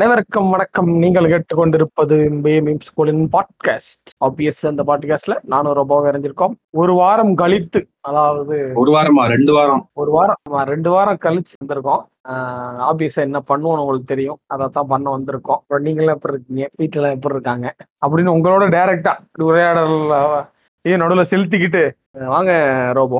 அனைவருக்கும் வணக்கம். நீங்கள் கேட்டுக்கொண்டிருப்பது மீம் ஸ்கூலின் பாட்காஸ்ட் ஆப்வியஸ் அந்த பாட்காஸ்ட்ல நானும் ரொம்ப இறஞ்சிருக்கோம் ஒரு வாரம் கழித்து அதாவது ஒரு வாரமா? ரெண்டு வாரம். ஒரு வாரம் ரெண்டு வாரம் கழிச்சு வந்திருக்கோம். ஆப்வியஸா என்ன பண்ணுவோம்னு உங்களுக்கு தெரியும். அதைத்தான் பண்ண வந்திருக்கோம். நீங்களும் எப்படி இருக்கீங்க? வீட்டுல எப்படி இருக்காங்க? அப்படின்னு உங்களோட டைரக்டா உரையாடல் ஏ நடுவுல செலுத்திக்கிட்டு. வாங்க ரோபோ.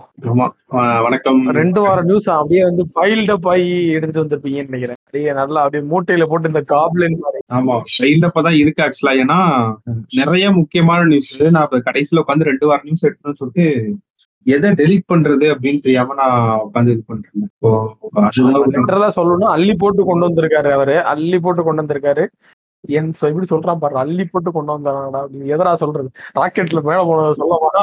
வணக்கம். ரெண்டு வாரம் நியூஸ் அப்படியே வந்து பைல்டப் ஆகி எடுத்துட்டு வந்திருப்பீங்கன்னு நினைக்கிறேன். அப்படியே நல்லா அப்படியே மூட்டையில போட்டு இந்த காப்லின் ஆமா சைல்டப்பா இருக்கு ஆக்சுவலா ஏன்னா நிறைய முக்கியமான நியூஸ் நான் கடைசியில உட்காந்து ரெண்டு வாரம் நியூஸ் எடுக்கணும்னு சொல்லிட்டு எதை டெலீட் பண்றது அப்படின்னு தெரியாம நான் உட்காந்து இது பண்றேன். இப்போ சொல்லணும்னா அள்ளி போட்டு கொண்டு வந்திருக்காரு அவரு. அள்ளி போட்டு கொண்டு வந்திருக்காரு. என் எப்படி இப்படி சொல்றான் பாரு அள்ளி போட்டு கொண்டு வந்தாடா அப்படின்னு எதரா சொல்றது? ராக்கெட்ல மேல போனதை சொல்ல போனா?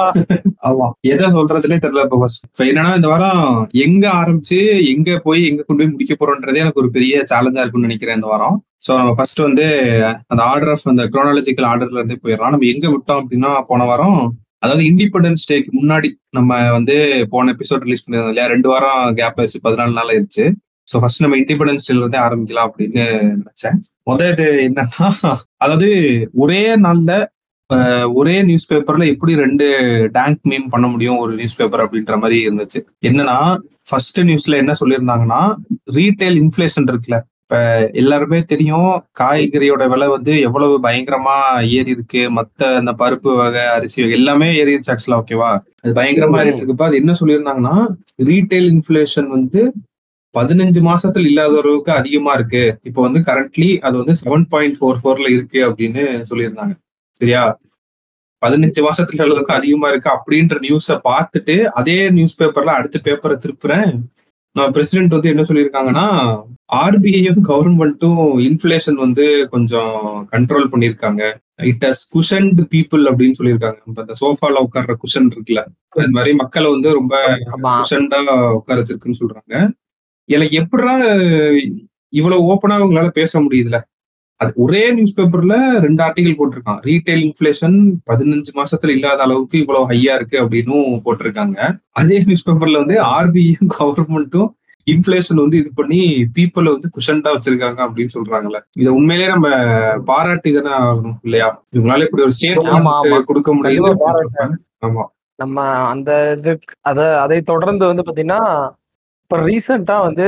ஆமா எதை சொல்றதுனே தெரியல இப்ப இப்ப என்னன்னா இந்த வாரம் எங்க ஆரம்பிச்சு எங்க போய் எங்க கொண்டு போய் முடிக்க போறோன்றதே எனக்கு ஒரு பெரிய சேலஞ்சா இருக்கும்னு நினைக்கிறேன் இந்த வாரம். சோ நம்ம ஃபர்ஸ்ட் வந்து அந்த ஆர்டர் ஆஃப் அந்த குரோனாலஜிக்கல் ஆர்டர்ல இருந்தே போயிடலாம். நம்ம எங்க விட்டோம் அப்படின்னா போன வாரம் அதாவது இண்டிபெண்டன்ஸ் டேக்கு முன்னாடி நம்ம வந்து போன எபிசோட் ரிலீஸ் பண்ணிருந்தோம் இல்லையா? ரெண்டு வாரம் கேப் ஆயிடுச்சு பதினாலு நாள் ஆயிடுச்சு. ஸோ ஃபர்ஸ்ட் நம்ம இண்டிபெண்டன்ஸ் இருந்தே ஆரம்பிக்கலாம் அப்படின்னு நினைச்சேன். முதல் இது என்னன்னா அதாவது ஒரே நாள்ல ஒரே நியூஸ் பேப்பர்ல எப்படி ரெண்டு டேங்க் மீம் பண்ண முடியும் ஒரு நியூஸ் பேப்பர் அப்படின்ற மாதிரி இருந்துச்சு. என்னன்னா ஃபர்ஸ்ட் நியூஸ்ல என்ன சொல்லியிருந்தாங்கன்னா ரீட்டைல் இன்ஃபிளேஷன் இருக்குல்ல. இப்ப எல்லாருமே தெரியும் காய்கறியோட விலை வந்து எவ்வளவு பயங்கரமா ஏறி இருக்கு. மத்த அந்த பருப்பு வகை அரிசி வகை எல்லாமே ஏறிடுச்சு ஆக்சுவலா ஓகேவா அது பயங்கரமா ஏறிட்டு இருக்குப்ப அது என்ன சொல்லியிருந்தாங்கன்னா ரீட்டைல் இன்ஃபிளேஷன் வந்து பதினஞ்சு மாசத்துல இல்லாத அளவுக்கு அதிகமா இருக்கு. இப்போ வந்து கரண்ட்லி அது வந்து செவன் பாயிண்ட் ஃபோர் ஃபோர்ல இருக்கு அப்படின்னு சொல்லியிருந்தாங்க. சரியா? பதினஞ்சு மாசத்துல அளவுக்கு அதிகமா இருக்கு அப்படின்ற நியூஸ பார்த்துட்டு அதே நியூஸ் பேப்பர்ல அடுத்த பேப்பரை திருப்புறேன். நம்ம பிரசிடென்ட் வந்து என்ன சொல்லியிருக்காங்கன்னா ஆர்பிஐயும் கவர்மெண்ட்டும் இன்ஃபிளேஷன் வந்து கொஞ்சம் கண்ட்ரோல் பண்ணியிருக்காங்க. இட் ஹஸ் குஷன்டு பீப்புள் அப்படின்னு சொல்லியிருக்காங்க. அந்த சோஃபால உட்கார்ற குஷன் இருக்குல்ல அது மாதிரி மக்களை வந்து ரொம்ப குஷன்டா உட்கார வச்சிருக்குன்னு சொல்றாங்க. எனக்கு எப்படா இவ்வளவு ஓப்பனா உங்களால பேச முடியுதுல? அது ஒரே நியூஸ் பேப்பர்ல ரெண்டு ஆர்டிகல் போட்டிருக்கான். ரீட்டைல் இன்ஃபிளேஷன் பதினஞ்சு மாசத்துல இல்லாத அளவுக்கு இவ்வளவு ஹையா இருக்கு அப்படின்னும் போட்டிருக்காங்க. அதே நியூஸ் பேப்பர்ல வந்து ஆர்பிஐயும் கவர்மெண்ட்டும் இன்ஃபிளேஷன் வந்து இது பண்ணி பீப்புளை வந்து குஷன்டா வச்சிருக்காங்க அப்படின்னு சொல்றாங்கல்ல. இதை உண்மையிலேயே நம்ம பாராட்டி தானே ஆகணும் இல்லையா? இவங்களால இப்படி ஒரு. ஸ்டேட் கொடுக்க முடியுது. ஆமா. நம்ம அந்த இது அத அதை தொடர்ந்து வந்து பாத்தீங்கன்னா இப்ப ரீசெண்டா வந்து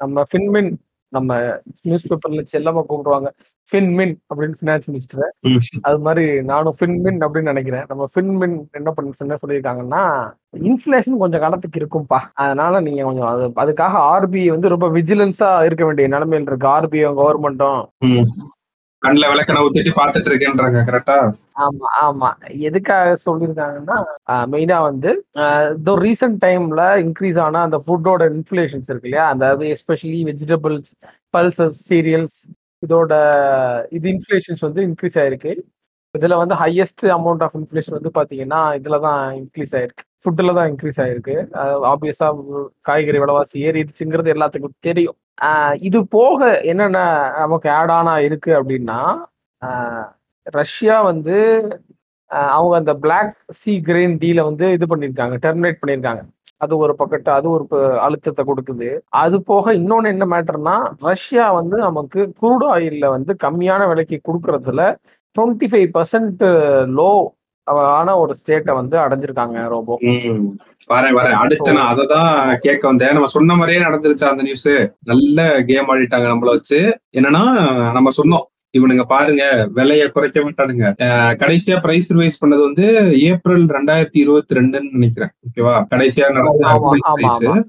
நம்ம ஃபின்மின் நம்ம நியூஸ் பேப்பர்ல செல்லமா கூப்பிடுவாங்க. ஃபின்மின் அப்படின்னு ஃபினான்ஸ் மினிஸ்டர். அது மாதிரி நானும் ஃபின்மின் அப்படின்னு நினைக்கிறேன். நம்ம ஃபின்மின் என்ன பண்ண என்ன சொல்லியிருக்காங்கன்னா இன்ஃபிளேஷன் கொஞ்சம் காலத்துக்கு இருக்கும்பா. அதனால நீங்க கொஞ்சம் அது அதுக்காக ஆர்பிஐ வந்து ரொம்ப விஜிலன்ஸா இருக்க வேண்டிய நிலைமையில் இருக்கு. ஆர்பிஐ கவர்மெண்ட்டும். கண்ணுல விளக்கணை ஊத்திட்டு பாத்துட்டு இருக்கேன்றாங்க கரெக்டா ஆமா ஆமா. எதுக்காக சொல்லியிருக்காங்கன்னா மெயினா வந்து இதோ ரீசெண்ட் டைம்ல இன்க்ரீஸ் ஆன அந்த ஃபுட்டோட இன்ஃப்ளேஷன்ஸ் இருக்கு இல்லையா? அந்த எஸ்பெஷலி வெஜிடபிள்ஸ் பல்சஸ் சீரியல்ஸ் இதோட இது இன்ஃப்ளேஷன்ஸ் வந்து இன்க்ரீஸ் ஆயிருக்கு. இதுல வந்து ஹையஸ்ட் அமௌண்ட் ஆஃப் இன்ஃப்ளேஷன் வந்து பாத்தீங்கன்னா இதுல தான் இன்க்ரீஸ் ஆயிருக்கு. ஃபுட்டில் தான் இன்க்ரீஸ் ஆகிருக்கு ஆப்வியஸாக காய்கறி விலைவாசி ஏறிடுச்சுங்கிறது எல்லாத்துக்கும் தெரியும். இது போக என்னென்ன நமக்கு ஆட் ஆனா இருக்கு அப்படின்னா ரஷ்யா வந்து அவங்க அந்த பிளாக் சி கிரீன் டீல வந்து இது பண்ணியிருக்காங்க டெர்மினேட் பண்ணியிருக்காங்க. அது ஒரு பக்கத்து அது ஒரு அழுத்தத்தை கொடுக்குது. அது போக இன்னொன்று என்ன மேட்டர்னா ரஷ்யா வந்து நமக்கு குரூட் ஆயிலில் வந்து கம்மியான விலைக்கு கொடுக்கறதுல டுவெண்ட்டி ஃபைவ் பர்சன்ட் லோ ஆன ஒரு ஸ்டேட்டை வந்து அடைஞ்சிருக்காங்க ரோபோ. வரேன் வரேன். அடுத்து நான் அதை தான் கேட்க வந்தேன். நம்ம சொன்ன மாதிரியே நடந்துருச்சு அந்த நியூஸ் நல்ல கேம் ஆடிட்டாங்க நம்மள வச்சு. என்னன்னா நம்ம சொன்னோம். இவனுங்க பாருங்க விலைய குறைக்க மாட்டானுங்க. கடைசியா பிரைஸ் ரிவைஸ் பண்ணது வந்து ஏப்ரல் ரெண்டாயிரத்தி இருபத்தி ரெண்டுன்னு நினைக்கிறேன். ஓகேவா கடைசியா நடந்த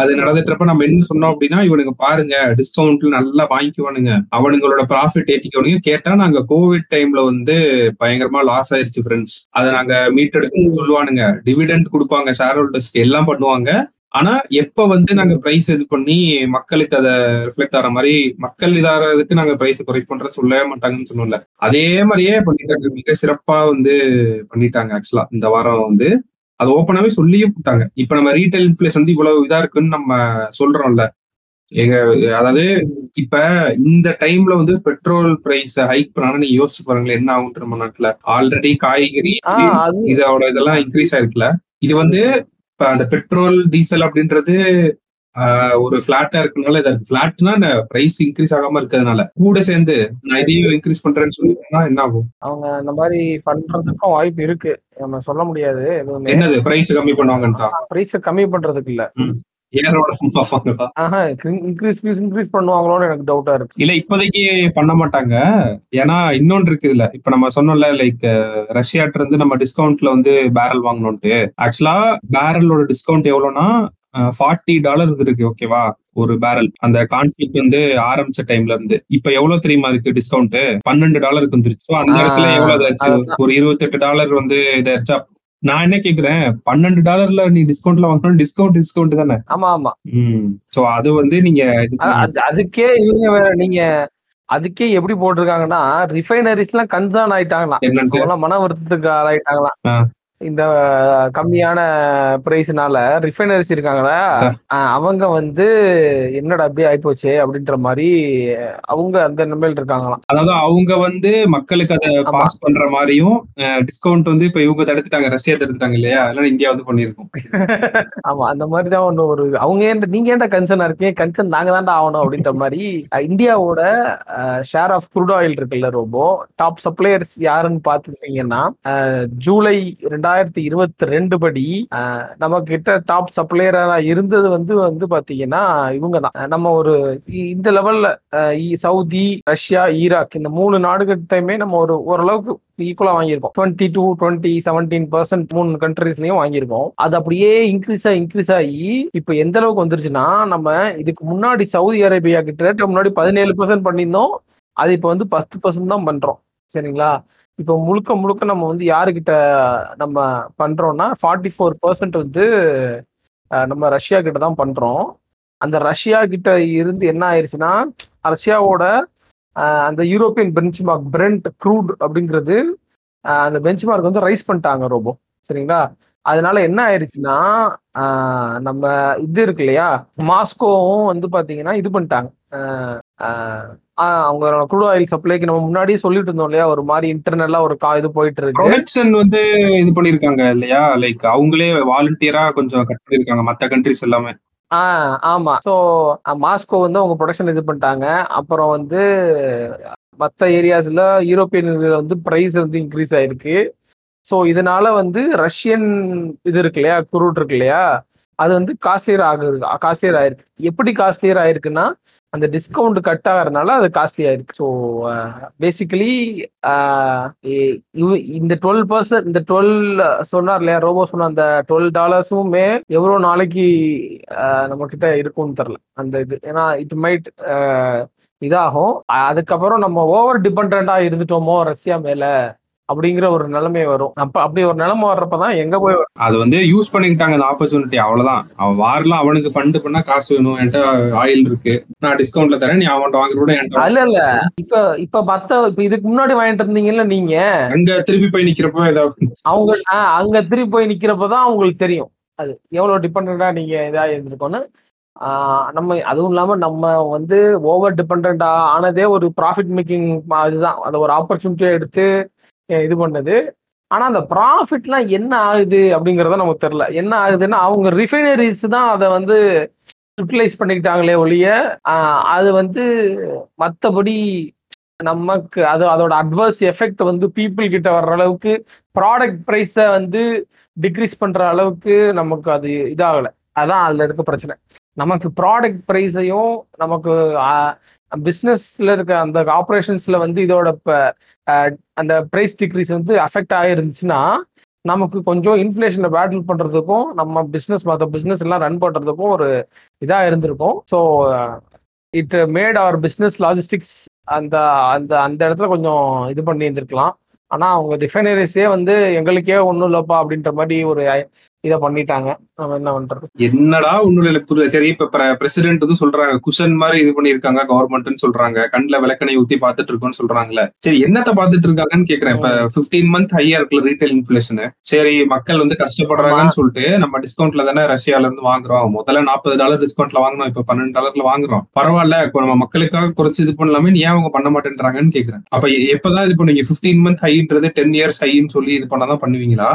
அது நடந்துட்டப்ப நம்ம என்ன சொன்னோம் அப்படின்னா இவனுங்க பாருங்க டிஸ்கவுண்ட்ல நல்லா வாங்கிக்குவானுங்க. அவனுங்களோட ப்ராஃபிட் ஏத்திக்கவனுங்க. கேட்டா நாங்க கோவிட் டைம்ல வந்து பயங்கரமா லாஸ் ஆயிருச்சு ஃப்ரெண்ட்ஸ் அதை நாங்க மீட்டெடுக்கணும்னு சொல்லுவானுங்க. டிவிடெண்ட் கொடுப்பாங்க ஷேர் ஹோல்டர்ஸ்க்கு எல்லாம் பண்ணுவாங்க. ஆனா எப்ப வந்து நாங்க பிரைஸ் இது பண்ணி மக்களுக்கு அதை ரிஃப்ளெக்ட் ஆகிற மாதிரி மக்கள் இதாகிறதுக்கு நாங்க பிரைஸ் குறைப்போன்ற சொல்லவே மாட்டாங்கன்னு சொன்னோம்ல. அதே மாதிரியே பண்ணிட்டாங்க. மிக சிறப்பா வந்து பண்ணிட்டாங்க ஆக்சுவலா இந்த வாரம் வந்து அது ஓப்பனாவே சொல்லியே போட்டாங்க. இப்ப நம்ம ரீட்டைல் இன்ஃபிளேஷன் வந்து இவ்வளவு இதா இருக்குன்னு நம்ம சொல்றோம்ல. எங்க அதாவது இப்ப இந்த டைம்ல வந்து பெட்ரோல் பிரைஸ் ஹைக் பண்ணாலும் நீங்க யோசிச்சு பாருங்களேன் என்ன ஆகும் நம்ம நாட்டுல? ஆல்ரெடி காய்கறி இதோட இதெல்லாம் இன்க்ரீஸ் ஆயிருக்குல்ல. இது வந்து இப்ப அந்த பெட்ரோல் டீசல் அப்படின்றது ஒரு பிளாட்டா இருக்கனால இதை பிளாட்னா பிரைஸ் இன்க்ரீஸ் ஆகாம இருக்கிறதுனால கூட சேர்ந்து நான் இதையும் இன்க்ரீஸ் பண்றேன்னு சொல்லிட்டோம்னா என்ன ஆகும்? அவங்க அந்த மாதிரி பண்றதுக்கும் வாய்ப்பு இருக்கு. நம்ம சொல்ல முடியாது என்னது? பிரைஸ் கம்மி பண்ணுவாங்கன்ட்டா பிரைஸ் கம்மி பண்றதுக்கு இல்ல. ஏரோட பார்ப்பாங்களா ஆஹா இன்க்ரீஸ் இன்க்ரீஸ் பண்ணுவாங்களோன்னு எனக்கு டவுட்டா இருக்கு. இல்ல இப்போதைக்கு பண்ண மாட்டாங்க. ஏன்னா இன்னொன்று இருக்கு இதுல இப்ப நம்ம சொன்னோம்ல லைக் ரஷ்யாட்ட இருந்து நம்ம டிஸ்கவுண்ட்ல வந்து பேரல் வாங்கணும்ட்டு ஆக்சுவலா பேரலோட டிஸ்கவுண்ட் எவ்வளவுனா ஃபார்ட்டி டாலர் இருக்கு ஓகேவா ஒரு பேரல் அந்த கான்ஃபிளிக் வந்து ஆரம்பிச்ச டைம்ல இருந்து. இப்ப எவ்வளவு தெரியுமா இருக்கு டிஸ்கவுண்ட் பன்னெண்டு டாலருக்கு வந்துருச்சு. அந்த இடத்துல எவ்வளவு. ஒரு இருபத்தெட்டு டாலர் வந்து இதாச்சா நான் என்ன கேக்குறேன்? பன்னெண்டு டாலர்ல நீ டிஸ்கவுண்ட்ல வாங்கணும் டிஸ்கவுண்ட் டிஸ்கவுண்ட் தானே? ஆமா ஆமா. ம். சோ அது வந்து நீங்க அதுக்கே இவங்க நீங்க அதுக்கே எப்படி போட்டிருக்காங்கன்னா ரிஃபைனரிஸ் எல்லாம் கன்சர்ன் ஆயிட்டாங்களாம். மன வருத்தத்துக்கு ஆளாயிட்டாங்களாம். இந்த கம்மியான பிரைஸ்னால ரிஃபைனரிஸ் இருக்காங்களா? அவங்க வந்து என்னடா அப்படியே ஆயிப்போச்சே அப்படின்ற மாதிரி அவங்க அந்த நிலைமையில இருக்காங்களாம். அதாவது அவங்க வந்து மக்களுக்கு அதை. பாஸ் பண்ற மாதிரியும் டிஸ்கவுண்ட் வந்து இப்ப இவங்க தடுத்துட்டாங்க ரஷ்யா தடுத்துட்டாங்க இல்லையா? அதனால இந்தியா வந்து பண்ணிருக்கோம் ஆமா அந்த மாதிரி தான் ஒண்ணு ஒரு அவங்க ஏன் நீங்க ஏன்டா கன்சர்ன் இருக்கீங்க? கன்சர்ன் நாங்க தான்டா ஆகணும் அப்படின்ற மாதிரி இந்தியாவோட ஷேர் ஆஃப் குரூட் ஆயில் இருக்குல்ல ரோபோ டாப் சப்ளையர்ஸ் யாருன்னு பாத்துக்கிட்டீங்கன்னா ஜூலை ரெண்டாயிரத்தி இருபத்தி ரெண்டு படி நம்ம கிட்ட டாப் சப்ளையரா இருந்தது வந்து வந்து பாத்தீங்கன்னா இவங்க தான் நம்ம ஒரு இ- இந்த லெவல்ல சவுதி ரஷ்யா ஈராக் இந்த மூணு நாடுகிட்டயுமே நம்ம ஒரு ஓரளவுக்கு ஈக்குவலா வாங்கியிருக்கோம். Twenty two twenty seventeen percent மூணு கண்ட்ரீஸ்லயும் வாங்கியிருக்கோம். அது அப்படியே இன்க்ரீஸ் ஆகி இன்க்ரீஸ் ஆகி இப்ப எந்த அளவுக்கு வந்துருச்சுன்னா நம்ம இதுக்கு முன்னாடி சவுதி அரேபியா கிட்ட முன்னாடி பதினேழு பர்சன்ட் பண்ணியிருந்தோம். அது இப்ப வந்து பத்து பர்சன்ட் தான் பண்றோம். சரிங்களா? இப்போ முழுக்க முழுக்க நம்ம வந்து யாருக்கிட்ட நம்ம பண்றோம்னா ஃபார்ட்டி ஃபோர் பர்சன்ட் வந்து நம்ம ரஷ்யா கிட்ட தான் பண்றோம். அந்த ரஷ்யா கிட்ட இருந்து என்ன ஆயிருச்சுன்னா ரஷ்யாவோட அந்த European benchmark Brent crude அப்படிங்கிறது அந்த பெஞ்ச் மார்க் வந்து ரைஸ் பண்ணிட்டாங்க ரோபோ சரிங்களா? அதனால என்ன ஆயிருச்சுன்னா நம்ம இது இருக்கு இல்லையா? மாஸ்கோவும் வந்து பாத்தீங்கன்னா இது பண்ணிட்டாங்க. அவங்க குரூட் ஆயில் சப்ளைக்கு நம்ம முன்னாடியே சொல்லிட்டு இருந்தோம் இல்லையா? ஒரு மாதிரி இன்டர்னலா ஒரு கா இது போயிட்டு இருக்கு ப்ரொடக்ஷன் வந்து இது பண்ணிருக்காங்க இல்லையா? லைக் அவங்களே வாலண்டியரா கொஞ்சம் கட் பண்ணிருக்காங்க மத்த கண்ட்ரிஸ் எல்லாமே. ஆஹ் ஆமா. ஸோ மாஸ்கோ வந்து அவங்க ப்ரொடக்ஷன் இது பண்ணிட்டாங்க. அப்புறம் வந்து மற்ற ஏரியாஸ்ல யூரோப்பியன் வந்து ப்ரைஸ் வந்து இன்க்ரீஸ் ஆயிருக்கு. ஸோ இதனால வந்து ரஷ்யன் இது இருக்கு இல்லையா? குரூட் இருக்கு இல்லையா? அது வந்து காஸ்ட்லியர் ஆகுது காஸ்ட்லியர் ஆயிருக்கு. எப்படி காஸ்ட்லியர் ஆயிருக்குன்னா அந்த டிஸ்கவுண்ட் கட் ஆகிறதுனால அது காஸ்ட்லி ஆயிருக்கு. ஸோ பேசிக்கலி uh, uh, இந்த டுவெல் பர்சன்ட் இந்த டுவெல் uh, சொன்னார் இல்லையா ரோபோ சொன்ன அந்த டுவெல் டாலர்ஸுமே எவ்வளோ நாளைக்கு நம்ம கிட்ட இருக்கும்னு தெரில அந்த இது. ஏன்னா இட் மைட் இதாகும். அதுக்கப்புறம் நம்ம ஓவர் டிபெண்டா இருந்துட்டோமோ ரஷ்யா மேல அப்படிங்கிற ஒரு நிலைமை வரும். அப்ப அப்படி ஒரு நிலைமை வர்றப்பதான் எங்க போய் அது வந்து யூஸ் பண்ணிக்கிட்டாங்க அந்த ஆப்பர்ச்சுனிட்டி அவ்வளவுதான். அவன் வாரலாம் அவனுக்கு ஃபண்ட் பண்ணா காசு வேணும். என்கிட்ட ஆயில் இருக்கு. நான் டிஸ்கவுண்ட்ல தரேன். நீ அவன்கிட்ட வாங்குற கூட. என்கிட்ட இல்ல இல்ல. இப்ப இப்ப மத்த இப்ப இதுக்கு முன்னாடி வாங்கிட்டு இருந்தீங்கல்ல நீங்க? அங்க திருப்பி போய் நிக்கிறப்போ ஏதாவது அவங்க அங்க திருப்பி போய் நிக்கிறப்பதான் அவங்களுக்கு தெரியும். அது எவ்வளவு டிபெண்டா நீங்க இதா இருந்திருக்கோன்னு நம்ம அதுவும் இல்லாம நம்ம வந்து ஓவர் டிபெண்டா ஆனதே ஒரு ப்ராஃபிட் மேக்கிங் அதுதான். அதை ஒரு ஆப்பர்ச்சுனிட்டியா எடுத்து இது பண்ணது. ஆனா அந்த ப்ராஃபிட்லாம் என்ன ஆகுது அப்படிங்கறத நமக்கு தெரியல. என்ன ஆகுதுன்னா அவங்க ரிஃபைனரிஸ் தான் அதை வந்து யூட்டிலைஸ் பண்ணிக்கிட்டாங்களே ஒழிய அது வந்து மற்றபடி நமக்கு அது அதோட அட்வர்ஸ் எஃபெக்ட் வந்து பீப்புள் கிட்ட வர்ற அளவுக்கு ப்ராடக்ட் ப்ரைஸை வந்து டிக்ரீஸ் பண்ற அளவுக்கு நமக்கு அது இதாகலை. அதான் அதில் இருக்க பிரச்சனை. நமக்கு ப்ராடக்ட் ப்ரைஸையும் நமக்கு பிஸ்னஸ்ல இருக்க அந்த ஆப்ரேஷன்ஸ்ல வந்து இதோட அந்த ப்ரைஸ் டிக்ரீஸ் வந்து அஃபெக்ட் ஆயிருந்துச்சுன்னா நமக்கு கொஞ்சம் இன்ஃப்ளேஷனை பேட்டில் பண்றதுக்கும் நம்ம பிஸ்னஸ் மற்ற பிஸ்னஸ் எல்லாம் ரன் பண்றதுக்கும் ஒரு இதா இருந்திருக்கும். So it made our business logistics அந்த அந்த அந்த இடத்துல கொஞ்சம் இது பண்ணி இருந்திருக்கலாம் ஆனா அவங்க ரிஃபைனரிஸே வந்து எங்களுக்கே ஒன்றும் இல்லப்பா அப்படின்ற மாதிரி ஒரு இதை பண்ணிட்டாங்க. நம்ம என்ன பண்றது? என்னடா ஒண்ணு சரி இப்ப பிரசிடென்ட் வந்து சொல்றாங்க. குஷன் மாதிரி இது பண்ணிருக்காங்க கவர்மெண்ட்னு சொல்றாங்க. கண்ணுல விளக்கணை ஊத்தி பாத்துட்டு இருக்கோம்னு சொல்றாங்கல்ல. சரி என்னத்த பாத்துட்டு இருக்காங்கன்னு கேக்குறேன். இப்ப பிப்டீன் மந்த் ஹையா இருக்குல்ல ரீட்டைல் இன்ஃபிளேஷன் சரி மக்கள் வந்து கஷ்டப்படுறாங்கன்னு சொல்லிட்டு நம்ம டிஸ்கவுண்ட்ல தானே ரஷ்யால இருந்து வாங்குறோம். முதல்ல நாற்பது டாலர் டிஸ்கவுண்ட்ல வாங்கணும் இப்ப பன்னெண்டு டாலர்ல வாங்குறோம். பரவாயில்ல இப்ப நம்ம மக்களுக்காக குறைச்சு இது பண்ணலாமே. ஏன் அவங்க பண்ண மாட்டேன்றாங்கன்னு கேக்குறேன். அப்ப எப்பதான் இது பண்ணுவீங்க? பிப்டீன் மந்த் ஹைன்றது டென் இயர்ஸ் ஹைன்னு சொல்லி இது பண்ணாதான் பண்ணுவீங்களா?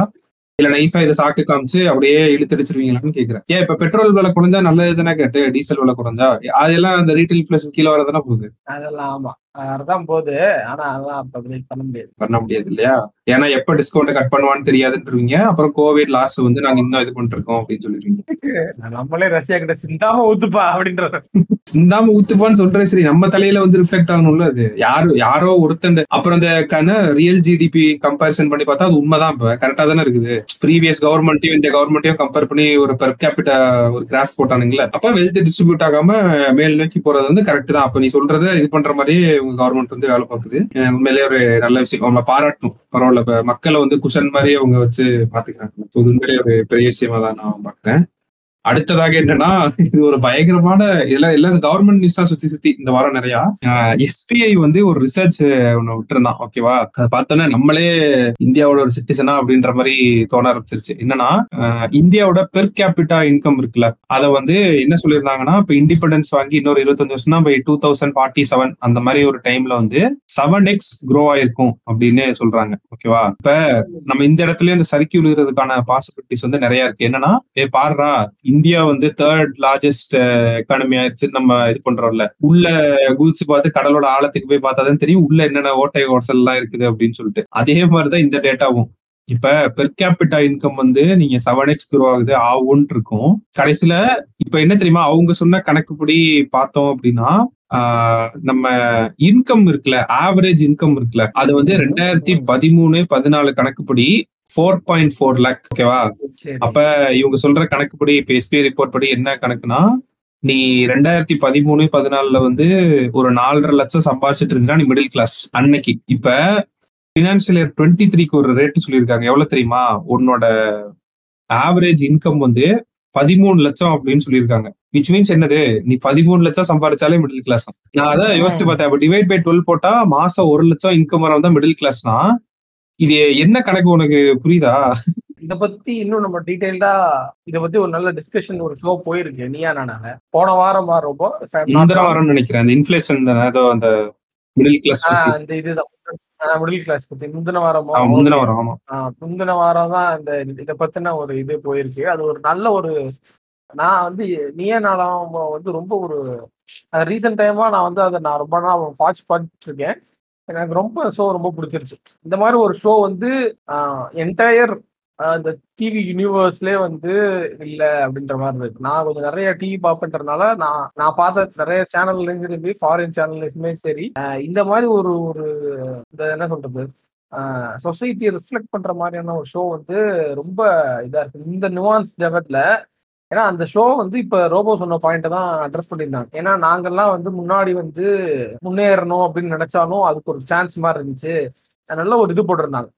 இல்ல நைஸா இதை சாக்கு காமிச்சு அப்படியே இழுத்தடிச்சிருவீங்களான்னு கேக்குறேன். ஏன் இப்ப பெட்ரோல் விலை குறைஞ்சா நல்லது தானே கேட்டு டீசல் விலை குறைஞ்சா? அதெல்லாம் அந்த ரீட்டைல் இன்ஃபிளேஷன் கீழே வரதானே போகுது? அதெல்லாம் ஆமா. அதுதான் போகுது. ஆனா அதெல்லாம் பண்ண முடியாது. பண்ண முடியாது இல்லையா? ஏன்னா எப்ப டிஸ்கவுண்ட் கட் பண்ணுவான்னு தெரியாதுன்றீங்க. அப்புறம் கோவிட் லாஸ் வந்து நாங்க இன்னும் இது பண்ணிருக்கோம் அப்படின்னு சொல்லிருக்கீங்க நம்மளே ரஷ்யா கிட்ட சிந்தாம ஊத்துப்பா அப்படின்ற சிந்தாம ஊத்துப்பான்னு சொல்றேன். சரி நம்ம தலையில வந்து ரிஃப்ளெக்ட் ஆகணும்ல அது. யாரு யாரோ ஒருத்தன் அப்புறம் இந்த கன ரியல் ஜிடிபி கம்பேரிசன் பண்ணி பார்த்தா அது உண்மைதான் இப்ப. கரெக்டா தானே இருக்குது. ப்ரீவியஸ் கவர்மெண்ட்டையும் இந்த கவர்மெண்ட்டையும் கம்பேர் பண்ணி ஒரு பெர் கேபிட்டா ஒரு கிராஃப் போட்டானுங்களே அப்ப வெல்த் டிஸ்ட்ரிபியூட் ஆகாம மேல் நோக்கி போறது வந்து கரெக்ட் தான். அப்ப நீ சொல்றத இது பண்ற மாதிரி உங்க கவர்மெண்ட் வந்து வேலை பார்க்குது. உண்மையிலேயே ஒரு நல்ல விஷயம். அவங்கள பாராட்டணும். பரவாயில்ல இப்ப மக்களை வந்து குஷன் மாதிரி அவங்க வச்சு பாத்துக்கிறாங்க So, ஒரு பெரிய விஷயமா தான் நான் பாக்குறேன் அடுத்ததாக என்னன்னா இது ஒரு பயங்கரமான எல்லாம் எல்லாம் கவர்மெண்ட் நியூஸா சுத்தி சுத்தி இந்த வாரம் நிறைய எஸ்பிஐ வந்து ஒரு ரிசர்ச் ஒண்ணு விட்டுருந்தான் ஓகேவா அதை பார்த்தோன்னா நம்மளே இந்தியாவோட ஒரு சிட்டிசனா அப்படின்ற மாதிரி தோண ஆரம்பிச்சிருச்சு. என்னன்னா இந்தியாவோட பெர் கேபிட்டா இன்கம் இருக்குல்ல அதை வந்து என்ன சொல்லியிருந்தாங்கன்னா இப்ப இண்டிபெண்டன்ஸ் வாங்கி இன்னொரு இருபத்தஞ்சு வருஷம்னா by two thousand forty seven அந்த மாதிரி ஒரு டைம்ல வந்து செவன் எக்ஸ் க்ரோ ஆயிருக்கும் அப்படின்னு சொல்றாங்க ஓகேவா இப்ப நம்ம இந்த இடத்துல இந்த சறுக்கி விழுகிறதுக்கான பாசிபிலிட்டிஸ் வந்து நிறைய இருக்கு. என்னன்னா ஏ பாருடா இந்தியா வந்து தேர்ட் லார்ஜஸ்ட் எக்கானமி ஆயிடுச்சு நம்ம இது பண்றோம்ல. உள்ள குதிச்சு பார்த்து கடலோட ஆழத்துக்கு போய் பார்த்தா தான் தெரியும். உள்ள என்னென்ன ஓட்டை ஓட்டல் எல்லாம் இருக்குது அப்படின்னு சொல்லிட்டு. அதே மாதிரிதான் இந்த டேட்டாவும் இப்ப பெர் கேபிட்டா இன்கம் வந்து நீங்க செவன் எக்ஸ் குரோ ஆகுது ஆகும்னு இருக்கும். கடைசியில இப்ப என்ன தெரியுமா? அவங்க சொன்ன கணக்குப்படி பார்த்தோம் அப்படின்னா நம்ம இன்கம் இருக்குல்ல ஆவரேஜ் இன்கம் இருக்குல்ல அது வந்து ரெண்டாயிரத்தி பதிமூணு பதினாலு கணக்குப்படி ஃபோர் பாயிண்ட் ஃபோர் லேக் ஓகேவா அப்ப இவங்க சொல்ற கணக்குப்படி இப்ப எஸ்பிஐ ரிப்போர்ட் படி என்ன கணக்குனா நீ ரெண்டாயிரத்தி பதிமூணு பதினாலுல வந்து ஒரு நாலரை லட்சம் சம்பாதிச்சிட்டு இருந்தா நீ மிடில் கிளாஸ் அன்னைக்கு. இப்ப பினான்சியல் இயர் டுவெண்ட்டி த்ரீக்கு ஒரு ரேட் சொல்லியிருக்காங்க. எவ்வளவு தெரியுமா? உன்னோட ஆவரேஜ் இன்கம் வந்து பதிமூணு லட்சம் அப்படின்னு சொல்லியிருக்காங்க. விச் மீன்ஸ் என்னது? நீ பதிமூணு லட்சம் சம்பாதிச்சாலே மிடில் கிளாஸ் நான் அதான் யோசிச்சு பார்த்தேன். அப்ப டிவைட் பை டுவெல் போட்டா மாசம் ஒரு லட்சம் இன்கம் வரவன் தான் மிடில் கிளாஸ்னா இது என்ன கணக்கு உனக்கு புரியுதா? இத பத்தி இன்னும் நம்ம டீடைல்டா இத பத்தி ஒரு நல்ல டிஸ்கஷன் ஒரு ஷோ போயிருக்கு நீயா நானால. போன வாரம் ரொம்ப wrong, வாரம்னு நினைக்கிறேன். அந்த இன்ஃபிளேஷன் தானே? ஏதோ அந்த மிடில் கிளாஸ் அந்த இதுதான் மிடில் கிளாஸ் பத்தி. முந்தின வாரமோ முந்தின வாரம் ஆமா. முந்தின வாரம் தான் இந்த இத பத்தின ஒரு இது போயிருக்கு. அது ஒரு நல்ல ஒரு நான் வந்து நீயே நாளாம் வந்து ரொம்ப ஒரு ரீசெண்ட் டைமா நான் வந்து அதை நான் ரொம்ப நாள் வாட்ச் பண்ணிட்டு இருக்கேன். எனக்கு ரொம்ப ஷோ ரொம்ப பிடிச்சிருச்சு. இந்த மாதிரி ஒரு ஷோ வந்து என்டையர் இந்த டிவி யூனிவர்ஸ்லே வந்து இல்லை அப்படின்ற மாதிரி இருக்கு. நான் கொஞ்சம் நிறைய டிவி பார்ப்பேன்றதுனால நான் நான் பார்த்த நிறைய சேனல்லையும் சரி ஃபாரின் சேனல்லையுமே சரி. இந்த மாதிரி ஒரு ஒரு இந்த என்ன சொல்றது? சொசைட்டியை ரிஃப்ளெக்ட் பண்ற மாதிரியான ஒரு ஷோ வந்து ரொம்ப இதா இருக்கு. இந்த நுவான்ஸ் லெவல்ல ஏன்னா அந்த ஷோ வந்து இப்ப ரோபோ சொன்ன பாயிண்ட்டை தான் அட்ரஸ் பண்ணியிருந்தாங்க. ஏன்னா நாங்கெல்லாம் வந்து முன்னாடி வந்து முன்னேறணும் அப்படின்னு நினைச்சாலும் அதுக்கு ஒரு சான்ஸ் மாதிரி இருந்துச்சு. நல்ல ஒரு இது போட்டிருந்தாங்க.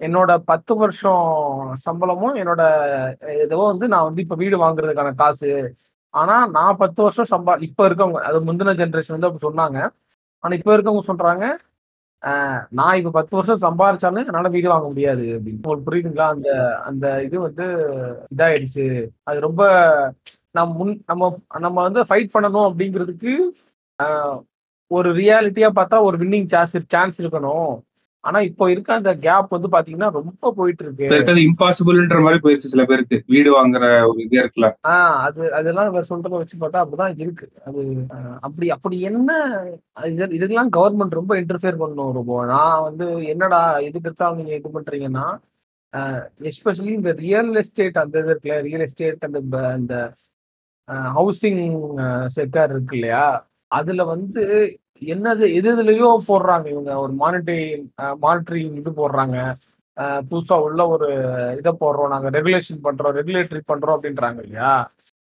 என்னோட பத்து வருஷம் சம்பளமும் என்னோட ஏதோ வந்து நான் வந்து இப்ப வீடு வாங்குறதுக்கான காசு. ஆனா நான் பத்து வருஷம் சம்பா இப்ப இருக்கவங்க அது முந்தின ஜென்ரேஷன் வந்து அப்படி சொன்னாங்க. ஆனா இப்ப இருக்கவங்க சொல்றாங்க நான் இப்ப பத்து வருஷம் சம்பாரிச்சாலும் என்னால வீடு வாங்க முடியாது அப்படின்னு. உங்களுக்கு புரியுதுங்களா? அந்த அந்த இது வந்து இதாயிடுச்சு. அது ரொம்ப நம்ம முன் நம்ம நம்ம வந்து ஃபைட் பண்ணணும் அப்படிங்கிறதுக்கு ஒரு ரியாலிட்டியா பார்த்தா ஒரு வின்னிங் சான்ஸ் சான்ஸ் இருக்கணும். ஆனா இப்போ இருக்க அந்த கேப் வந்து பாத்தீங்கன்னா ரொம்ப போயிட்டு இருக்கு இம்பாசிபிள்ன்ற மாதிரி போயிருச்சு சில பேருக்கு. வீடு வாங்குற ஒரு இது இருக்குல்ல. ஆஹ் அது அதெல்லாம் இவர் சொல்றத வச்சு பார்த்தா அப்படிதான் இருக்கு. அது அப்படி அப்படி என்ன இது இதுக்கெல்லாம் கவர்மெண்ட் ரொம்ப இன்டர்ஃபியர் பண்ணணும் ரொம்ப நான் வந்து என்னடா எதுக்கு எடுத்தாலும் நீங்க இது பண்றீங்கன்னா எஸ்பெஷலி இந்த ரியல் எஸ்டேட் அந்த இது இருக்குல்ல ரியல் எஸ்டேட் அந்த அந்த ஹவுசிங் செக்டர் இருக்கு இல்லையா? அதுல வந்து என்னது எது எதுலயோ போடுறாங்க இவங்க. ஒரு மானிட்டரி மானிட்டரி இது போடுறாங்க. புதுசா உள்ள ஒரு இதை போடுறோம். நாங்க ரெகுலேஷன் பண்றோம் ரெகுலேட்டரி பண்றோம் அப்படின்றாங்க இல்லையா?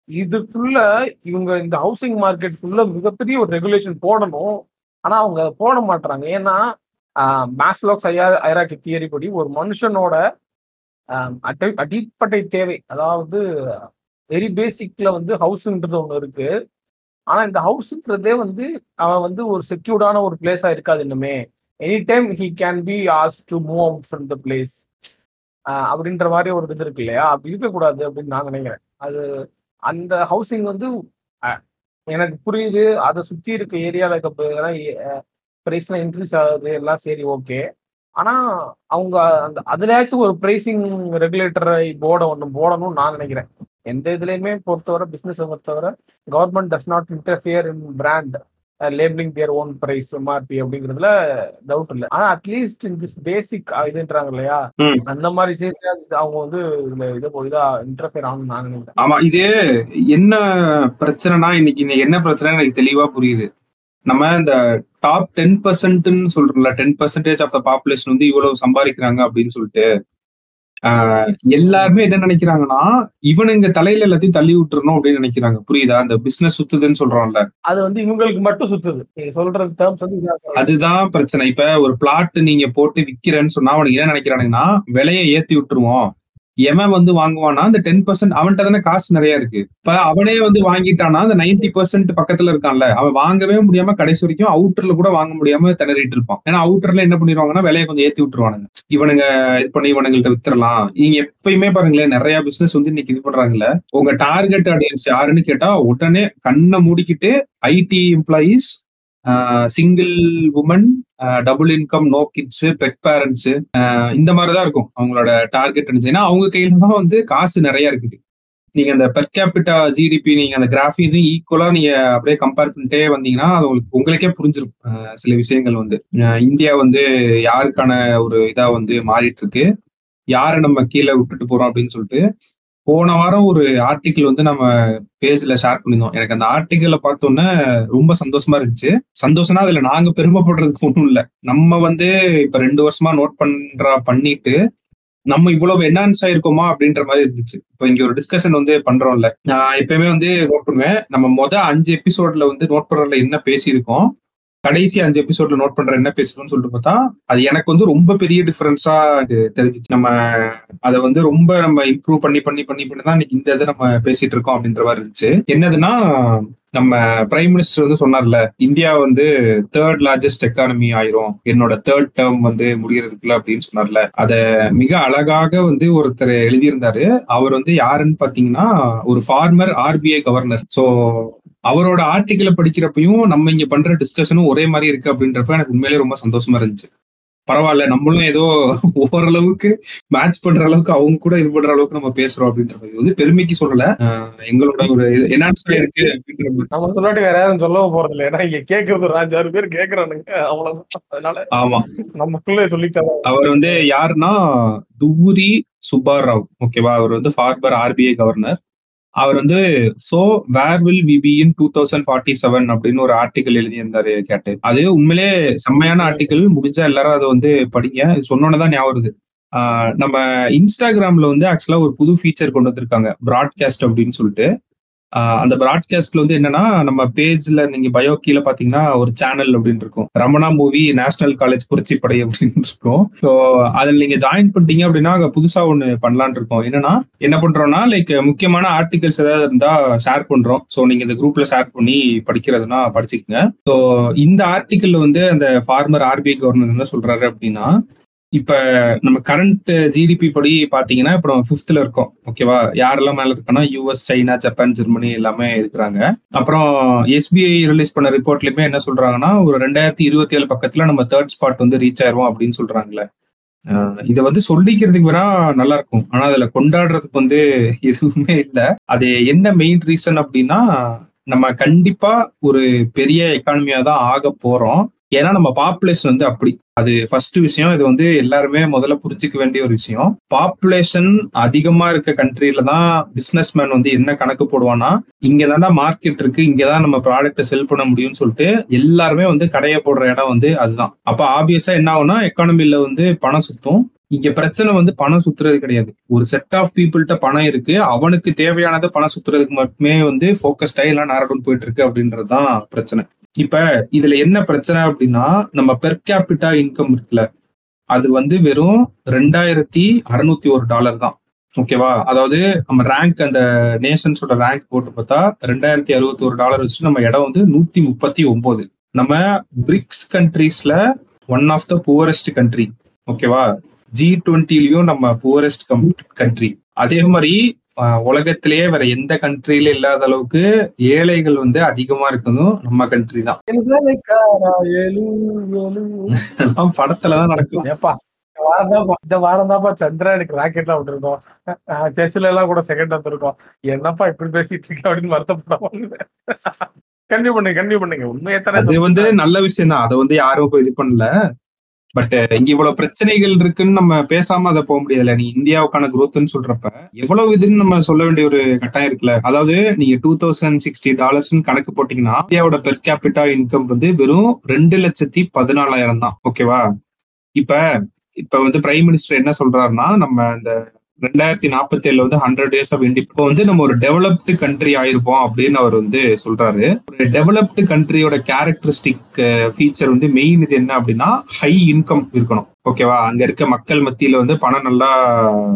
இதுக்குள்ள இவங்க இந்த ஹவுசிங் மார்க்கெட்டுக்குள்ள மிகப்பெரிய ஒரு ரெகுலேஷன் போடணும். ஆனா அவங்க அதை போட மாட்டாங்க ஏன்னா மேஸ்லாக்ஸ் ஐயா ஐராக்கி தியரி படி ஒரு மனுஷனோட அடிப்படை தேவை. அதாவது வெரி பேசிக்ல வந்து ஹவுஸ்ன்றது ஒன்று இருக்கு. ஆனா இந்த ஹவுஸ்ன்றதே வந்து அவன் வந்து ஒரு செக்யூர்டான ஒரு பிளேஸா இருக்காது இன்னுமே. Any time he can be as to move out from the place அப்படின்ற மாதிரி ஒரு இது இருக்கு இல்லையா? அப்படி இருக்கக்கூடாது அப்படின்னு நான் நினைக்கிறேன். அது அந்த ஹவுசிங் வந்து எனக்கு புரியுது. அதை சுத்தி இருக்க ஏரியால இருக்க பிரைஸ்லாம் இன்க்ரீஸ் ஆகுது. எல்லாம் சரி ஓகே ஆனா அவங்க அந்த அதுலயாச்சும் ஒரு பிரைசிங் ரெகுலேட்டரை போர்டை ஒன்று போடணும்னு நான் நினைக்கிறேன். எந்த இதுலயுமே பொறுத்தவரை பிசினஸ் பொறுத்தவரை government does not interfere in brand labelling their own price MRP அப்படிங்கிறதுல டவுட் இல்லை. ஆனா அட்லீஸ்ட் இந்த பேசிக் இதுன்றாங்க இல்லையா. அந்த மாதிரி விஷயத்துல அவங்க வந்து இதுல இதை இதா இன்டர்ஃபியர் ஆகணும்னு நான் நினைக்கிறேன். ஆமா இது என்ன பிரச்சனைனா இன்னைக்கு என்ன பிரச்சனை எனக்கு தெளிவா புரியுது. நம்ம இந்த டாப் டென் பர்சன்ட்னு சொல்றோம்ல ten percentage of the population வந்து இவ்வளவு சம்பாதிக்கிறாங்க அப்படின்னு சொல்லிட்டு எல்லாருமே என்ன நினைக்கிறாங்கன்னா இவனுங்க தலையில எல்லாத்தையும் தள்ளி விட்டுறணும் அப்படின்னு நினைக்கிறாங்க. புரியுதா? இந்த பிசினஸ் சுத்துதுன்னு சொல்றோம்ல. அது வந்து இவங்களுக்கு மட்டும் சுத்துது. நீங்க சொல்ற டேர்ம்ஸ் வந்து இதா இருக்கு. அதுதான் பிரச்சனை. இப்ப ஒரு பிளாட் நீங்க போட்டு விக்கிறேன்னு சொன்னா அவனுக்கு என்ன நினைக்கிறானுங்கன்னா விலையை ஏத்தி விட்டுருவோம். எவன் வந்து வாங்குவானா? அந்த டென் பர்சன்ட் அவன்கிட்ட தானே காசு நிறைய இருக்கு. இப்ப அவனே வந்து வாங்கிட்டானா? அந்த நைன்டி பர்சன்ட் பக்கத்துல இருக்கான்ல. அவன் வாங்கவே முடியாம கடைசி வரைக்கும் அவுட்டர்ல கூட வாங்க முடியாம திணறிட்டு இருப்பான். ஏன்னா அவுட்டர்ல என்ன பண்ணிடுவாங்கன்னா விலையை கொஞ்சம் ஏத்தி விட்டுருவானுங்க. இவனுங்க இது பண்ணி இவனுங்கள்ட்ட வித்துறலாம் நீங்க எப்பயுமே பாருங்களேன் நிறைய பிசினஸ் வந்து இன்னைக்கு இது பண்றாங்கல்ல. உங்க டார்கெட் ஆடியன்ஸ் யாருன்னு கேட்டா உடனே கண்ணை மூடிக்கிட்டு IT employees single woman double income no kids peg parents இந்த மாதிரிதான் இருக்கும் அவங்களோட டார்கெட் இருந்துச்சுன்னா அவங்க கையில தான் வந்து காசு நிறைய இருக்குது. நீங்க அந்த பெர் கேபிட்டா ஜிடிபி நீங்க அந்த கிராஃபி இதுவும் ஈக்குவலா நீங்க அப்படியே கம்பேர் பண்ணிட்டே வந்தீங்கன்னா அது உங்களுக்கு உங்களுக்கே புரிஞ்சிருக்கும் சில விஷயங்கள் வந்து. இந்தியா வந்து யாருக்கான ஒரு இதா வந்து மாறிட்டு இருக்கு? யாரை நம்ம கீழே விட்டுட்டு போறோம் அப்படின்னு சொல்லிட்டு போன வாரம் ஒரு ஆர்டிக்கிள் வந்து நம்ம பேஜ்ல ஷேர் பண்ணியிருந்தோம். எனக்கு அந்த ஆர்டிக்கிள பார்த்தோன்னே ரொம்ப சந்தோஷமா இருந்துச்சு. சந்தோஷம்னா அதுல நாங்க பெருமைப்படுறதுக்கு ஒன்றும் இல்லை. நம்ம வந்து இப்ப ரெண்டு வருஷமா நோட் பண்ற பண்ணிட்டு நம்ம இவ்வளவு என்ஹான்ஸ் ஆயிருக்கோமா அப்படின்ற மாதிரி இருந்துச்சு. இப்போ இங்க ஒரு டிஸ்கஷன் வந்து பண்றோம்ல. நான் எப்பயுமே வந்து நோட் பண்ணுவேன். நம்ம மொதல் அஞ்சு எபிசோட்ல வந்து நோட் பண்றதுல என்ன பேசியிருக்கோம்? கடைசி அஞ்சு எபிசோட்ல நோட் பண்ற என்ன பேசணும்னு சொல்லிட்டு பார்த்தா அது எனக்கு வந்து ரொம்ப பெரிய டிஃபரன்ஸா தெரிஞ்சிச்சு. நம்ம அதை வந்து ரொம்ப நம்ம இம்ப்ரூவ் பண்ணி பண்ணி பண்ணி பண்ணி தான் இன்னைக்கு இந்த இதை நம்ம பேசிட்டு இருக்கோம் அப்படின்ற மாதிரி இருந்துச்சு. என்னதுன்னா நம்ம பிரைம் மினிஸ்டர் வந்து சொன்னார்ல இந்தியா வந்து தேர்ட் லார்ஜஸ்ட் எக்கானமி ஆயிரும். என்னோட தேர்ட் டேர்ம் வந்து முடியறதுக்குள்ள அப்படின்னு சொன்னார்ல. அத மிக அழகாக வந்து ஒருத்தர் எழுதியிருந்தாரு. அவர் வந்து யாருன்னு பாத்தீங்கன்னா ஒரு ஃபார்மர் ஆர்பிஐ கவர்னர் சோ அவரோட ஆர்டிக்கிளை படிக்கிறப்பையும் நம்ம இங்க பண்ற டிஸ்கஷனும் ஒரே மாதிரி இருக்கு அப்படின்றப்ப எனக்கு உண்மையிலேயே ரொம்ப சந்தோஷமா இருந்துச்சு. பரவாயில்ல நம்மளும் ஏதோ ஓரளவுக்கு மேட்ச் பண்ற அளவுக்கு அவங்க கூட இது பண்ற அளவுக்கு நம்ம பேசுறோம் அப்படின்றது இது வந்து பெருமைக்கு சொல்லல. எங்களோட ஒரு என்ஹான்ஸ் இருக்கு அப்படின்ற மாதிரி. நம்ம சொல்லாட்டி வேற யாரும் சொல்லவும் போறது இல்லை ஏன்னா இங்க கேக்குறது ஒரு அஞ்சாறு பேர் கேக்குறானுங்க. அவ்வளவுதான். அதனால ஆமா. நமக்குள்ளே சொல்லிட்டாங்க அவர் வந்து யாருன்னா துவுரி சுப்பாராவ். ஓகேவா? அவர் வந்து ஃபார்மர் ஆர்பிஐ கவர்னர் அவர் வந்து so where will we be in two thousand forty seven அப்படின்னு ஒரு ஆர்டிக்கல் எழுதியிருந்தாரு கேட்டு. அது உண்மையிலே செம்மையான ஆர்டிக்கல் முடிஞ்சா எல்லாரும் அதை வந்து படிங்க. சொன்னோன்னதான் தான் ஞாபகம் வருது. நம்ம இன்ஸ்டாகிராம்ல வந்து ஆக்சுவலா ஒரு புது ஃபீச்சர் கொண்டு வந்திருக்காங்க. ப்ராட்காஸ்ட் அப்படின்னு சொல்லிட்டு. அந்த ப்ராட்காஸ்ட்ல வந்து என்னன்னா நம்ம பேஜ்ல நீங்க பயோ கீழே பாத்தீங்கன்னா ஒரு சேனல் அப்படின்னு இருக்கும். ரமணா மூவி நேஷனல் காலேஜ் புரட்சிப்படை அப்படின்னு இருக்கும். ஸோ அதில் நீங்க ஜாயின் பண்ணிட்டீங்க அப்படின்னா அங்க புதுசா ஒண்ணு பண்ணலான் இருக்கோம். என்னன்னா என்ன பண்றோம்னா லைக் முக்கியமான ஆர்டிகல்ஸ் ஏதாவது இருந்தா ஷேர் பண்றோம். ஸோ நீங்க இந்த குரூப்ல ஷேர் பண்ணி படிக்கிறதுனா படிச்சுக்கோங்க. ஸோ இந்த ஆர்டிக்கல் வந்து அந்த ஃபார்மர் ஆர்பிஐ கவர்னர் என்ன சொல்றாரு அப்படின்னா இப்ப நம்ம கரண்ட் ஜிடிபி படி பாத்தீங்கன்னா இப்ப நம்ம ஃபிஃப்த்ல இருக்கோம். ஓகேவா யாரெல்லாம் மேல இருக்கோம்னா யூஎஸ் சைனா ஜப்பான் ஜெர்மனி எல்லாமே இருக்கிறாங்க. அப்புறம் எஸ்பிஐ ரிலீஸ் பண்ண ரிப்போர்ட்லயுமே என்ன சொல்றாங்கன்னா ஒரு ரெண்டாயிரத்தி இருபத்தி ஏழு பக்கத்துல நம்ம தேர்ட் ஸ்பாட் வந்து ரீச் ஆயிருவோம் அப்படின்னு சொல்றாங்களே இதை வந்து சொல்லிக்கிறதுக்கு வேணா நல்லா இருக்கும். ஆனா அதுல கொண்டாடுறதுக்கு வந்து எதுவுமே இல்லை. அது என்ன மெயின் ரீசன் அப்படின்னா நம்ம கண்டிப்பா ஒரு பெரிய எக்கானமியா தான் ஆக போறோம். ஏன்னா நம்ம பாப்புலேஷன் வந்து அப்படி. அது ஃபர்ஸ்ட் விஷயம். இது வந்து எல்லாருமே முதல்ல புரிஞ்சுக்க வேண்டிய ஒரு விஷயம். பாப்புலேஷன் அதிகமா இருக்க கண்ட்ரில தான் பிசினஸ் மேன் வந்து என்ன கணக்கு போடுவான்னா இங்க தானே மார்க்கெட் இருக்கு இங்க தான் நம்ம ப்ராடக்ட்டை செல் பண்ண முடியும்னு சொல்லிட்டு எல்லாருமே வந்து கடையை போடுற இடம் வந்து அதுதான். அப்ப ஆப்வியஸா என்ன ஆகும்னா எக்கானமில வந்து பணம் சுத்தும். இங்க பிரச்சனை வந்து பணம் சுத்துறது கிடையாது. ஒரு செட் ஆஃப் பீப்புள்கிட்ட பணம் இருக்கு. அவனுக்கு தேவையானதை பணம் சுத்துறதுக்கு மட்டுமே வந்து ஃபோக்கஸ்டா எல்லாம் நேரடும் போயிட்டு இருக்கு அப்படின்றதுதான் பிரச்சனை. இப்ப இதுல என்ன பிரச்சனை அப்படின்னா நம்ம பெர் கேபிட்டா இன்கம் இருக்குல்ல அது வந்து வெறும் ரெண்டாயிரத்தி அறுநூத்தி ஒரு டாலர் தான். ஓகேவா அதாவது நம்ம ரேங்க் அந்த நேஷன்ஸோட ரேங்க் போட்டு பார்த்தா ரெண்டாயிரத்தி அறுபத்தி ஒரு டாலர் வச்சு நம்ம இடம் வந்து நூத்தி முப்பத்தி ஒன்பது. நம்ம BRICS கண்ட்ரீஸ்ல one of the poorest country ஓகேவா ஜி டுவெண்ட்டிலையும் நம்ம புவரஸ்ட் கண்ட்ரி அதே மாதிரி உலகத்திலேயே வேற எந்த கண்ட்ரில இல்லாத அளவுக்கு ஏழைகள் வந்து அதிகமா இருக்கணும் நம்ம கண்ட்ரி தான். எல்லாம் படத்துலதான் நடக்கும். ஏப்பா இந்த வாரம் தான்ப்பா வாரம் தான்ப்பா சந்திரனுக்கு ராக்கெட்லாம் விட்டுருக்கோம். செஸ்ல எல்லாம் கூட செகண்ட் வந்திருக்கோம். என்னப்பா இப்படி பேசிட்டு இருக்க அப்படின்னு வருத்தப்படுவாங்க கண்டிப்பா பண்ணுங்க கண்டிப்பா பண்ணுங்க. உண்மையை அது சொல்றேன். வந்து நல்ல விஷயம் தான் அதை வந்து யாரும் இது பண்ணல. பட் uh, இங்க இவ்வளவு பிரச்சனைகள் இருக்குன்னு நம்ம பேசாம அதை போக முடியாதுல்ல. நீ இந்தியாவுக்கான குரோத்னு சொல்றப்ப எவ்வளவு இதுன்னு நம்ம சொல்ல வேண்டிய ஒரு கட்டாயம் இருக்குல்ல? அதாவது நீங்க டூ தௌசண்ட் சிக்ஸ்டி டாலர்ஸ்னு கணக்கு போட்டீங்கன்னா இந்தியாவோட பெர் கேபிட்டா இன்கம் வந்து வெறும் ரெண்டு லட்சத்தி பதினாலாயிரம் தான். ஓகேவா இப்ப இப்ப வந்து பிரைம் மினிஸ்டர் என்ன சொல்றாருன்னா நம்ம இந்த ரெண்டாயிரத்தி நாற்பத்தி ஏழுல வந்து ஹண்ட்ரட் டேஸ் ஆஃப் இண்டி இப்போ வந்து நம்ம ஒரு டெவலப்டு கண்ட்ரி ஆயிருப்போம் அப்படின்னு அவர் வந்து சொல்றாரு. ஒரு டெவலப்டு கண்ட்ரியோட கேரக்டரிஸ்டிக் ஃபீச்சர் வந்து மெயின் இது என்ன அப்படின்னா ஹை இன்கம் இருக்கணும். ஓகேவா? அங்க இருக்க மக்கள் மத்தியில வந்து பணம் நல்லா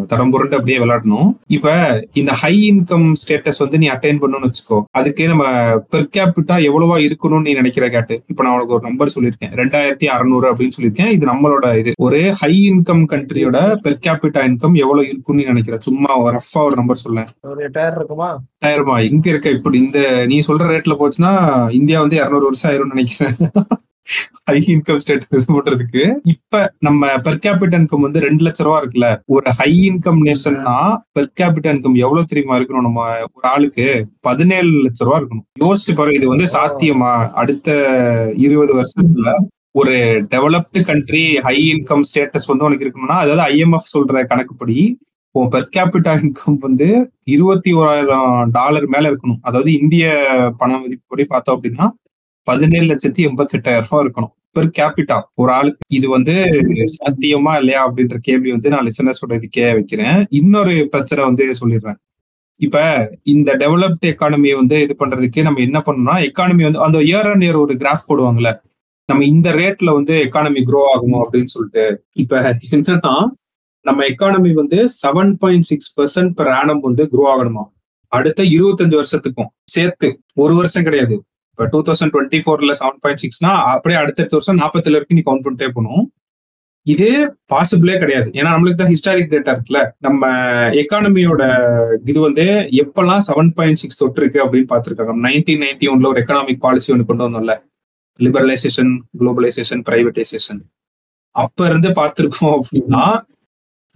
தடம் புரண்டு அப்படியே விளையாடணும். இப்ப இந்த ஹை இன்கம் ஸ்டேட்டஸ் வந்து நீ அட்டைன் பண்ணணும்னு வச்சுக்கோ. அதுக்கு நம்ம பெர் கேபிட்டா எவ்வளவா இருக்கணும்னு நீ நினைக்கிற கேட்டு. இப்ப நான் உனக்கு ஒரு நம்பர் சொல்லியிருக்கேன். ரெண்டாயிரத்தி அறுநூறு அப்படின்னு சொல்லியிருக்கேன். இது நம்மளோட இது. ஒரு ஹை இன்கம் கண்ட்ரியோட பெர் கேபிட்டா இன்கம் எவ்வளவு இருக்கும்னு நீ நினைக்கிற? சும்மா ரஃபா ஒரு நம்பர் சொல்லேன். ஒரு எட்டாயிரம் இருக்குமா? ஆயிரமா எங்க இருக்க இப்படி இந்த நீ சொல்ற ரேட்ல போச்சுன்னா இந்தியா வந்து இருநூறு வருஷம் ஆயிரும்னு நினைக்கிறேன். ஹை இன்கம் ஸ்டேட்டஸ் போடுறதுக்கு. இப்ப நம்ம பெர் கேபிட்டல் இன்கம் வந்து ரெண்டு லட்ச ரூபா இருக்குல்ல. ஒரு ஹை இன்கம் நேஷன்னா பெர் கேபிட்டல் இன்கம் எவ்வளவு தெரியுமா இருக்கணும் நம்ம ஒரு ஆளுக்கு? பதினேழு லட்ச ரூபா இருக்கணும். யோசிச்சு பாரு இது வந்து சாத்தியமா? அடுத்த இருபது வருஷத்துல ஒரு developed country high income status வந்து உனக்கு இருக்கணும்னா அதாவது ஐஎம்எஃப் சொல்ற கணக்குப்படி உன் பெர் கேபிட்டா இன்கம் வந்து இருபத்தி ஓராயிரம் டாலர் மேல இருக்கணும். அதாவது இந்திய பண மதிப்புப்படி பார்த்தோம் அப்படின்னா பதினேழு லட்சத்தி எண்பத்தி எட்டாயிரம் ரூபாய் இருக்கணும். பெர் கேபிட்டா ஒரு ஆளுக்கு. இது வந்து சாத்தியமா இல்லையா அப்படின்ற கேள்வி வந்து நான் லிசனர்ஸோட இதுக்கே வைக்கிறேன். இன்னொரு பிரச்சனை வந்து சொல்லிடுறேன். இப்ப இந்த டெவலப்டு எக்கானமியை வந்து இது பண்றதுக்கு நம்ம என்ன பண்ணணும்னா எக்கானமி வந்து அந்த இயர் அண்ட் இயர் ஒரு கிராஃப் போடுவாங்கல்ல. நம்ம இந்த ரேட்ல வந்து எக்கானமி க்ரோ ஆகும் அப்படின்னு சொல்லிட்டு. இப்ப என்னன்னா நம்ம எக்கானமி வந்து seven point six percent per annum வந்து க்ரோ ஆகணுமா? அடுத்த இருபத்தஞ்சு வருஷத்துக்கும் சேர்த்து. ஒரு வருஷம் கிடையாது. இப்போ டூ தௌசண்ட் டுவெண்ட்டி ஃபோர்ல செவன் பாயிண்ட் சிக்ஸ்னா அப்படியே அடுத்தடுத்த வருஷம் நாற்பத்துல வரைக்கும் நீ கவுண்ட் பண்ணிட்டே போகணும். இது பாசிபிளே கிடையாது. ஏன்னா நம்மளுக்கு தான் ஹிஸ்டாரிக் டேட்டா இருக்குல்ல. நம்ம எக்கானமியோட இது வந்து எப்பெல்லாம் செவன் பாயிண்ட் சிக்ஸ் தொட்டு இருக்கு அப்படின்னு பார்த்துருக்காங்க. நைன்டீன் நைன்டி ஒன்ல ஒரு எக்கனாமிக் பாலிசி ஒன்று கொண்டு வந்தோம்ல. லிபரலைசேஷன் குளோபலைசேஷன் பிரைவேடைசேஷன் அப்ப இருந்து பார்த்திருக்கோம் அப்படின்னா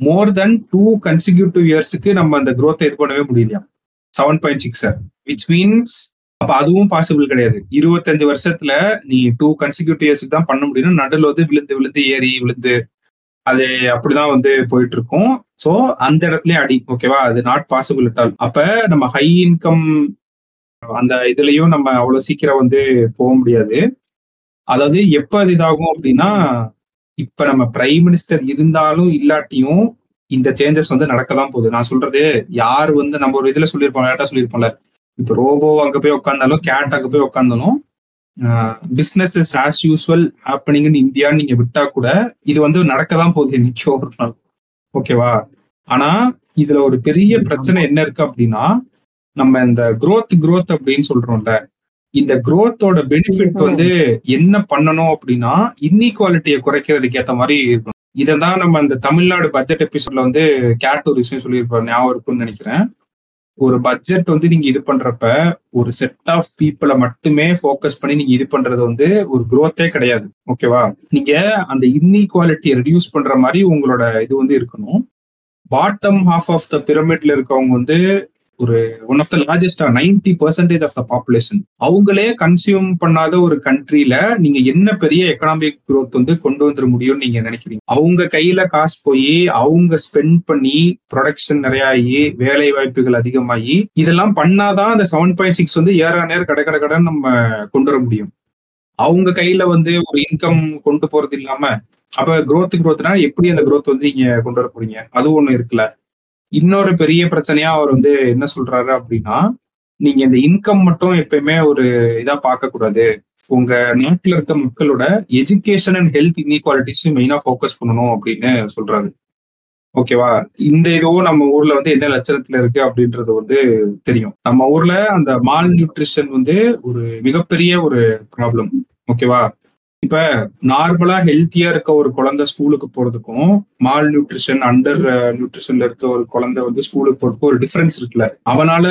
மோர் தென் டூ கன்சிக்யூட்டிவ் இயர்ஸுக்கு நம்ம அந்த குரோத்தை இது பண்ணவே முடியலையா? Seven point six which means அப்ப அதுவும் பாசிபிள் கிடையாது. இருபத்தஞ்சு வருஷத்துல நீ டூ கன்சிக்யூட்டிவ் இயர்ஸ்க்கு தான் பண்ண முடியும் நடுவில் வந்து விழுந்து விழுந்து ஏறி விழுந்து அது அப்படிதான் வந்து போயிட்டு இருக்கும் ஸோ அந்த இடத்துலயே அடி ஓகேவா அது நாட் பாசிபிள் இட்டால் அப்ப நம்ம ஹை இன்கம் அந்த இதுலயும் நம்ம அவ்வளவு சீக்கிரம் வந்து போக முடியாது. அதாவது எப்ப அது இதாகும் அப்படின்னா இப்ப நம்ம பிரைம் மினிஸ்டர் இருந்தாலும் இல்லாட்டியும் இந்த சேஞ்சஸ் வந்து நடக்க தான் போகுது. நான் சொல்றது யார் வந்து நம்ம ஒரு இதுல சொல்லியிருப்போம் லேட்டா சொல்லியிருப்போம்ல இப்ப ரோபோ அங்க போய் உட்காந்தாலும் கேட் அங்க போய் உட்காந்தாலும் business is as usual happening in இந்தியான்னு நீங்க விட்டா கூட இது வந்து நடக்க தான் போகுது என்னைக்கோ ஒரு நாள். ஓகேவா ஆனா இதுல ஒரு பெரிய பிரச்சனை என்ன இருக்கு அப்படின்னா நம்ம இந்த growth growth அப்படின்னு சொல்றோம்ல இந்த growthோட பெனிஃபிட் வந்து என்ன பண்ணணும் அப்படின்னா இன்இக்வாலிட்டியை குறைக்கிறதுக்கு ஏத்த மாதிரி இருக்கணும். இதை தான் நம்ம அந்த தமிழ்நாடு பட்ஜெட் எபிசோட்ல வந்து கேட் ஒரு விஷயம் சொல்லியிருப்பாரு ஞாபகம் இருக்கும்னு நினைக்கிறேன். ஒரு பட்ஜெட் வந்து நீங்க இது பண்றப்ப ஒரு செட் ஆஃப் பீப்புளை மட்டுமே ஃபோக்கஸ் பண்ணி நீங்க இது பண்றது வந்து ஒரு குரோத்தே கிடையாது. ஓகேவா நீங்க அந்த இன்இக்வாலிட்டியை ரெடியூஸ் பண்ற மாதிரி உங்களோட இது வந்து இருக்கணும். பாட்டம் ஹாஃப் ஆஃப் த பிரமிட்ல இருக்கவங்க வந்து ஒரு one of the லார்ஜஸ்டா ninety percentage of the population அவங்களே கன்சியூம் பண்ணாத ஒரு கண்ட்ரில நீங்க என்ன பெரிய எக்கனாமிக் குரோத் வந்து கொண்டு வந்துட முடியும்னு நீங்க நினைக்கிறீங்க? அவங்க கையில காசு போய் அவங்க ஸ்பெண்ட் பண்ணி ப்ரொடக்ஷன் நிறைய ஆகி வேலை வாய்ப்புகள் அதிகமாகி இதெல்லாம் பண்ணாதான் அந்த செவன் பாயிண்ட் சிக்ஸ் வந்து ஏற நேரம் கடை கடை கடன் நம்ம கொண்டு வர முடியும். அவங்க கையில வந்து ஒரு இன்கம் கொண்டு போறது இல்லாம அப்ப குரோத் குரோத்னா எப்படி அந்த குரோத் வந்து நீங்க கொண்டு வர போறீங்க? அது ஒண்ணு இருக்குல்ல. இன்னொரு பெரிய பிரச்சனையா அவர் வந்து என்ன சொல்றாரு அப்படின்னா நீங்க இந்த இன்கம் மட்டும் எப்பயுமே ஒரு இதா பார்க்க கூடாது உங்க நாட்டுல இருக்க மக்களோட எஜுகேஷன் அண்ட் ஹெல்த் இன்இக்வாலிட்டிஸும் மெயினா ஃபோக்கஸ் பண்ணணும் அப்படின்னு சொல்றாரு. ஓகேவா இந்த இதுவும் நம்ம ஊர்ல வந்து என்ன லட்சணத்துல இருக்கு அப்படின்றது வந்து தெரியும். நம்ம ஊர்ல அந்த மால் நியூட்ரிஷன் வந்து ஒரு மிகப்பெரிய ஒரு ப்ராப்ளம் ஓகேவா இப்ப நார்மலா ஹெல்த்தியா இருக்க ஒரு குழந்தை ஸ்கூலுக்கு போறதுக்கும் மால் நியூட்ரிஷன் அண்டர் நியூட்ரிஷன்ல இருக்க ஒரு குழந்தை வந்து ஸ்கூலுக்கு போறதுக்கும் ஒரு டிஃபரன்ஸ் இருக்குல்ல. அவனால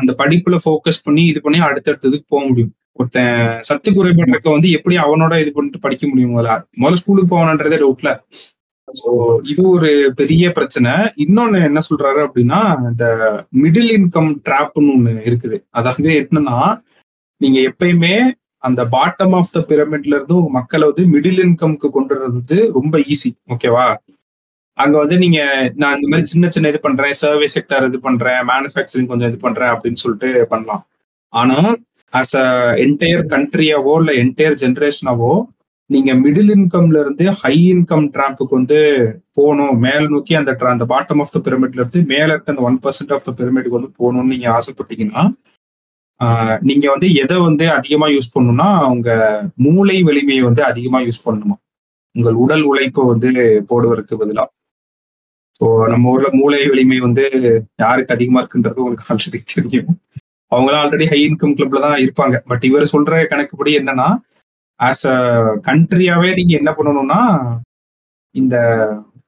அந்த படிப்புல ஃபோக்கஸ் பண்ணி இது பண்ணி அடுத்தடுத்ததுக்கு போக முடியும். ஒருத்தன் சத்து குறைபாடு இருக்க வந்து எப்படி அவனோட இது பண்ணிட்டு படிக்க முடியும் முதல்ல? முதல்ல ஸ்கூலுக்கு போவானன்றதே டவுட்ல ஸோ இது ஒரு பெரிய பிரச்சனை. இன்னொன்னு என்ன சொல்றாரு அப்படின்னா இந்த மிடில் இன்கம் ட்ராப்னு ஒண்ணு இருக்குது. அதாவது என்னன்னா நீங்க எப்பயுமே அந்த பாட்டம் ஆஃப் த பிரமிட்ல இருந்து உங்க மக்களை வந்து மிடில் இன்கம்க்கு கொண்டு வர்றது வந்து ரொம்ப ஈஸி ஓகேவா அங்க வந்து நீங்க நான் இந்த மாதிரி சின்ன சின்ன இது பண்றேன் சர்வீஸ் செக்டர் இது பண்றேன் மேனுஃபேக்சரிங் கொஞ்சம் இது பண்றேன் அப்படின்னு சொல்லிட்டு பண்ணலாம். ஆனா ஆஸ் அ என்டையர் கண்ட்ரியாவோ இல்ல என்டையர் ஜென்ரேஷனாவோ நீங்க மிடில் இன்கம்ல இருந்து ஹை இன்கம் ட்ராப்புக்கு வந்து போகணும். மேல் நோக்கி அந்த அந்த பாட்டம் ஆஃப் த பிரமிட்ல இருந்து மேல இருக்க அந்த ஒன் பர்சன்ட் ஆஃப் த பிரமிட்க்கு வந்து போகணும்னு நீங்க ஆசைப்பட்டீங்கன்னா நீங்க வந்து எதை வந்து அதிகமா யூஸ் பண்ணணும்னா உங்க மூளை வலிமையை வந்து அதிகமா யூஸ் பண்ணணுமா? உங்கள் உடல் உழைப்பை வந்து போடுவதற்கு பதிலா. ஸோ நம்ம ஊர்ல மூளை வலிமை வந்து யாருக்கு அதிகமா இருக்குன்றது உங்களுக்கு ஆல்ரெடி தெரியும். அவங்களாம் ஆல்ரெடி ஹை இன்கம் கிளப்ல தான் இருப்பாங்க. பட் இவர் சொல்ற கணக்குப்படி என்னன்னா ஆஸ் அ கண்ட்ரியாவே நீங்க என்ன பண்ணணும்னா இந்த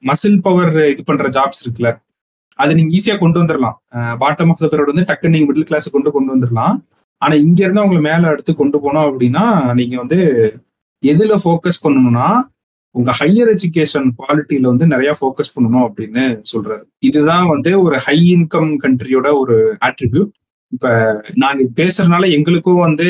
மசில் பவர் இது பண்ற ஜாப்ஸ் இருக்குல்ல அதை நீங்க ஈஸியா கொண்டு வந்துடலாம் பாட்டம் ஆஃப் த பீரியட் வந்து டக்குன்னு நீங்க மிடில் கிளாஸ் கொண்டு கொண்டு வந்துடலாம் ஆனா இங்க இருந்து அவங்களை மேல எடுத்து கொண்டு போனோம் அப்படின்னா நீங்க வந்து எதுல ஃபோக்கஸ் பண்ணணும்னா உங்க ஹையர் எஜுகேஷன் குவாலிட்டியில வந்து நிறைய ஃபோக்கஸ் பண்ணணும் அப்படின்னு சொல்றாரு. இதுதான் வந்து ஒரு ஹை இன்கம் கண்ட்ரியோட ஒரு ஆட்ரிபியூட் இப்ப நாங்க பேசுறதுனால எங்களுக்கும் வந்து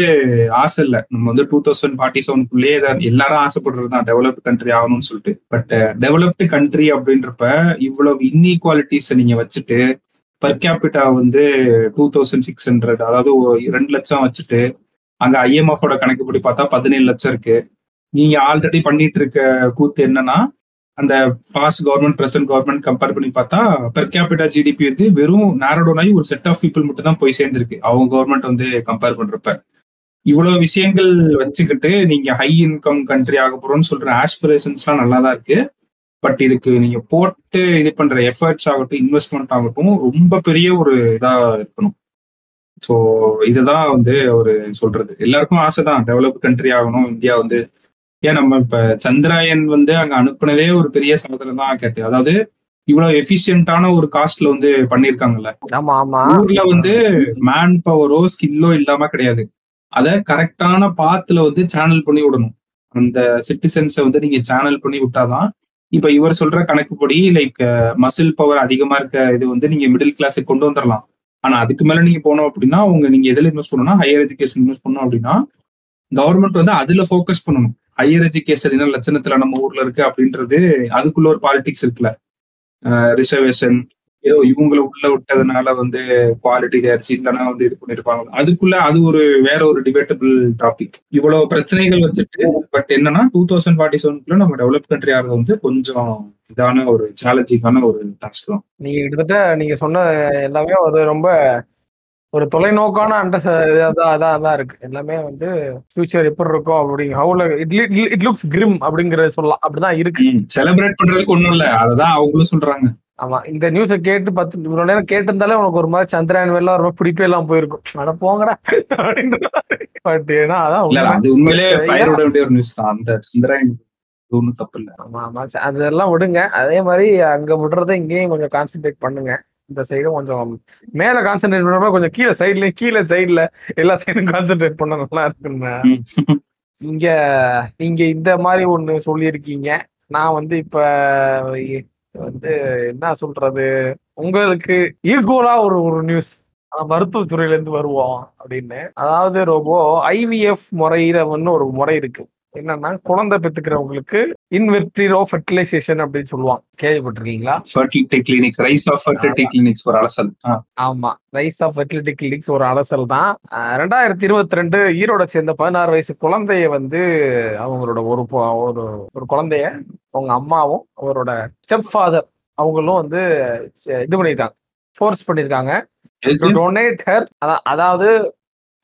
ஆசை இல்லை. நம்ம வந்து டூ தௌசண்ட் ஃபார்ட்டி செவனுக்குள்ளேயே எல்லாரும் ஆசைப்படுறது தான் டெவலப்டு கண்ட்ரி ஆகணும்னு சொல்லிட்டு. பட் டெவலப்டு கண்ட்ரி அப்படின்றப்ப இவ்வளவு இன்இக்வாலிட்டிஸை நீங்க வச்சுட்டு பர் கேபிட்டா வந்து டூ தௌசண்ட் சிக்ஸ் ஹண்ட்ரட் அதாவது ரெண்டு லட்சம் வச்சுட்டு அங்க ஐஎம்எஃபோட கணக்குப்படி பார்த்தா பதினேழு லட்சம் இருக்கு. நீங்க ஆல்ரெடி பண்ணிட்டு இருக்க கூத்து என்னன்னா அந்த past government present government compare பண்ணி பார்த்தா பெர் கேபிட்டா ஜிடிபி வந்து வெறும் நேரடோன் ஒரு செட் ஆஃப் பீப்புள் மட்டும் தான் போய் சேர்ந்திருக்கு. அவங்க கவர்மெண்ட் வந்து கம்பேர் பண்றப்ப. இவ்வளவு விஷயங்கள் வச்சுக்கிட்டு நீங்க ஹை இன்கம் கண்ட்ரி ஆக போறோம்னு சொல்ற ஆஸ்பிரேஷன்ஸ்லாம் நல்லா தான் இருக்கு. பட் இதுக்கு நீங்க போட்டு இது பண்ற எஃபர்ட்ஸ் ஆகட்டும் இன்வெஸ்ட்மெண்ட் ஆகட்டும் ரொம்ப பெரிய ஒரு இதா இருக்கணும். ஸோ இதுதான் வந்து ஒரு சொல்றது. எல்லாருக்கும் ஆசை தான் டெவலப் கண்ட்ரி ஆகணும் இந்தியா வந்து ஏன் நம்ம இப்ப சந்திராயன் வந்து அங்க அனுப்புனதே ஒரு பெரிய சாதனை தான் கேட்டு. அதாவது இவ்வளவு எஃபிஷியன்டான ஒரு காஸ்ட்ல வந்து பண்ணிருக்காங்கல்ல. ஊர்ல வந்து மேன் பவரோ ஸ்கில்லோ இல்லாம கிடையாது. அத கரெக்டான பாத்துல வந்து சேனல் பண்ணி விடணும். அந்த சிட்டிசன்ஸை வந்து நீங்க சேனல் பண்ணி விட்டாதான் இப்ப இவர் சொல்ற கணக்குப்படி லைக் மசில் பவர் அதிகமா இருக்க இது வந்து நீங்க மிடில் கிளாஸுக்கு கொண்டு வந்துடலாம் ஆனா அதுக்கு மேல நீங்க போனோம் அப்படின்னா உங்க நீங்க எதுல இன்வெஸ்ட் பண்ணணும்னா ஹையர் எஜுகேஷன் இன்வெஸ்ட் பண்ணோம் அப்படின்னா கவர்மெண்ட் வந்து அதுல ஃபோக்கஸ் பண்ணணும். ஹையர் எஜுகேஷன் என்ன லட்சணத்துல நம்ம ஊர்ல இருக்கு அப்படின்றது அதுக்குள்ள ஒரு பாலிடிக்ஸ் இருக்குல்ல. ரிசர்வேஷன் ஏதோ இவங்களை உள்ள விட்டதுனால வந்து குவாலிட்டி ஆயிடுச்சு இல்லைன்னா வந்து இது பண்ணிருப்பாங்க அதுக்குள்ள அது ஒரு வேற ஒரு டிபேட்டபிள் டாபிக் இவ்வளவு பிரச்சனைகள் வச்சுட்டு பட் என்னன்னா டூ தௌசண்ட் ஃபார்ட்டி செவனுக்குள்ள நம்ம டெவலப் கண்ட்ரி ஆகிறது வந்து கொஞ்சம் இதான ஒரு சேலஞ்சிங்கான ஒரு டாஸ்க் தான். நீங்க கிட்டத்தட்ட நீங்க சொன்ன எல்லாமே ஒரு ரொம்ப ஒரு தொலைநோக்கான அண்டர் அதான் அதான் இருக்கு. எல்லாமே வந்து ஃபியூச்சர் எப்படி இருக்கும் அப்படி ஹவுல இட் இட் லுக்ஸ் கிரிம் அப்படிங்கறது சொல்லலாம். அப்படிதான் இருக்கு. செலிப்ரேட் பண்றதுக்கு ஒண்ணும் இல்ல. அததான் அவங்களும் சொல்றாங்க. ஆமா இந்த நியூஸை கேட்டு பத்து இவ்வளவு நேரம் கேட்டிருந்தாலே உனக்கு ஒரு மாதிரி சந்திரயான் வெள்ளம் ரொம்ப பிடிப்பே எல்லாம் போயிருக்கும். அட போங்கடா. அப்படின்ற பட் ஏன்னா அதான் உண்மையிலே ஒரு நியூஸ் தான். அந்த சந்திராயன் ஒண்ணும் தப்பு இல்ல. ஆமா ஆமா. அதெல்லாம் விடுங்க. அதே மாதிரி அங்க விடுறத இங்கேயும் கொஞ்சம் கான்சென்ட்ரேட் பண்ணுங்க. இந்த சைடும் கொஞ்சம் மேல கான்சென்ட்ரேட் பண்ணாம கொஞ்சம் கீழே சைடுல கீழே சைடுல எல்லா சைடும் கான்சென்ட்ரேட் பண்ண நல்லா இருக்குன்னு இங்க நீங்க இந்த மாதிரி ஒண்ணு சொல்லியிருக்கீங்க. நான் வந்து இப்ப வந்து என்ன சொல்றது? உங்களுக்கு ஈக்குவலா ஒரு ஒரு நியூஸ் மருத்துவத்துறையில இருந்து வருவோம் அப்படின்னு. அதாவது ரொம்ப ஐவிஎஃப் முறையில ஒன்று ஒரு முறை இருக்கு. என்னன்னா குழந்தை பெத்துக்கிறவங்களுக்கு இன்வெர்டிரோ ஃபெர்டிலைசேஷன் அப்படின்னு சொல்லுவாங்க. கேள்விப்பட்டிருக்கீங்களா? Fertility clinics rise of fertility clinics ஒரு அலசல். ஆமா. ரைஸ் ஆஃப் ஃபெர்டிலிட்டி கிளினிக்ஸ் ஒரு அலசல் தான். ரெண்டாயிரத்தி இருபத்தி ரெண்டு ஈரோட சேர்ந்த பதினாறு வயசு குழந்தைய வந்து அவங்களோட ஒரு ஒரு ஒரு குழந்தைய அவங்க அம்மாவும் அவரோட ஸ்டெப் ஃபாதர் அவங்களும் வந்து இது பண்ணியிருக்காங்க. ஃபோர்ஸ் பண்ணியிருக்காங்க? டொனேட் ஹர் அதாவது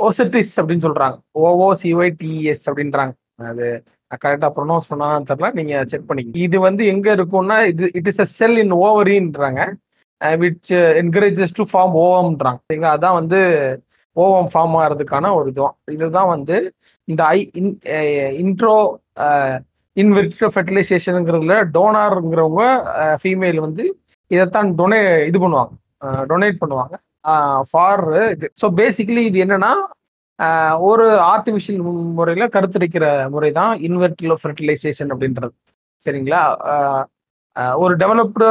ஓசட்டிஸ் அப்படின்னு சொல்றாங்க. ஓஓசிஒய்டிஎஸ் அப்படின்றாங்க. அது கரெக்டா ப்ரொனவுன்ஸ் பண்ணாதான் தெரியல. நீங்க செக் பண்ணிக்க இது வந்து எங்க இருக்கும்னா இது it is a cell in ஓவரின்றாங்க which encourages to form ஓவம்ன்றாங்க சரிங்களா? அதான் வந்து ஓவம் ஃபார்ம் ஆகிறதுக்கான ஒரு இதுவான் இதுதான் வந்து இந்த ஐ இன் இன்ட்ரோ இன்வெர்ட்ரோ ஃபெர்டிலைசேஷனுங்கிறதுல டோனாருங்கிறவங்க ஃபீமேல் வந்து இதைத்தான் டொனே இது பண்ணுவாங்க. Uh, டொனேட் பண்ணுவாங்க. Uh, ஃபார் இது. ஸோ பேசிக்கலி இது என்னன்னா ஒரு ஆர்டிஃபிஷியல் முறையில் கருத்தரிக்கிற முறை தான் இன்வெர்டிலோ ஃபெர்டிலைசேஷன் அப்படின்றது. சரிங்களா? ஒரு developed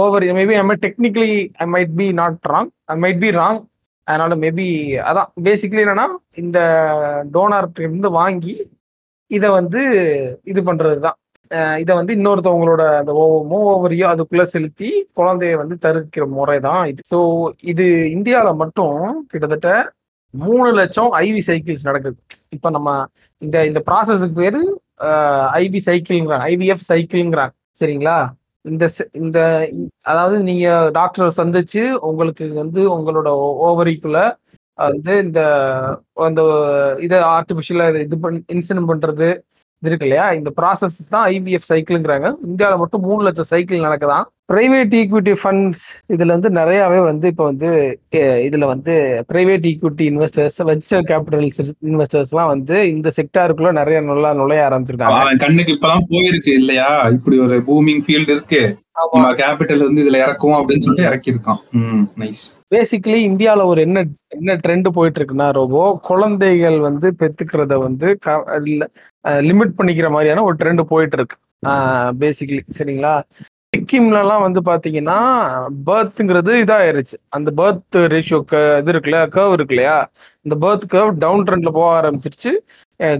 over maybe I technically I might be not wrong I might be wrong அதனால மேபி அதான் பேசிக்கலி என்னன்னா இந்த டோனார்ட்டிருந்து வாங்கி இதை வந்து இது பண்ணுறது தான் இதை வந்து இன்னொருத்தவங்களோட அந்த ஓவமோ ஓவரியோ அதுக்குள்ளே செலுத்தி குழந்தைய வந்து தருக்கிற முறை தான் இது. ஸோ இது இந்தியாவில் மட்டும் கிட்டத்தட்ட மூணு லட்சம் ஐவி சைக்கிள்ஸ் நடக்குது. இப்போ நம்ம இந்த இந்த ப்ராசஸுக்கு பேர் ஐவி சைக்கிள்ங்கிறாங்க ஐவிஎஃப் சைக்கிள்ங்கிறாங்க சரிங்களா? இந்த இந்த அதாவது நீங்க டாக்டரை சந்திச்சு உங்களுக்கு வந்து உங்களோட ஓவரிக்குள்ள வந்து இந்த அந்த இதை ஆர்டிஃபிஷியலா இது பண் இன்சிடென்ட் பண்றது இது இருக்கு இல்லையா? இந்த ப்ராசஸ் தான் ஐவிஎஃப் சைக்கிள்ங்கிறாங்க இந்தியாவில் மட்டும் மூணு லட்சம் சைக்கிள் நடக்குதான். பிரைவேட் ஈக்விட்டி ஃபண்ட்ஸ் இதுல வந்து நிறையவே வந்து இப்போ வந்து இதுல வந்து private equity investors venture capitals இன்வெஸ்டர்ஸ்லாம் வந்து இந்த செக்டாருக்குள்ள நிறைய நல்லா நுழைய ஆரம்பிச்சிருக்காங்க. கண்ணுக்கு இப்பதான் போயிருக்கு இல்லையா? இப்படி ஒரு பூமிங் ஃபீல்டு இருக்கு. கேபிட்டல் வந்து இதுல இறக்கும் அப்படின்னு சொல்லிட்டு இறக்கி இருக்கான் ம் நைஸ் பேசிக்கலி இந்தியாவில் ஒரு என்ன என்ன ட்ரெண்ட் போயிட்டு இருக்குன்னா ரோபோ குழந்தைகள் வந்து பெத்துக்கிறத வந்து லிமிட் பண்ணிக்கிற மாதிரியான ஒரு ட்ரெண்ட் போயிட்டு இருக்கு பேசிக்கலி சரிங்களா? சிக்கிம்லலாம் வந்து பாத்தீங்கன்னா பர்த்ங்கிறது இதாயிருச்சு. அந்த பர்த் ரேஷியோ இது இருக்குல்ல கர்வ் இருக்கு இல்லையா இந்த பர்த் கர்வ் டவுன் ட்ரெண்ட்ல போக ஆரம்பிச்சிருச்சு.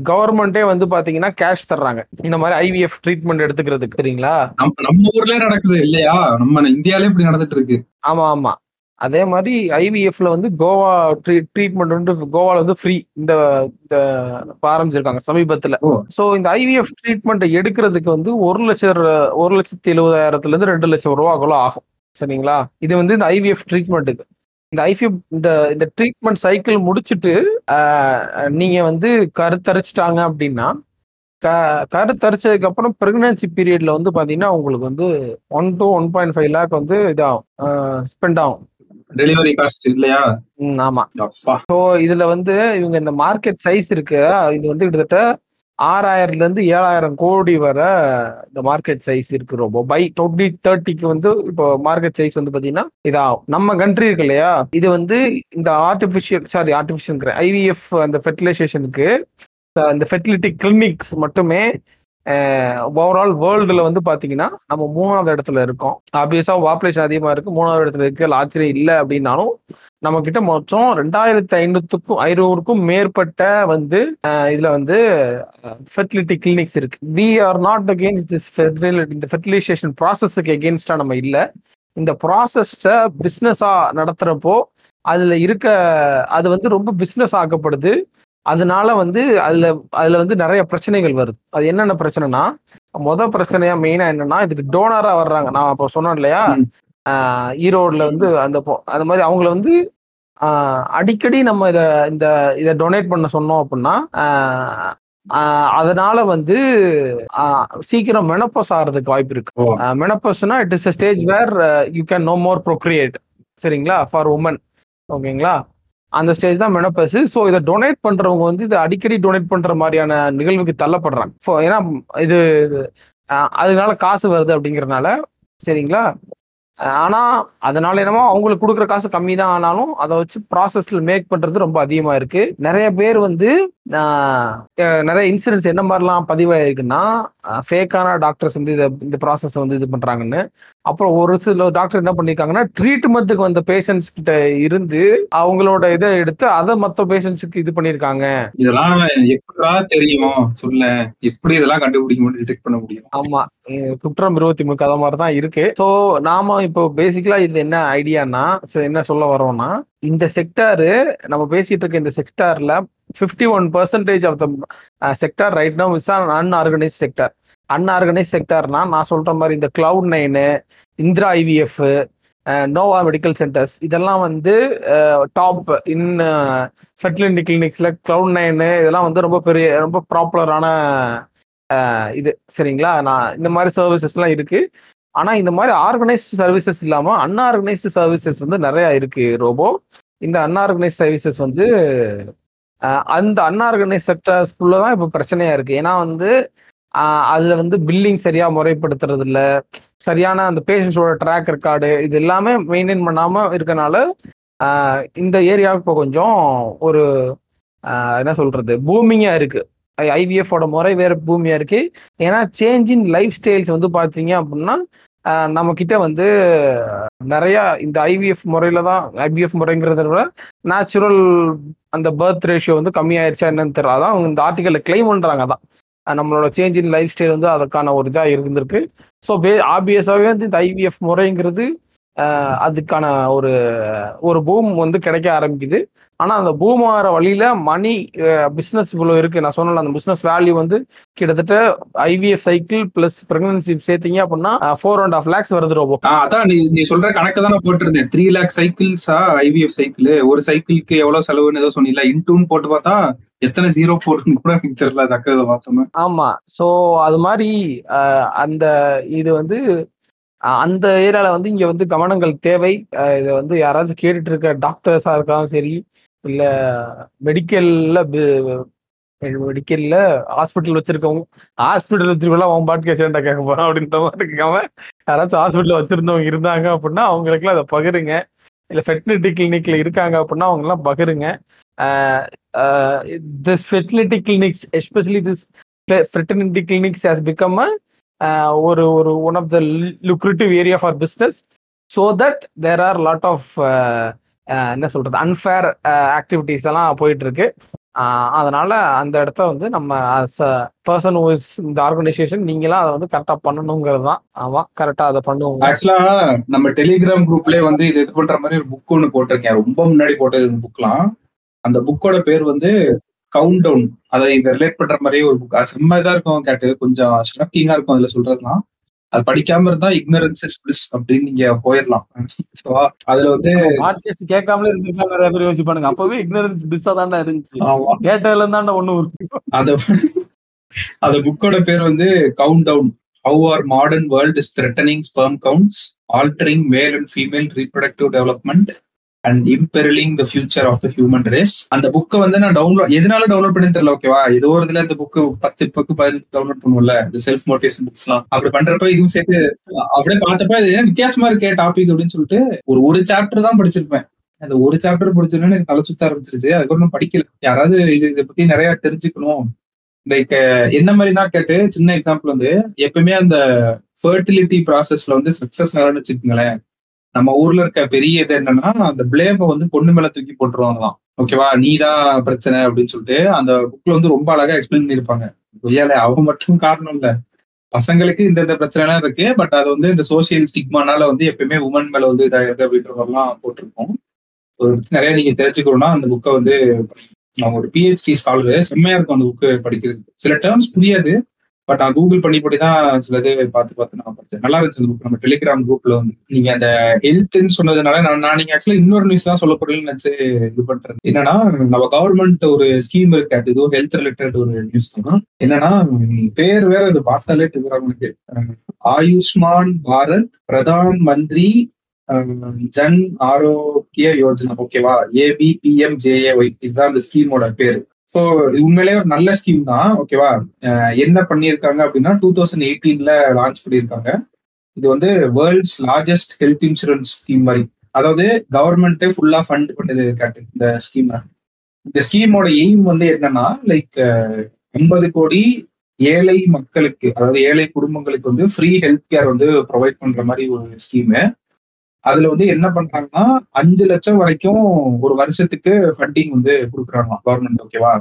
கவர்மெண்டே வந்து பாத்தீங்கன்னா கேஷ் தர்றாங்க. இந்த மாதிரி ஐவிஎஃப் ட்ரீட்மெண்ட் எடுத்துக்கிறதுக்கு சரிங்களா நம்ம நம்ம ஊர்லயே நடக்குது இல்லையா? நம்ம இந்தியாலே இப்படி நடந்துட்டு இருக்கு. ஆமா ஆமா. அதே மாதிரி ஐவிஎஃப்ல வந்து கோவா ட்ரீட்மெண்ட் வந்து கோவால வந்து ஃப்ரீ இந்த இந்த ஆரம்பிச்சிருக்காங்க சமீபத்துல. சோ இந்த ஐவிஎஃப் ட்ரீட்மெண்ட் எடுக்கிறதுக்கு வந்து ஒரு லட்சம் ஒரு லட்சத்தி எழுபதாயிரத்துல இருந்து ரெண்டு லட்சம் ரூபாக்குள்ள ஆகும். சரிங்களா? இது வந்து இந்த ஐவிஎஃப் ட்ரீட்மெண்ட்டுக்கு இந்த ஐவிஎஃப் இந்த இந்த ட்ரீட்மெண்ட் சைக்கிள் முடிச்சுட்டு ஆஹ், நீங்க வந்து கருத்தரிச்சிட்டாங்க அப்படின்னா க கருத்தரிச்சதுக்கு அப்புறம் பிரெக்னன்சி பீரியட்ல வந்து பாத்தீங்கன்னா உங்களுக்கு வந்து one to one point five lakh வந்து இதாகும். ஸ்பெண்ட் ஆகும். டெலிவரி காஸ்ட் இல்லையா? ஆமா. ஸோ இதுல வந்து இவங்க இந்த மார்க்கெட் சைஸ் இருக்கு. இது வந்து கிட்டத்தட்ட ஆறாயிரம்ல இருந்து ஏழாயிரம் கோடி வரை இந்த மார்க்கெட் சைஸ் இருக்கு ரொம்ப. பை டுவெண்ட்டி தேர்ட்டிக்கு வந்து இப்போ மார்க்கெட் சைஸ் வந்து பாத்தீங்கன்னா இதாகும். நம்ம கண்ட்ரி இருக்கு இல்லையா? இது வந்து இந்த ஆர்டிஃபிஷியல் சாரி ஆர்டிஃபிஷியல் ஐவிஎஃப் அந்த ஃபெர்டிலைசேஷனுக்கு இந்த ஃபெர்டிலிட்டி கிளினிக்ஸ் மட்டுமே ஓவரால் வேர்ல்டுல வந்து பாத்தீங்கன்னா நம்ம மூணாவது இடத்துல இருக்கோம். ஆப்வியஸா பாப்புலேஷன் அதிகமா இருக்கு. மூணாவது இடத்துல இருக்கிறது ஆச்சரியம் இல்லை அப்படின்னாலும் நம்ம கிட்ட மொத்தம் ரெண்டாயிரத்தி ஐநூத்துக்கும் ஐநூறுக்கும் மேற்பட்ட வந்து இதுல வந்து ஃபெர்டிலிட்டி கிளினிக்ஸ் இருக்கு. We are not against this இந்த ஃபெர்டிலைசேஷன் ப்ராசஸுக்கு எகேன்ஸ்டா நம்ம இல்லை. இந்த ப்ராசஸை பிஸ்னஸா நடத்துறப்போ அதுல இருக்க அது வந்து ரொம்ப பிஸ்னஸ் ஆக்கப்படுது. அதனால வந்து அதுல அதுல வந்து நிறைய பிரச்சனைகள் வருது. அது என்னென்ன பிரச்சனைனா முத பிரச்சனையா மெயினா என்னன்னா இதுக்கு டோனரா வர்றாங்க. நான் அப்போ சொன்னேன் இல்லையா? ஈரோடுல வந்து அந்த அந்த மாதிரி அவங்கள வந்து அடிக்கடி நம்ம இத இந்த இதை டொனேட் பண்ண சொன்னோம் அப்படின்னா அதனால வந்து சீக்கிரம் மெனப்போஸ் ஆகிறதுக்கு வாய்ப்பு இருக்கு. மெனப்போஸ்னா it is stage where you can no more procreate சரிங்களா? ஃபார் உமன் ஓகேங்களா? அந்த ஸ்டேஜ் தான் மெனப்பஸ் ஸோ இதை டொனேட் பண்றவங்க வந்து இதை அடிக்கடி டொனேட் பண்ற மாதிரியான நிகழ்வுக்கு தள்ளப்படுறாங்க. ஸோ ஏன்னா இது அதனால காசு வருது அப்படிங்கறதுனால சரிங்களா? ஆனா அதனால என்னமோ அவங்களுக்கு கொடுக்குற காசு கம்மி தான் ஆனாலும் அதை வச்சு ப்ராசஸ்ல மேக் பண்றது ரொம்ப அதிகமா இருக்கு. நிறைய பேர் வந்து நிறைய இன்சிடென்ட்ஸ் என்ன மாதிரிலாம் பதிவாயிருக்குன்னா ஃபேக்கான டாக்டர்ஸ் வந்து இதை இந்த ப்ராசஸ் வந்து இது பண்றாங்கன்னு. அப்புறம் ஒரு சில டாக்டர் என்ன பண்ணிருக்காங்கன்னா ட்ரீட்மெண்ட்டுக்கு வந்த பேஷண்ட்ஸ் கிட்ட இருந்து அவங்களோட இதை எடுத்து அதை மற்ற பேஷண்ட்ஸுக்கு இது பண்ணியிருக்காங்க இதெல்லாம் எப்படா தெரியும்? சொல்ல எப்படி இதெல்லாம் கண்டுபிடிக்க முடியும் டிடெக்ட் பண்ண முடியும்? ஆமா. குற்றம் இருபத்தி மூணு கதை மாதிரி தான் இருக்கு. ஸோ நாம இப்போ பேசிக்கலா இது என்ன ஐடியானா என்ன சொல்ல வரோம்னா இந்த செக்டாரு நம்ம பேசிட்டு இருக்க இந்த செக்டார்ல fifty one percentage of the sector right now is unorganised sector unorganised செக்டார்னா நான் சொல்ற மாதிரி இந்த cloud nine Indira IVF Nova medical centres இதெல்லாம் வந்து டாப் இன் ஃபெர்டிலிட்டி கிளினிக்ஸில் கிளவுட் நைனு இதெல்லாம் வந்து ரொம்ப பெரிய ரொம்ப ப்ராப்புலரான uh, இது. சரிங்களா? நான் இந்த மாதிரி சர்வீசஸ்லாம் இருக்குது ஆனால் இந்த மாதிரி ஆர்கனைஸ்டு சர்வீசஸ் இல்லாமல் அன்ஆர்கனைஸ்டு சர்வீசஸ் வந்து நிறையா இருக்குது ரோபோ இந்த அன்ஆர்கனைஸ் சர்வீசஸ் வந்து அந்த அன்ஆர்கனைஸ் செக்டர்ஸ்குள்ள தான் இப்போ பிரச்சனையா இருக்கு. ஏன்னா வந்து அதுல வந்து பில்லிங் சரியா முறைப்படுத்துறது இல்ல சரியான அந்த பேஷண்ட்ஸோட ட்ராக் ரெக்கார்டு இது எல்லாமே மெயின்டைன் பண்ணாம இருக்கனால இந்த ஏரியாவுக்கு இப்போ கொஞ்சம் ஒரு என்ன சொல்றது பூமிங்கா இருக்கு. ஐவிஎஃபோட முறை வேற பூமியா இருக்கு. ஏன்னா சேஞ்ச் இன் லைஃப் ஸ்டைல்ஸ் வந்து பாத்தீங்க அப்படின்னா நம்ம கிட்ட வந்து நிறைய இந்த ஐவிஎஃப் முறையில தான் ஐபிஎஃப் முறைங்கிறத விட நேச்சுரல் அந்த பர்த் ரேஷியோ வந்து கம்மியாயிருச்சா என்னன்னு தெரியல. அதான் அவங்க இந்த ஆர்டிக்கல்ல கிளைம் பண்றாங்க தான் நம்மளோட சேஞ்ச் இன் லைஃப் ஸ்டைல் வந்து அதுக்கான ஒரு இதாக இருந்திருக்கு. ஸோ பே ஆப்வியஸாகவே வந்து இந்த ஐவிஎஃப் முறைங்கிறது அதுக்கான ஒரு ஒரு பூம் வந்து கிடைக்க ஆரம்பிக்குது. ஆனால் அந்த பூம் ஆகிற வழியில மணி பிஸ்னஸ் இவ்வளோ இருக்கு. நான் சொன்னல அந்த பிஸ்னஸ் வேல்யூ வந்து கிட்டத்தட்ட ஐவிஎஃப் சைக்கிள் பிளஸ் பிரெக்னன்சி சேர்த்தீங்க அப்படின்னா ஃபோர் அண்ட் ஆஃப் லேக்ஸ் வருது ரோபோ. அதான் நீ நீ சொல்ற கணக்கு தான் போட்டிருந்தேன். த்ரீ லேக் சைக்கிள்ஸா ஐவிஎஃப் சைக்கிள் ஒரு சைக்கிளுக்கு எவ்வளவு செலவுன்னு ஏதோ சொன்னீங்களா? இன்டூன்னு போட்டு பார்த்தா எத்தனை ஜீரோ போட்டுன்னு கூட எனக்கு தெரியல. தக்கதை பார்த்தோமே ஆமா. ஸோ அது மாதிரி அந்த இது வந்து அந்த ஏரியால வந்து இங்க வந்து கவனங்கள் தேவை. இதை வந்து யாராச்சும் கேட்டுட்டு இருக்க டாக்டர்ஸா இருக்காலும் சரி இல்ல மெடிக்கல்ல மெடிக்கல்ல ஹாஸ்பிட்டல் வச்சிருக்கவங்க ஹாஸ்பிட்டல் வச்சிருக்கலாம் அவன் பாட்டு கேசண்டா கேட்க போறான் அப்படின்ற மாதிரி இருக்காம யாராச்சும் ஹாஸ்பிட்டல் வச்சிருந்தவங்க இருந்தாங்க அப்படின்னா அவங்களுக்குலாம் அதை பகிருங்க. இல்ல ஃபெர்டிலிட்டி கிளினிக்ல இருக்காங்க அப்படின்னா அவங்க எல்லாம் பகிருங்க this fertility clinics especially this fertility clinics has become Uh, ஒரு ஒரு one of the lucrative area for business so that there are lot of என்ன சொல்றது அன்ஃபேர் ஆக்டிவிட்டிஸ் uh, எல்லாம் போயிட்டு இருக்கு uh, அதனால அந்த இடத்த வந்து நம்ம அஸ் அ பர்சன் இஸ் இந்த ஆர்கனைசேஷன் நீங்களாம் அதை வந்து கரெக்டாக பண்ணணுங்கிறது தான் ஆமா கரெக்டாக அதை பண்ணுவோம் ஆக்சுவலா நம்ம டெலிகிராம் குரூப்லயே வந்து இது இது பண்ற மாதிரி ஒரு புக் ஒன்று போட்டிருக்கேன். ரொம்ப முன்னாடி போட்டது இந்த புக்லாம் அந்த புக்கோட பேர் வந்து கவுண்ட் டவுன் அதை இதை ரிலேட் பண்ற மாதிரியே ஒரு புக் செம்ம இதா இருக்கும் கேட்டு கொஞ்சம் ஷாக்கிங்கா இருக்கும் அதுல சொல்றதுலாம். அது படிக்காம இருந்தா இக்னரன்ஸ் இஸ் பிளிஸ் அப்படின்னு நீங்க போயிடலாம். அதுல வந்து பாட்காஸ்ட் கேட்காமலே இருந்திருக்காங்க நிறைய பேர் யோசிப்பானுங்க. அப்பவே இக்னரன்ஸ் பிஸ்ஸா தானே இருந்துச்சு. கேட்டதுல இருந்தாண்டா ஒண்ணு அத அந்த புக்கோட பேர் வந்து count down how are modern world is threatening sperm counts altering male and female reproductive development and imperilling the future of the human race அந்த புக்கை வந்து நான் டவுன்லோட் எதனால டவுன்லோட் பண்ணி தெரியல ஓகேவா ஏதோ ஒரு இதுல இந்த புக்கு பத்து புக்கு பதினஞ்சு டவுன்லோட் பண்ணுவோம்ல இந்த செல்ஃப் மோட்டிவேஷன் புக்ஸ்லாம் அப்படி பண்றப்ப இதுவும் சேர்த்து அப்படியே பார்த்தப்ப இது வித்தியாசமா இருக்கே டாபிக் அப்படின்னு சொல்லிட்டு ஒரு ஒரு சாப்டர் தான் படிச்சிருப்பேன். அந்த ஒரு சாப்டர் படிச்சோன்னு எனக்கு தலை சுத்த ஆரம்பிச்சிருச்சு. அதுக்கப்புறம் நான் படிக்கல. யாராவது இது இதை பத்தி நிறைய தெரிஞ்சுக்கணும். லைக் என்ன மாதிரினா கேட்டு சின்ன எக்ஸாம்பிள் வந்து எப்பயுமே அந்த ஃபர்டிலிட்டி ப்ராசஸ்ல வந்து சக்சஸ் ஆகணும்னு வச்சுக்கோங்களேன். நம்ம ஊர்ல இருக்க பெரிய இது என்னன்னா அந்த பிளேம வந்து பொண்ணு மேல தூக்கி போட்டுருவாங்களாம். ஓகேவா நீதான் பிரச்சனை அப்படின்னு சொல்லிட்டு அந்த புக்ல வந்து ரொம்ப அழகா எக்ஸ்பிளைன் பண்ணியிருப்பாங்க. கொய்யால அவங்க மட்டும் காரணம் இல்ல. பசங்களுக்கு இந்த இந்த பிரச்சனை எல்லாம் இருக்கு. பட் அது வந்து இந்த சோசியல் ஸ்டிக்மானால வந்து எப்பயுமே உமன் மேல வந்து இதாகிறது அப்படின்ற மாதிரிலாம் போட்டிருக்கோம் நிறைய நீங்க தெரிஞ்சுக்கணும்னா அந்த புக்கை வந்து அவங்க ஒரு பிஹெச்டி ஸ்காலர் செம்மையா இருக்கும் அந்த புக்கு படிக்கிறது சில டேர்ம்ஸ் புரியாது. பட் நான் கூகுள் பண்ணி படி தான் சில இது பார்த்து பார்த்து நான் படிச்சேன். நல்லா இருந்துச்சு அந்த புக் நம்ம டெலிகிராம் குரூப்ல வந்து நீங்க அந்த ஹெல்த்னு சொன்னதுனால நான் நான் நீங்க ஆக்சுவலா இன்னொரு நியூஸ் தான் சொல்ல போறீங்கன்னு நினைச்சு இது பண்றேன். என்னன்னா நம்ம கவர்மெண்ட் ஒரு ஸ்கீம் இருக்கு. அது இதுவும் ஹெல்த் ரிலேட்டட் ஒரு நியூஸ் தான். என்னன்னா பேர் வேற இது பார்த்தாலே டெலிகிராமுக்கு ஆயுஷ்மான் பாரத் பிரதான் மந்திரி ஜன் ஆரோக்கிய யோஜனா. ஓகேவா ஏபிபிஎம்ஜேஏஒய் இதுதான் அந்த ஸ்கீமோட பேரு. ஸோ உண்மையிலேயே ஒரு நல்ல ஸ்கீம் தான். ஓகேவா என்ன பண்ணியிருக்காங்க அப்படின்னா டூ தௌசண்ட் எயிட்டீன்ல லான்ச் பண்ணியிருக்காங்க. இது வந்து world's largest health insurance scheme மாதிரி. அதாவது கவர்மெண்ட்டே ஃபுல்லா ஃபண்ட் பண்ணது காட்டு இந்த ஸ்கீம் இந்த ஸ்கீமோட எய்ம் வந்து என்னன்னா லைக் ஐம்பது கோடி ஏழை மக்களுக்கு அதாவது ஏழை குடும்பங்களுக்கு வந்து ஃப்ரீ ஹெல்த் கேர் வந்து ப்ரொவைட் பண்ற மாதிரி ஒரு ஸ்கீமு அதுல வந்து என்ன பண்றாங்கன்னா அஞ்சு லட்சம் வரைக்கும் ஒரு வருஷத்துக்கு ஃபண்டிங் வந்து கொடுக்குறாங்க கவர்மெண்ட் ஓகேவா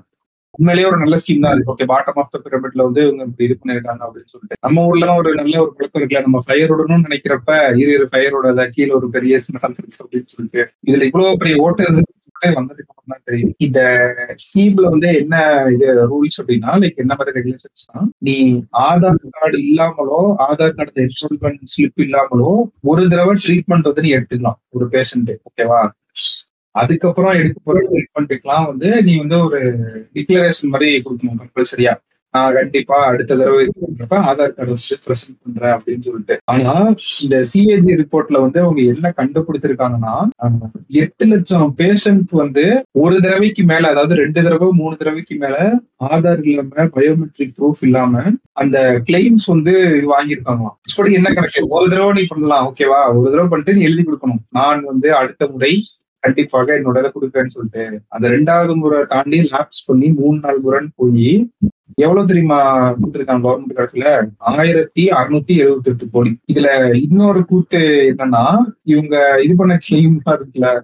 உண்மையிலேயே ஒரு நல்ல ஸ்கீம் தான் இருக்கு ஓகே பாட்டம் ஆஃப் த பிரமிட்ல வந்து இவங்க இப்படி இது பண்ணிருக்காங்க அப்படின்னு சொல்லிட்டு. நம்ம ஊர்ல ஒரு நல்ல ஒரு பழக்கம் இருக்குல்ல நம்ம ஃபயர் விடணும்னு நினைக்கிறப்ப இரு இரு ஃபயரோட கீழே ஒரு பெரிய அப்படின்னு சொல்லிட்டு. இதுல இவ்வளவு பெரிய ஓட்டு இருந்து வந்ததுக்கு அப்புறம் தான் தெரியும் இந்த ஸ்கீம்ல வந்து என்ன இது ரூல்ஸ் அப்படின்னா லைக் என்ன மாதிரி ரெகுலேஷன்ஸ் நீ ஆதார் கார்டு இல்லாமலோ ஆதார் கார்டு என்ரோல்மெண்ட் ஸ்லிப் இல்லாமலோ ஒரு தடவை ட்ரீட்மெண்ட் வந்து நீ எடுத்துக்கலாம் ஒரு பேஷண்ட் ஓகேவா அதுக்கப்புறம் எடுக்க போற ட்ரீட்மெண்ட்டுக்கெல்லாம் வந்து நீ வந்து ஒரு டிக்ளரேஷன் மாதிரி கொடுக்கணும் கம்பல்சரியா நான் கண்டிப்பா அடுத்த தடவை இது பண்றப்ப ஆதார் கார்டு வச்சு ப்ரெசென்ட் பண்றேன் அப்படின்னு சொல்லிட்டு. ஆனா இந்த சிஏஜி ரிப்போர்ட்ல வந்து அவங்க என்ன கண்டுபிடிச்சிருக்காங்கன்னா எட்டு லட்சம் பேஷண்ட் வந்து ஒரு தடவைக்கு மேல அதாவது ரெண்டு தடவை மூணு தடவைக்கு மேல ஆதார் இல்லாம பயோமெட்ரிக் ப்ரூஃப் இல்லாம அந்த கிளைம்ஸ் வந்து வாங்கியிருக்காங்களாம். இப்படி என்ன கணக்கு? ஒரு தடவை நீ பண்ணலாம் ஓகேவா ஒரு தடவை பண்ணிட்டு நீ எழுதி கொடுக்கணும். நான் வந்து அடுத்த முறை கண்டிப்பாக என்னோட இதை கொடுப்பேன்னு சொல்லிட்டு அந்த ரெண்டாவது முறை தாண்டி லேப்ஸ் பண்ணி மூணு நாள் முறைன்னு போய் எவ்வளவு தெரியுமா கொடுத்துருக்காங்க கவர்மெண்ட் கணக்குல? ஆயிரத்தி அறுநூத்தி எழுபத்தி எட்டு கோடி. இதுல இன்னொரு கூத்து என்னன்னா இவங்க இது பண்ண கிளைம் இருக்குல்ல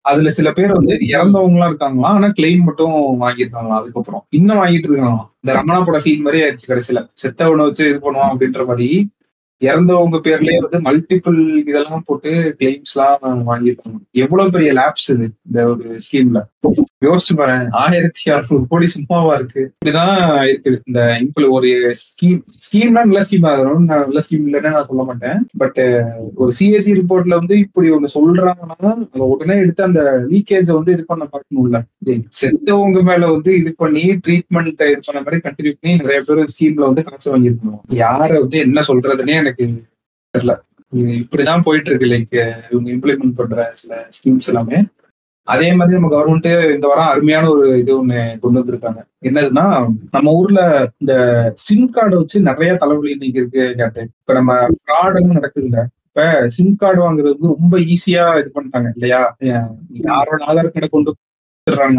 அதுல சில பேர் வந்து இறந்தவங்களா இருக்காங்களாம் ஆனா கிளைம் மட்டும் வாங்கியிருக்காங்களா அதுக்கப்புறம். இன்னும் வாங்கிட்டு இருக்காங்களாம். இந்த ரமணா பட சீன் மாதிரி ஆயிடுச்சு கடைசியில. செத்தவனை வச்சு இது பண்ணுவான் அப்படின்ற மாதிரி இறந்தவங்க பேர்லயே வந்து மல்டிபிள் இதெல்லாம் போட்டு கிளைம்ஸ் எல்லாம் வாங்கியிருக்காங்க. எவ்வளவு பெரிய லேப்ஸ் இது இந்த ஒரு ஸ்கீம்ல யோசிச்சு பாரு ஆயிரத்தி அறுநூறு கோடி சும்மாவா இருக்கு. இப்படிதான் இருக்குது. இந்த இம்புல ஒரு ஸ்கீம் ஸ்கீம்னா நல்ல ஸ்கீம் ஆகணும் நல்ல ஸ்கீம் இல்லைன்னு நான் சொல்ல மாட்டேன். பட் ஒரு சிஏஜி ரிப்போர்ட்ல வந்து இப்படி ஒண்ணு சொல்றாங்கன்னா அதை உடனே எடுத்து அந்த லீக்கேஜ் வந்து இது பண்ண பார்க்கணும்ல. செத்தவங்க மேல வந்து இது பண்ணி ட்ரீட்மெண்ட் இது பண்ண மாதிரி கண்டினியூ பண்ணி நிறைய பேர் ஸ்கீம்ல வந்து காசு வாங்கியிருக்கணும். யாரை வந்து என்ன சொல்றதுன்னே எனக்கு தெரியல. இப்படிதான் போயிட்டு இருக்கு லைக் இவங்க இம்ப்ளிமெண்ட் பண்ற சில ஸ்கீம்ஸ் எல்லாமே. அதே மாதிரி நம்ம கவர்மெண்ட்டு இந்த வாரம் அருமையான ஒரு இது ஒண்ணு கொண்டு வந்திருக்காங்க. என்னதுன்னா நம்ம ஊர்ல இந்த சிம் கார்டை வச்சு நிறைய தலைவலி இன்னைக்கு இருக்கு கேட்டேன் இப்ப நம்ம ஃப்ராட் எல்லாம் நடக்குது இல்ல இப்ப சிம் கார்டு வாங்குறது வந்து ரொம்ப ஈஸியா இது பண்ணிட்டாங்க இல்லையா? யாரோட ஆதார் கார்டை கொண்டு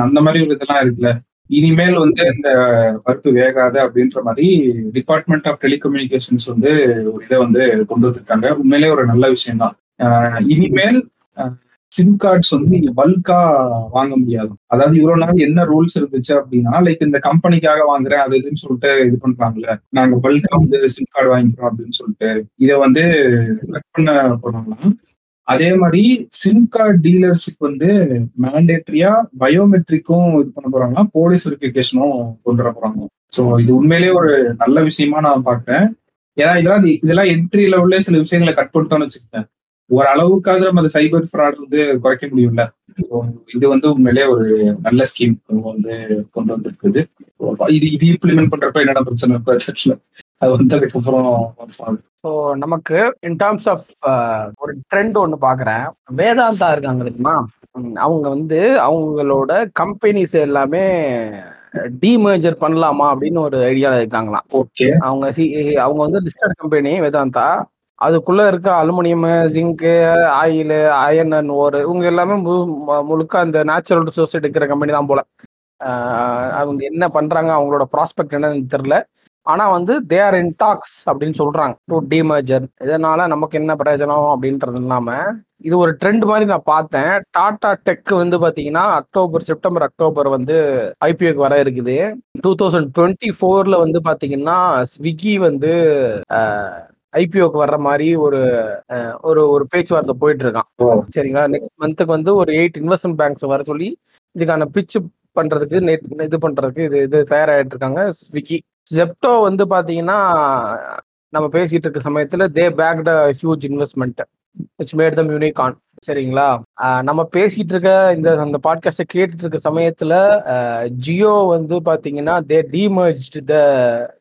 அந்த மாதிரி ஒரு இதெல்லாம் இருக்குல்ல. இனிமேல் வந்து இந்த பருப்பு வேகாது அப்படின்ற மாதிரி டிபார்ட்மெண்ட் ஆஃப் டெலிகம்யூனிகேஷன்ஸ் வந்து ஒரு இதை வந்து கொண்டு வந்திருக்காங்க. உண்மையிலே ஒரு நல்ல விஷயம் தான் இனிமேல் சிம் கார்ட்ஸ் வந்து நீங்க பல்கா வாங்க முடியாது. அதாவது இவ்வளவு நாள் என்ன ரூல்ஸ் இருந்துச்சு அப்படின்னா லைக் இந்த கம்பெனிக்காக வாங்குறேன் அது இதுன்னு சொல்லிட்டு இது பண்றாங்கல்ல. நாங்க பல்கா வந்து சிம் கார்டு வாங்கிக்கிறோம் அப்படின்னு சொல்லிட்டு இதை வந்து கட் பண்ண போறாங்களாம் அதே மாதிரி சிம் கார்டு டீலர்ஸுக்கு வந்து மேண்டேட்ரியா பயோமெட்ரிக்கும் இது பண்ண போறாங்கன்னா போலீஸ் வெரிஃபிகேஷனும் கொண்டு வர போறாங்க. ஸோ இது உண்மையிலேயே ஒரு நல்ல விஷயமா நான் பாக்குறேன் ஏன்னா இதெல்லாம் இதெல்லாம் என்ட்ரி லெவல்ல சில விஷயங்களை கட் பண்ணிட்டோம்னு வச்சுக்கிட்டேன் ஒரு அளவுக்காவது நம்ம அந்த சைபர் ஃப்ராட் வந்து குறைக்க முடியும்ல. இது வந்து உண்மையிலேயே ஒரு நல்ல ஸ்கீம் வந்து கொண்டு வந்திருக்குது. இது இது இம்ப்ளிமெண்ட் பண்றப்ப என்னென்ன பிரச்சனை இப்போ அது வந்ததுக்கு அப்புறம் ஸோ நமக்கு இன் டேர்ம்ஸ் ஆஃப் ஒரு ட்ரெண்ட் ஒன்று பார்க்குறேன் வேதாந்தா இருக்காங்க தெரியுமா? அவங்க வந்து அவங்களோட கம்பெனிஸ் எல்லாமே டிமேஜர் பண்ணலாமா அப்படின்னு ஒரு ஐடியாவில் இருக்காங்களாம். ஓகே அவங்க சி- அவங்க வந்து லிஸ்டட் கம்பெனி வேதாந்தா. அதுக்குள்ள இருக்க aluminium zinc oil iron and ore இவங்க எல்லாமே மு- முழுக்க அந்த நேச்சுரல் ரிசோர்ஸ் எடுக்கிற கம்பெனி தான் போல. அவங்க என்ன பண்றாங்க அவங்களோட ப்ராஸ்பெக்ட் என்னன்னு தெரியல. ஆனா வந்து தே ஆர் இன் டாக்ஸ் அப்படின்னு சொல்றாங்க. டு டிமர்ஜர் இதனால நமக்கு என்ன பிரயோஜனம் அப்படின்றது இல்லாம இது ஒரு ட்ரெண்ட் மாதிரி நான் பார்த்தேன். டாடா டெக் வந்து பாத்தீங்கன்னா அக்டோபர் செப்டம்பர் அக்டோபர் வந்து ஐபிஓக்கு வர இருக்குது. டூ தௌசண்ட் டுவெண்ட்டி ஃபோர்ல வந்து பாத்தீங்கன்னா ஸ்விக்கி வந்து ஐபிஓக்கு வர்ற மாதிரி ஒரு ஒரு ஒரு பேச்சுவார்த்தை போயிட்டு இருக்கான் சரிங்களா? நெக்ஸ்ட் மந்த்துக்கு வந்து ஒரு எயிட் இன்வெஸ்ட்மெண்ட் பேங்க்ஸ் வர சொல்லி இதுக்கான பிட்ச் பண்றதுக்கு net- இது பண்றதுக்கு இது இது தயாராகிட்டு இருக்காங்க ஸ்விக்கி ஜெப்டோ வந்து பாத்தீங்கன்னா நம்ம பேசிட்டு இருக்க சமயத்துல they backed huge investment which made them unicorn சரிங்களா? நம்ம பேசிட்டு இருக்க இந்த அந்த பாட்காஸ்ட்டை கேட்டுட்டு இருக்க சமயத்துல ஜியோ வந்து பாத்தீங்கன்னா they demerge the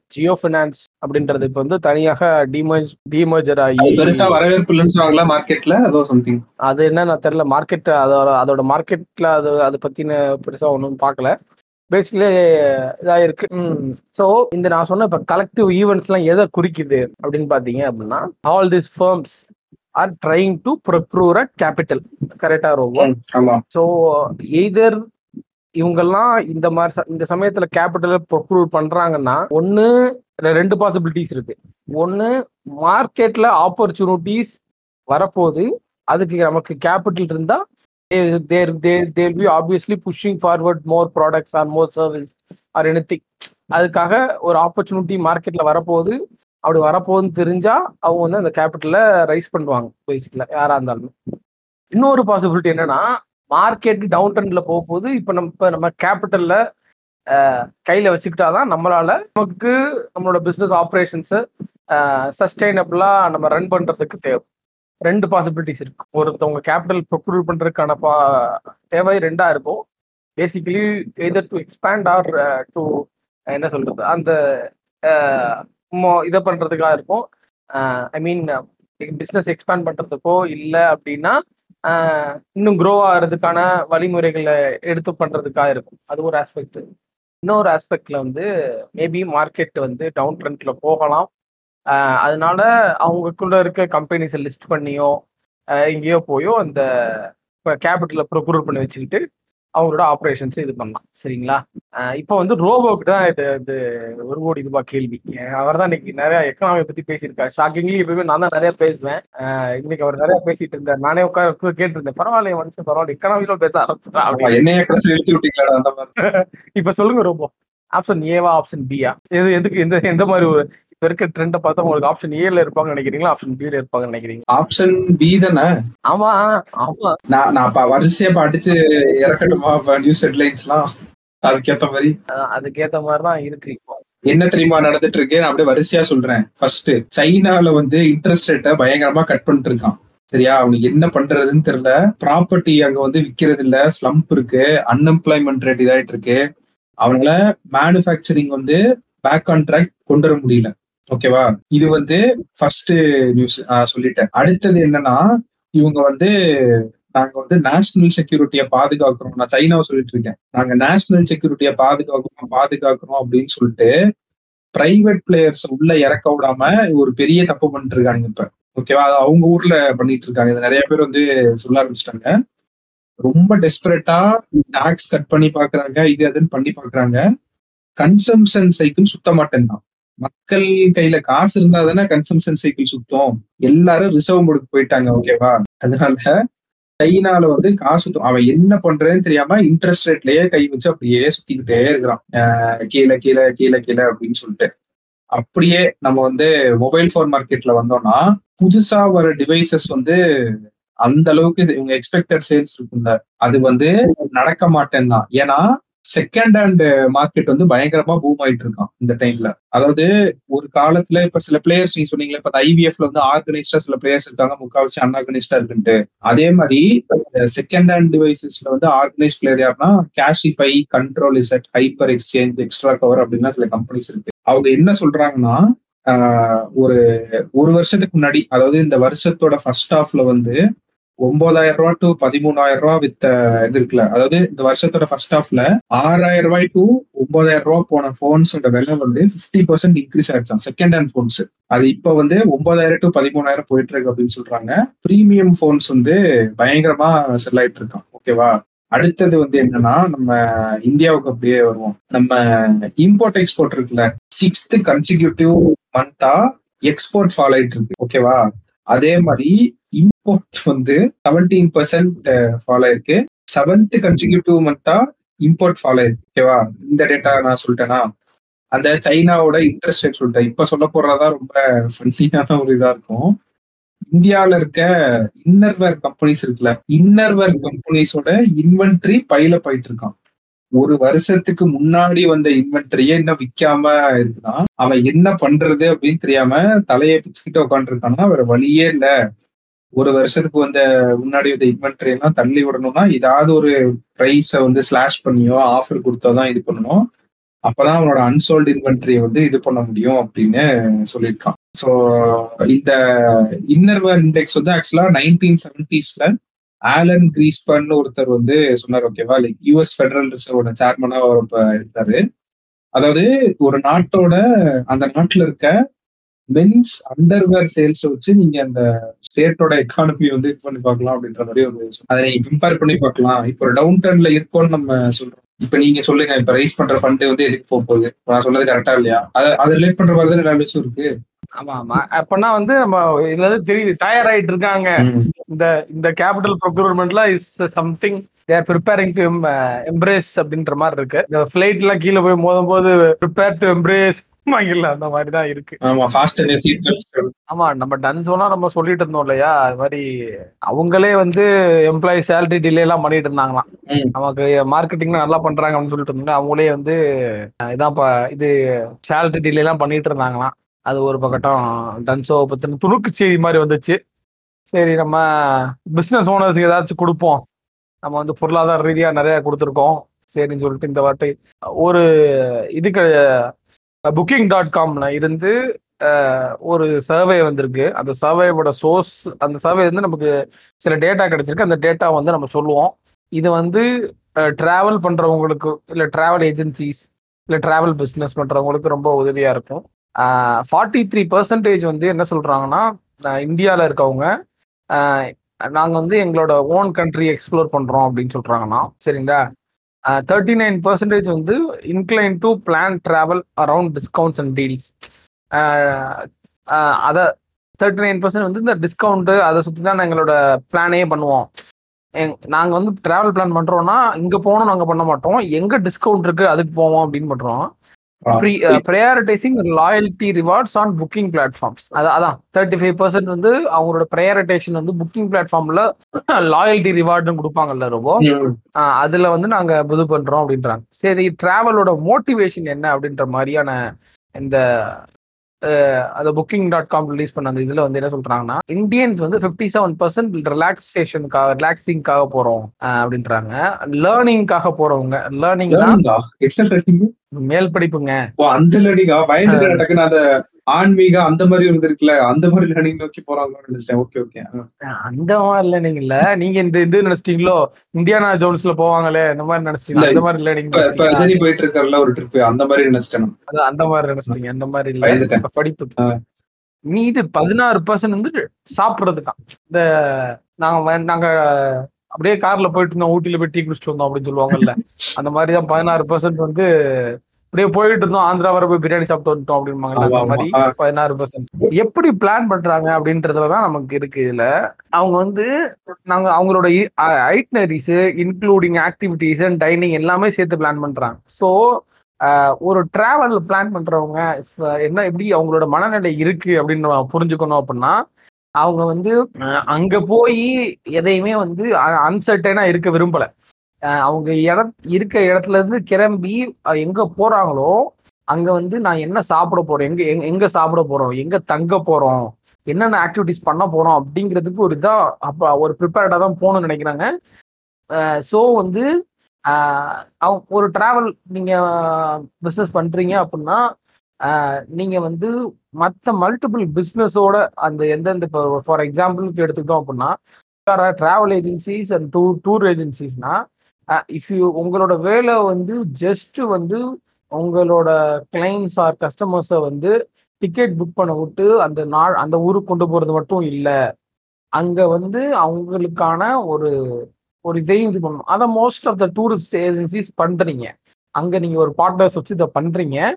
Jio Finance அப்படின்றது இப்போ வந்து தனியாக டிமர்ஜ் டிமர்ஜர் ஆகி பெருசா வரவேற்பு இல்லைன்னு மார்க்கெட்ல அதோ சம்திங் அது என்ன நான் தெரியல. மார்க்கெட் அதோட அதோட மார்க்கெட்ல அது அதை பத்தின பெருசா ஒன்றும் பார்க்கல. பேசிக்கலி இதா இருக்கு ஸோ இந்த நான் சொன்ன இப்போ கலெக்டிவ் ஈவெண்ட்ஸ்லாம் எதை குறிக்குது அப்படின்னு பார்த்தீங்க அப்படின்னா all this firms are trying to procure a capital கரெக்டா ரொம்ப ஆமா. ஸோ எய்தர் இவங்கெல்லாம் இந்த மாதிரி இந்த சமயத்துல கேபிட்டலை ப்ரொக்ரூட் பண்றாங்கன்னா ஒன்னு ரெண்டு பாசிபிலிட்டிஸ் இருக்கு. ஒன்னு மார்க்கெட்ல ஆப்பர்ச்சுனிட்டிஸ் வரப்போகுது. அதுக்கு நமக்கு கேபிட்டல் இருந்தா there there there be obviously pushing forward more products or more service or any அதுக்காக ஒரு ஆப்பர்ச்சுனிட்டி மார்க்கெட்ல வரப்போகுது. அப்படி வரப்போகுதுன்னு தெரிஞ்சா அவங்க வந்து அந்த கேபிட்டல ரைஸ் பண்ணுவாங்க பேசிக்கல யாரா இருந்தாலுமே. இன்னொரு பாசிபிலிட்டி என்னன்னா மார்க்கெட் டவுன் ட்ரெண்ட்ல போகும்போது இப்போ நம்ம இப்ப நம்ம கேபிட்டல்ல கையில வச்சுக்கிட்டாதான் நம்மளால நமக்கு நம்மளோட பிசினஸ் ஆப்ரேஷன்ஸ் சஸ்டைனபிளா நம்ம ரன் பண்றதுக்கு தேவை. ரெண்டு பாசிபிலிட்டிஸ் இருக்கு. ஒருத்தவங்க கேபிட்டல் ப்ரொக்யூர் பண்றதுக்கான பா- தேவை ரெண்டா இருக்கும். Basically either to expand or to என்ன சொல்றது? அந்த இதை பண்றதுக்காக இருக்கும். ஐ மீன் பிஸ்னஸ் எக்ஸ்பேண்ட் பண்றதுக்கோ இல்லை அப்படின்னா இன்னும் க்ரோ ஆகிறதுக்கான வழிமுறைகளை எடுத்து பண்றதுக்காக இருக்கும். அது ஒரு ஆஸ்பெக்ட் இன்னொரு ஆஸ்பெக்ட்ல வந்து மேபி மார்க்கெட் வந்து டவுன் ட்ரெண்ட்ல போகலாம். அதனால அவங்களுக்குள்ள இருக்க கம்பெனிஸை லிஸ்ட் பண்ணியோ எங்கேயோ போயோ அந்த கேபிட்டலை ப்ரொக்யூர் பண்ணி வச்சுக்கிட்டு அவங்களோட ஆப்ரேஷன்ஸ் இது பண்ணலாம். சரிங்களா? இப்போ வந்து ரோபோக்கு தான் இது இது ஒரு கோடி ரூபாய் கேள்வி. அவர் தான் இன்னைக்கு நிறைய எக்கனாமி பத்தி பேசியிருக்காரு. ஷாக்கிங்லி எப்பவுமே நான் தான் நிறைய பேசுவேன். இன்னைக்கு அவர் நிறைய பேசிட்டு இருந்தார். நானே உட்கார கேட்டு இருந்தேன் பரவாயில்ல மனுஷன் பரவாயில்ல எக்கனாமில பேச ஆரம்பிச்சுட்டா இப்ப சொல்லுங்க robo option Ava option Pia எது எதுக்கு எந்த எந்த மாதிரி ஒரு இப்ப இருக்க ட்ரெண்டை பார்த்தா உங்களுக்கு ஆப்ஷன் ஏல இருப்பாங்கன்னு நினைக்கிறீங்களா? ஆப்ஷன் பில இருப்பாங்கன்னு நினைக்கிறீங்க? ஆப்ஷன் பி தானே? ஆமா ஆமா. நான் நான் இப்ப வரிசையா இப்ப அடிச்சு இறக்கட்டுமா நியூஸ் ஹெட்லைன்ஸ்லாம் அதுக்கேத்த மாதிரி. அதுக்கேத்த மாதிரி தான் இருக்கு இப்போ. என்ன தெரியுமா நடந்துட்டு இருக்கு? நான் அப்படியே வரிசையா சொல்றேன். ஃபர்ஸ்ட் சைனால வந்து இன்ட்ரெஸ்ட் ரேட்டை பயங்கரமா கட் பண்ணிட்டு இருக்கான். சரியா? அவனுக்கு என்ன பண்றதுன்னு தெரியல. ப்ராப்பர்ட்டி அங்க வந்து விக்கிறது இல்ல. ஸ்லம்ப் இருக்கு. அன்எம்ப்ளாய்மெண்ட் ரேட் இதாயிட்டு இருக்கு. அவனால மேனுஃபேக்சரிங் வந்து பேக் ஆன் ட்ராக் கொண்டு வர முடியல. ஓகேவா இது வந்து ஃபர்ஸ்ட் நியூஸ் சொல்லிட்டேன். அடுத்தது என்னன்னா இவங்க வந்து நாங்க வந்து நேஷனல் செக்யூரிட்டியை பாதுகாக்கிறோம் நான் சைனாவை சொல்லிட்டு இருக்கேன். நாங்க நேஷனல் செக்யூரிட்டியை பாதுகாக்கிறோம் பாதுகாக்கிறோம் அப்படின்னு சொல்லிட்டு பிரைவேட் பிளேயர்ஸ் உள்ள இறக்க விடாம ஒரு பெரிய தப்பு பண்ணிட்டு இருக்காங்க இப்ப. ஓகேவா அது அவங்க ஊர்ல பண்ணிட்டு இருக்காங்க. இது நிறைய பேர் வந்து சொல்ல ஆரம்பிச்சிட்டாங்க. ரொம்ப டெஸ்பரேட்டா டாக்ஸ் கட் பண்ணி பாக்குறாங்க இது அதுன்னு பண்ணி பாக்குறாங்க. கன்சம்ஷன் சைக்கிள் சுத்த மாட்டேன் தான் மக்கள் கையில காசு இருந்தா தானே கன்சம்ஷன் சைக்கிள் சுத்தம். எல்லாரும் ரிசர்வ் மோடுக்கு போயிட்டாங்க ஓகேவா அதனால சைனால வந்து காசு சுத்தம். அவன் என்ன பண்றேன்னு தெரியாம இன்ட்ரெஸ்ட் ரேட்லயே கை வச்சு அப்படியே சுத்திக்கிட்டே இருக்கிறான். கீழே கீழே கீழே கீழே அப்படின்னு சொல்லிட்டு. அப்படியே நம்ம வந்து மொபைல் ஃபோன் மார்க்கெட்ல வந்தோம்னா புதுசா வர டிவைசஸ் வந்து அந்த அளவுக்கு இது இவங்க எக்ஸ்பெக்டட் சேல்ஸ் இருக்குல்ல அது வந்து நடக்க மாட்டேன் தான் ஏன்னா செகண்ட் ஹேண்ட் மார்க்கெட் வந்து பயங்கரமா பூம் ஆயிட்டு இருக்கான் இந்த டைம்ல அதாவது ஒரு காலத்துல இப்ப சில பிளேயர்ஸ் நீங்க சொன்னீங்களா இப்ப ஐபிஎஃப்ல வந்து ஆர்கனைஸ்டா சில பிளேயர்ஸ் இருக்காங்க முக்கால்வாசி அன்ஆர்கனைஸ்டா இருக்குன்ட்டு. அதே மாதிரி செகண்ட் ஹேண்ட் டிவைசஸ்ல வந்து ஆர்கனைஸ் பிளேயர் யாருன்னா Cashify control Z hyper exchange extra cover அப்படின்னா சில கம்பெனிஸ் இருக்கு. அவங்க என்ன சொல்றாங்கன்னா ஒரு ஒரு வருஷத்துக்கு முன்னாடி அதாவது இந்த வருஷத்தோட ஃபர்ஸ்ட் ஹாஃப்ல வந்து ஒன்பதாயிரம் ரூபாய் டு பதிமூணாயிரம் ரூபாய் வித் இது இருக்குல்ல. அதாவது இந்த வருஷத்தோட ஃபர்ஸ்ட் ஹாஃப்ல ஆறாயிரம் ரூபாய் டு ஒன்பதாயிரம் ரூபாய் போன போன்ஸோட விலை வந்து பிப்டி பர்சன்ட் இன்க்ரீஸ் ஆயிடுச்சான் செகண்ட் ஹேண்ட் போன்ஸ் அது இப்ப வந்து ஒன்பதாயிரம் டு பதிமூணாயிரம் போயிட்டு இருக்கு அப்படின்னு சொல்றாங்க. பிரீமியம் போன்ஸ் வந்து பயங்கரமா செல் ஆயிட்டு இருக்கான் ஓகேவா அடுத்தது வந்து என்னன்னா நம்ம இந்தியாவுக்கு அப்படியே வருவோம். நம்ம இம்போர்ட் எக்ஸ்போர்ட் இருக்குல்ல. சிக்ஸ்த் கன்சிக்யூட்டிவ் மந்தா எக்ஸ்போர்ட் ஃபாலோ ஆயிட்டு இருக்கு. ஓகேவா அதே மாதிரி இம்போர்ட் வந்து செவன்டீன் பர்சன்ட் ஃபாலோ ஆயிருக்கு. செவன்த் கன்சிக்யூட்டிவ் மந்தா இம்போர்ட் ஃபாலோ ஆயிருக்கு. ஓகேவா? இந்த டேட்டா நான் சொல்லிட்டேனா? அந்த சைனாவோட இன்ட்ரெஸ்ட் ரேட் சொல்லிட்டேன். இப்ப சொல்ல போறதா ரொம்ப ஃபன்னியான ஒரு இதா இருக்கும். இந்தியால இருக்க இன்னர்வேர் கம்பெனிஸ் இருக்குல்ல இன்னர்வேர் கம்பெனிஸோட இன்வென்ட்ரி பையில போயிட்டு இருக்கான். ஒரு வருஷத்துக்கு முன்னாடி வந்த இன்வென்ட்ரியே இன்னும் விற்காம இருக்குன்னா அவன் என்ன பண்றது அப்படின்னு தெரியாம தலையை பிச்சுக்கிட்டு உட்காந்துருக்கான்னா வேற வழியே இல்லை. ஒரு வருஷத்துக்கு வந்த முன்னாடி வந்த இன்வென்ட்ரி எல்லாம் தள்ளி விடணும்னா ஏதாவது ஒரு ப்ரைஸை வந்து ஸ்லாஷ் பண்ணியோ ஆஃபர் கொடுத்தோ தான் இது பண்ணணும். அப்பதான் அவனோட அன்சோல்டு இன்வென்ட்ரியை வந்து இது பண்ண முடியும் அப்படின்னு சொல்லியிருக்கான். ஸோ இந்த இன்னர்வேர் இண்டெக்ஸ் வந்து ஆக்சுவலா நைன்டீன் செவன்டிஸ்ல ஆலன் கிரீஸ்பன் ஒருத்தர் வந்து சொன்னார் ஓகேவா லைக் யூஎஸ் ஃபெடரல் ரிசர்வோட சேர்மனா அவர் இப்போ இருந்தாரு. அதாவது ஒரு நாட்டோட அந்த நாட்டில் இருக்க மென்ஸ் அண்டர்வேர் சேல்ஸ் வச்சு நீங்க அந்த ஸ்டேட்டோட எக்கானமி வந்து இது பண்ணி பார்க்கலாம் அப்படின்ற மாதிரி ஒரு அதை நீங்க கம்பேர் பண்ணி பார்க்கலாம். இப்போ டவுன் டர்ன்ல இருக்கோம்னு நம்ம சொல்றோம். இப்ப நீங்க சொல்லுங்க இப்ப ரைஸ் பண்ற ஃபண்ட் வந்து எதுக்கு போக போகுது? நான் சொல்றது கரெக்டா இல்லையா? அதை அதை ரிலேட் பண்ற மாதிரி தான் விஷயம் இருக்கு? ஆமா ஆமா. அப்பனா வந்து நம்ம இதுல இருந்து தெரியுது தயாராயிட்டு இருக்காங்க. இந்த இந்த capital ப்ரொக்யூர்மெண்ட்ல is something there preparing to embrace அப்படின்ற மாதிரி இருக்கு. இந்த ஃபிளைட் எல்லாம் கீழே போய் மோதும் போது ப்ரிப்பேர் டு எம்ப்ரேஸ் வாங்கிடல அந்த மாதிரி தான் இருக்கு. ஆமா ஃபாஸ்ட் அண்ட் சீட் ஆமா நம்ம டன்சோனா நம்ம சொல்லிட்டு இருந்தோம் இல்லையா? அது மாதிரி அவங்களே வந்து எம்ப்ளாயி சேலரி டிலே எல்லாம் பண்ணிட்டு இருந்தாங்களாம். நமக்கு மார்க்கெட்டிங் நல்லா பண்றாங்க அப்படின்னு சொல்லிட்டு இருந்தோம் அவங்களே வந்து இதான் இது சேலரி டிலே எல்லாம் பண்ணிட்டு இருந்தாங்களாம். அது ஒரு பக்கட்டம் டன்சோ பத்தின துணுக்கு செய்தி மாதிரி வந்துச்சு. சரி நம்ம பிசினஸ் ஓனர்ஸ்க்கு ஏதாச்சும் கொடுப்போம். நம்ம வந்து பொருளாதார ரீதியா நிறைய கொடுத்துருக்கோம். சரின்னு சொல்லிட்டு இந்த வாட்டி ஒரு இதுக்கு புக்கிங் டாட் காம்ல இருந்து ஒரு சர்வே வந்திருக்கு. அந்த சர்வேவோட சோர்ஸ் அந்த சர்வே வந்து நமக்கு சில டேட்டா கிடைச்சிருக்கு. அந்த டேட்டா வந்து நம்ம சொல்லுவோம். இது வந்து டிராவல் பண்றவங்களுக்கு இல்லை டிராவல் ஏஜென்சிஸ் இல்லை டிராவல் பிஸ்னஸ் பண்றவங்களுக்கு ரொம்ப உதவியா இருக்கும். ஃபார்ட்டி த்ரீ பர்சன்டேஜ் வந்து என்ன சொல்றாங்கன்னா இந்தியாவில் இருக்கவங்க நாங்கள் வந்து எங்களோட ஓன் கண்ட்ரி எக்ஸ்ப்ளோர் பண்ணுறோம் அப்படின்னு சொல்கிறாங்கன்னா சரிங்களா? தேர்ட்டி நைன் பர்சன்டேஜ் வந்து incline to plan travel around discounts and deals அதை தேர்ட்டி நைன் பர்சன்ட் வந்து இந்த டிஸ்கவுண்ட்டு அதை சுற்றி தான் எங்களோட பிளானே பண்ணுவோம். எங் நாங்கள் வந்து ட்ராவல் பிளான் பண்ணுறோன்னா இங்கே போகணும் நாங்கள் பண்ண மாட்டோம். எங்கே டிஸ்கவுண்ட் இருக்குது அதுக்கு போவோம் அப்படின்னு பண்ணுறோம் prioritising loyalty rewards on booking platforms அது அதான் தேர்ட்டி ஃபைவ் பர்சன்ட் வந்து அவங்களோட ப்ரையாரிட்டேஷன் வந்து புக்கிங் பிளாட்ஃபார்ம்ல லாயல்ட்டி ரிவார்டுன்னு கொடுப்பாங்கல்ல ரொம்ப அதுல வந்து நாங்க இது பண்றோம் அப்படின்றாங்க. சரி டிராவலோட மோட்டிவேஷன் என்ன அப்படின்ற மாதிரியான இந்த அந்த புக்கிங் டாட் காம் ரிலீஸ் பண்ண அந்த இதுல வந்து என்ன சொல்றாங்கன்னா இந்தியன்ஸ் வந்து ஃபிஃப்டி செவன் பர்சன்ட் ரிலாக்ஸேஷனுக்காக ரிலாக்ஸிங்காக போறோம் அப்படின்றாங்க. லேர்னிங்காக போறவங்க ட்ரெக்கிங் மேல் படிப்புங்க. ஓ அந்த ஆன்மீக அந்த மாதிரி ஒரு இருக்குல்ல அந்த மாதிரி லேர்னிங் நோக்கி போறாங்கன்னு நினைச்சேன் ஓகே ஓகே அந்த மாதிரி லேர்னிங் இல்ல. நீங்க இந்த இது நினைச்சிட்டீங்களோ? இந்தியானா ஜோன்ஸ்ல போவாங்களே இந்த மாதிரி நினைச்சிட்டீங்களா? அந்த மாதிரி லேர்னிங் இப்ப ரஜினி போயிட்டு இருக்காருல்ல ஒரு ட்ரிப் அந்த மாதிரி நினைச்சிட்டேன் அது அந்த மாதிரி நினைச்சிட்டீங்க அந்த மாதிரி இல்ல. படிப்புக்கு. ஆ. மீது பதினாறு பர்சன்ட் வந்து சாப்பிடுறதுக்கான் இந்த நாங்க நாங்க அப்படியே கார்ல போயிட்டு இருந்தோம் ஊட்டில போய் டீ குடிச்சிட்டு வந்தோம் அப்படின்னு சொல்லுவாங்கல்ல. அந்த மாதிரி தான் பதினாறு பர்சன்ட் வந்து அப்படியே போயிட்டு இருந்தோம். ஆந்திரா வர போய் பிரியாணி சாப்பிட்டு வந்துட்டோம் ஆமா, மாதிரி. பதினாறு பர்சன்ட் எப்படி பிளான் பண்றாங்க அப்படின்றதுல தான் நமக்கு இருக்கு இதுல. அவங்க வந்து நாங்க அவங்களோட itineraries including activities and dining எல்லாமே சேர்த்து பிளான் பண்றாங்க. ஸோ ஒரு டிராவல் பிளான் பண்றவங்க என்ன எப்படி அவங்களோட மனநிலை இருக்கு அப்படின்னு புரிஞ்சுக்கணும் அப்படின்னா அவங்க வந்து அங்க போய் எதையுமே வந்து அன்சர்டைனா இருக்க விரும்பல. அவங்க இட இருக்க இடத்துல இருந்து கிளம்பி எங்க போறாங்களோ அங்க வந்து நான் என்ன சாப்பிட போறேன் எங்க எங்க- சாப்பிட போறோம் எங்க தங்க போறோம் என்னென்ன ஆக்டிவிட்டிஸ் பண்ண போறோம் அப்படிங்கிறதுக்கு ஒரு இதா அப்ப ஒரு ப்ரிப்பேர்டா தான் போகணும்னு நினைக்கிறாங்க. ஸோ வந்து அவங்க ஒரு டிராவல் நீங்க பிஸ்னஸ் பண்றீங்க அப்படின்னா நீங்க வந்து மற்ற மல்டிபிள் பிஸ்னஸோட அந்த எந்தெந்த இப்போ ஃபார் எக்ஸாம்பிளுக்கு எடுத்துக்கிட்டோம் அப்படின்னா travel agencies and tour tour ஏஜென்சிஸ்னா if you உங்களோட வேலை வந்து ஜஸ்ட் வந்து உங்களோட கிளைண்ட்ஸ் ஆர் கஸ்டமர்ஸை வந்து டிக்கெட் புக் பண்ண விட்டு அந்த நாள் அந்த ஊருக்கு கொண்டு போறது மட்டும் இல்லை. அங்கே வந்து அவங்களுக்கான ஒரு ஒரு இதையும் இது பண்ணணும். அதை most of the tourist agencies பண்ணுறீங்க அங்கே நீங்கள் ஒரு பார்ட்னர்ஸ் வச்சு இதை பண்றீங்க.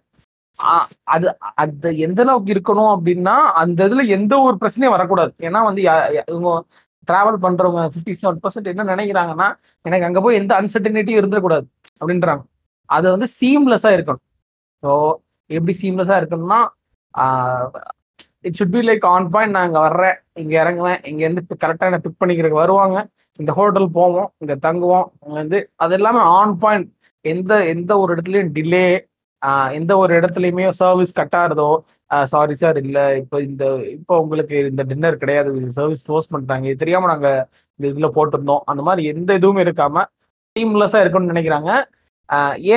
அது அது எந்த அளவுக்கு இருக்கணும் அப்படின்னா அந்த இதில் எந்த ஒரு பிரச்சனையும் வரக்கூடாது. ஏன்னா வந்து யா- இவங்க டிராவல் பண்றவங்க ஃபிஃப்டி செவன் பர்சன்ட் என்ன நினைக்கிறாங்கன்னா எனக்கு அங்க போய் எந்த அன்சர்டனிட்டியும் இருந்துடக்கூடாது அப்படின்றாங்க. அது வந்து சீம்லெஸ்ஸா இருக்கணும். ஸோ எப்படி சீம்லெஸ்ஸா இருக்கணும்னா it should be like on point நான் இங்கே வர்றேன் இங்கே இறங்குவேன் இங்கேருந்து கரெக்டாக என்ன பிக் பண்ணிக்கிறதுக்கு வருவாங்க. இந்த ஹோட்டல் போவோம் இங்கே தங்குவோம் அங்கேருந்து வந்து அது எல்லாமே ஆன் பாயிண்ட் எந்த எந்த ஒரு இடத்துலையும் டிலே எந்த ஒரு இடத்துலையுமே சர்வீஸ் கட்டாகிறதோ சாரி சார் இல்லை இப்போ இந்த இப்போ உங்களுக்கு இந்த டின்னர் கிடையாது சர்வீஸ் க்ளோஸ் பண்ணிட்டாங்க இது தெரியாமல் நாங்கள் இந்த இதில் போட்டிருந்தோம் அந்த மாதிரி எந்த இதுவுமே இருக்காமல் டீம்லெஸ்ஸாக இருக்கணும்னு நினைக்கிறாங்க.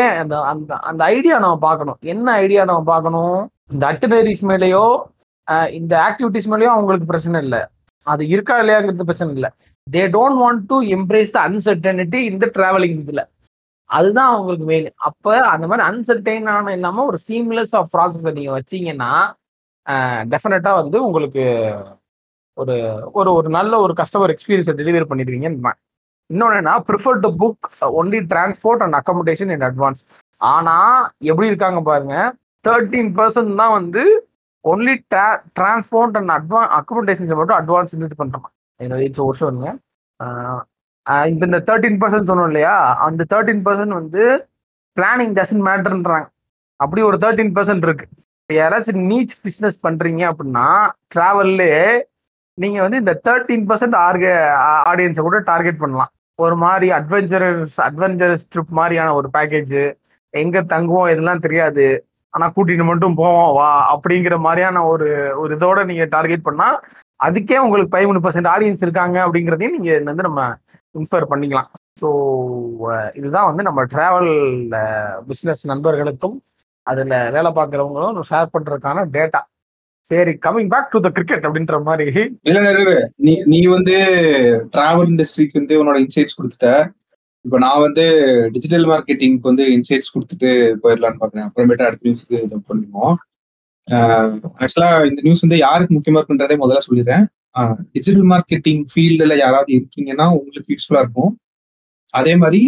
ஏன் அந்த அந்த அந்த ஐடியா நம்ம பார்க்கணும். என்ன ஐடியா நம்ம பார்க்கணும்? இந்த அட்டனரிஸ் மேலேயோ இந்த ஆக்டிவிட்டிஸ் மேலேயோ அவங்களுக்கு பிரச்சனை இல்லை. அது இருக்கா இல்லையாங்கிறது பிரச்சனை இல்லை. They don't want to embrace the uncertainty இந்த டிராவலிங் இதில். அதுதான் அவங்களுக்கு மெயின் அப்ப அந்த மாதிரி அன்சர்டைனான இல்லாம ஒரு சீம்லெஸ் ஆஃப் ப்ராசஸை நீங்க வச்சீங்கன்னா டெஃபினட்டா வந்து உங்களுக்கு ஒரு ஒரு ஒரு நல்ல ஒரு கஸ்டமர் எக்ஸ்பீரியன்ஸை டெலிவரி பண்ணிடுவீங்கன்னு இன்னொன்னு prefer to book only transport and accommodation in advance ஆனா எப்படி இருக்காங்க பாருங்க தேர்ட்டீன் பர்சன்ட் தான் வந்து only transport and advance accommodations மட்டும் அட்வான்ஸ் இது பண்றாங்க என்னோட இட்ஸ் ஒரு சொல்லுங்க. இந்த இந்த தேர்ட்டீன் பர்சன்ட் சொன்னோம் இல்லையா? அந்த தேர்ட்டீன் பர்சன்ட் வந்து பிளானிங் டசன் மேட்டர்ன்றாங்க அப்படி ஒரு தேர்ட்டீன் பர்சன்ட் இருக்கு. யாராச்சும் நீச் பிஸ்னஸ் பண்றீங்க அப்படின்னா டிராவல்லே நீங்க வந்து இந்த தேர்ட்டீன் பர்சன்ட் ஆர்கே ஆடியன்ஸை கூட டார்கெட் பண்ணலாம். ஒரு மாதிரி அட்வென்ச்சரஸ் அட்வென்ச்சரஸ் ட்ரிப் மாதிரியான ஒரு பேக்கேஜ் எங்க தங்குவோம் இதெல்லாம் தெரியாது. ஆனா கூட்டிட்டு மட்டும் போவோம் வா அப்படிங்கிற மாதிரியான ஒரு ஒரு இதோட நீங்க டார்கெட் பண்ணா அதுக்கே உங்களுக்கு பதிமூணு பர்சன்ட் ஆடியன்ஸ் இருக்காங்க அப்படிங்கிறதையும் நீங்க வந்து நம்ம இன்ஃபர் பண்ணிக்கலாம். ஸோ இதுதான் வந்து நம்ம டிராவல் பிஸ்னஸ் நண்பர்களுக்கும் அதில் வேலை பார்க்குறவங்களும் ஷேர் பண்ணுறதுக்கான டேட்டா சரி coming back to the cricket அப்படின்ற மாதிரி. இல்ல நீ நீ வந்து டிராவல் இண்டஸ்ட்ரிக்கு வந்து உன்னோட இன்சைட்ஸ் கொடுத்துட்ட. இப்போ நான் வந்து டிஜிட்டல் மார்க்கெட்டிங்க்கு வந்து இன்சைட்ஸ் கொடுத்துட்டு போயிடலான்னு பாக்குறேன். அப்புறமேட்டு அடுத்த நியூஸ்க்கு ஜம்ப் பண்ணுவோம் ஆக்சுவலா இந்த நியூஸ் வந்து யாருக்கு முக்கியமா இருக்குன்றதே முதல்ல சொல்லிடுறேன். டிஜிட்டல் மார்க்கெட்டிங் ஃபீல்டில் யாராவது இருக்கீங்கன்னா உங்களுக்கு யூஸ்ஃபுல்லாக இருக்கும். அதே மாதிரி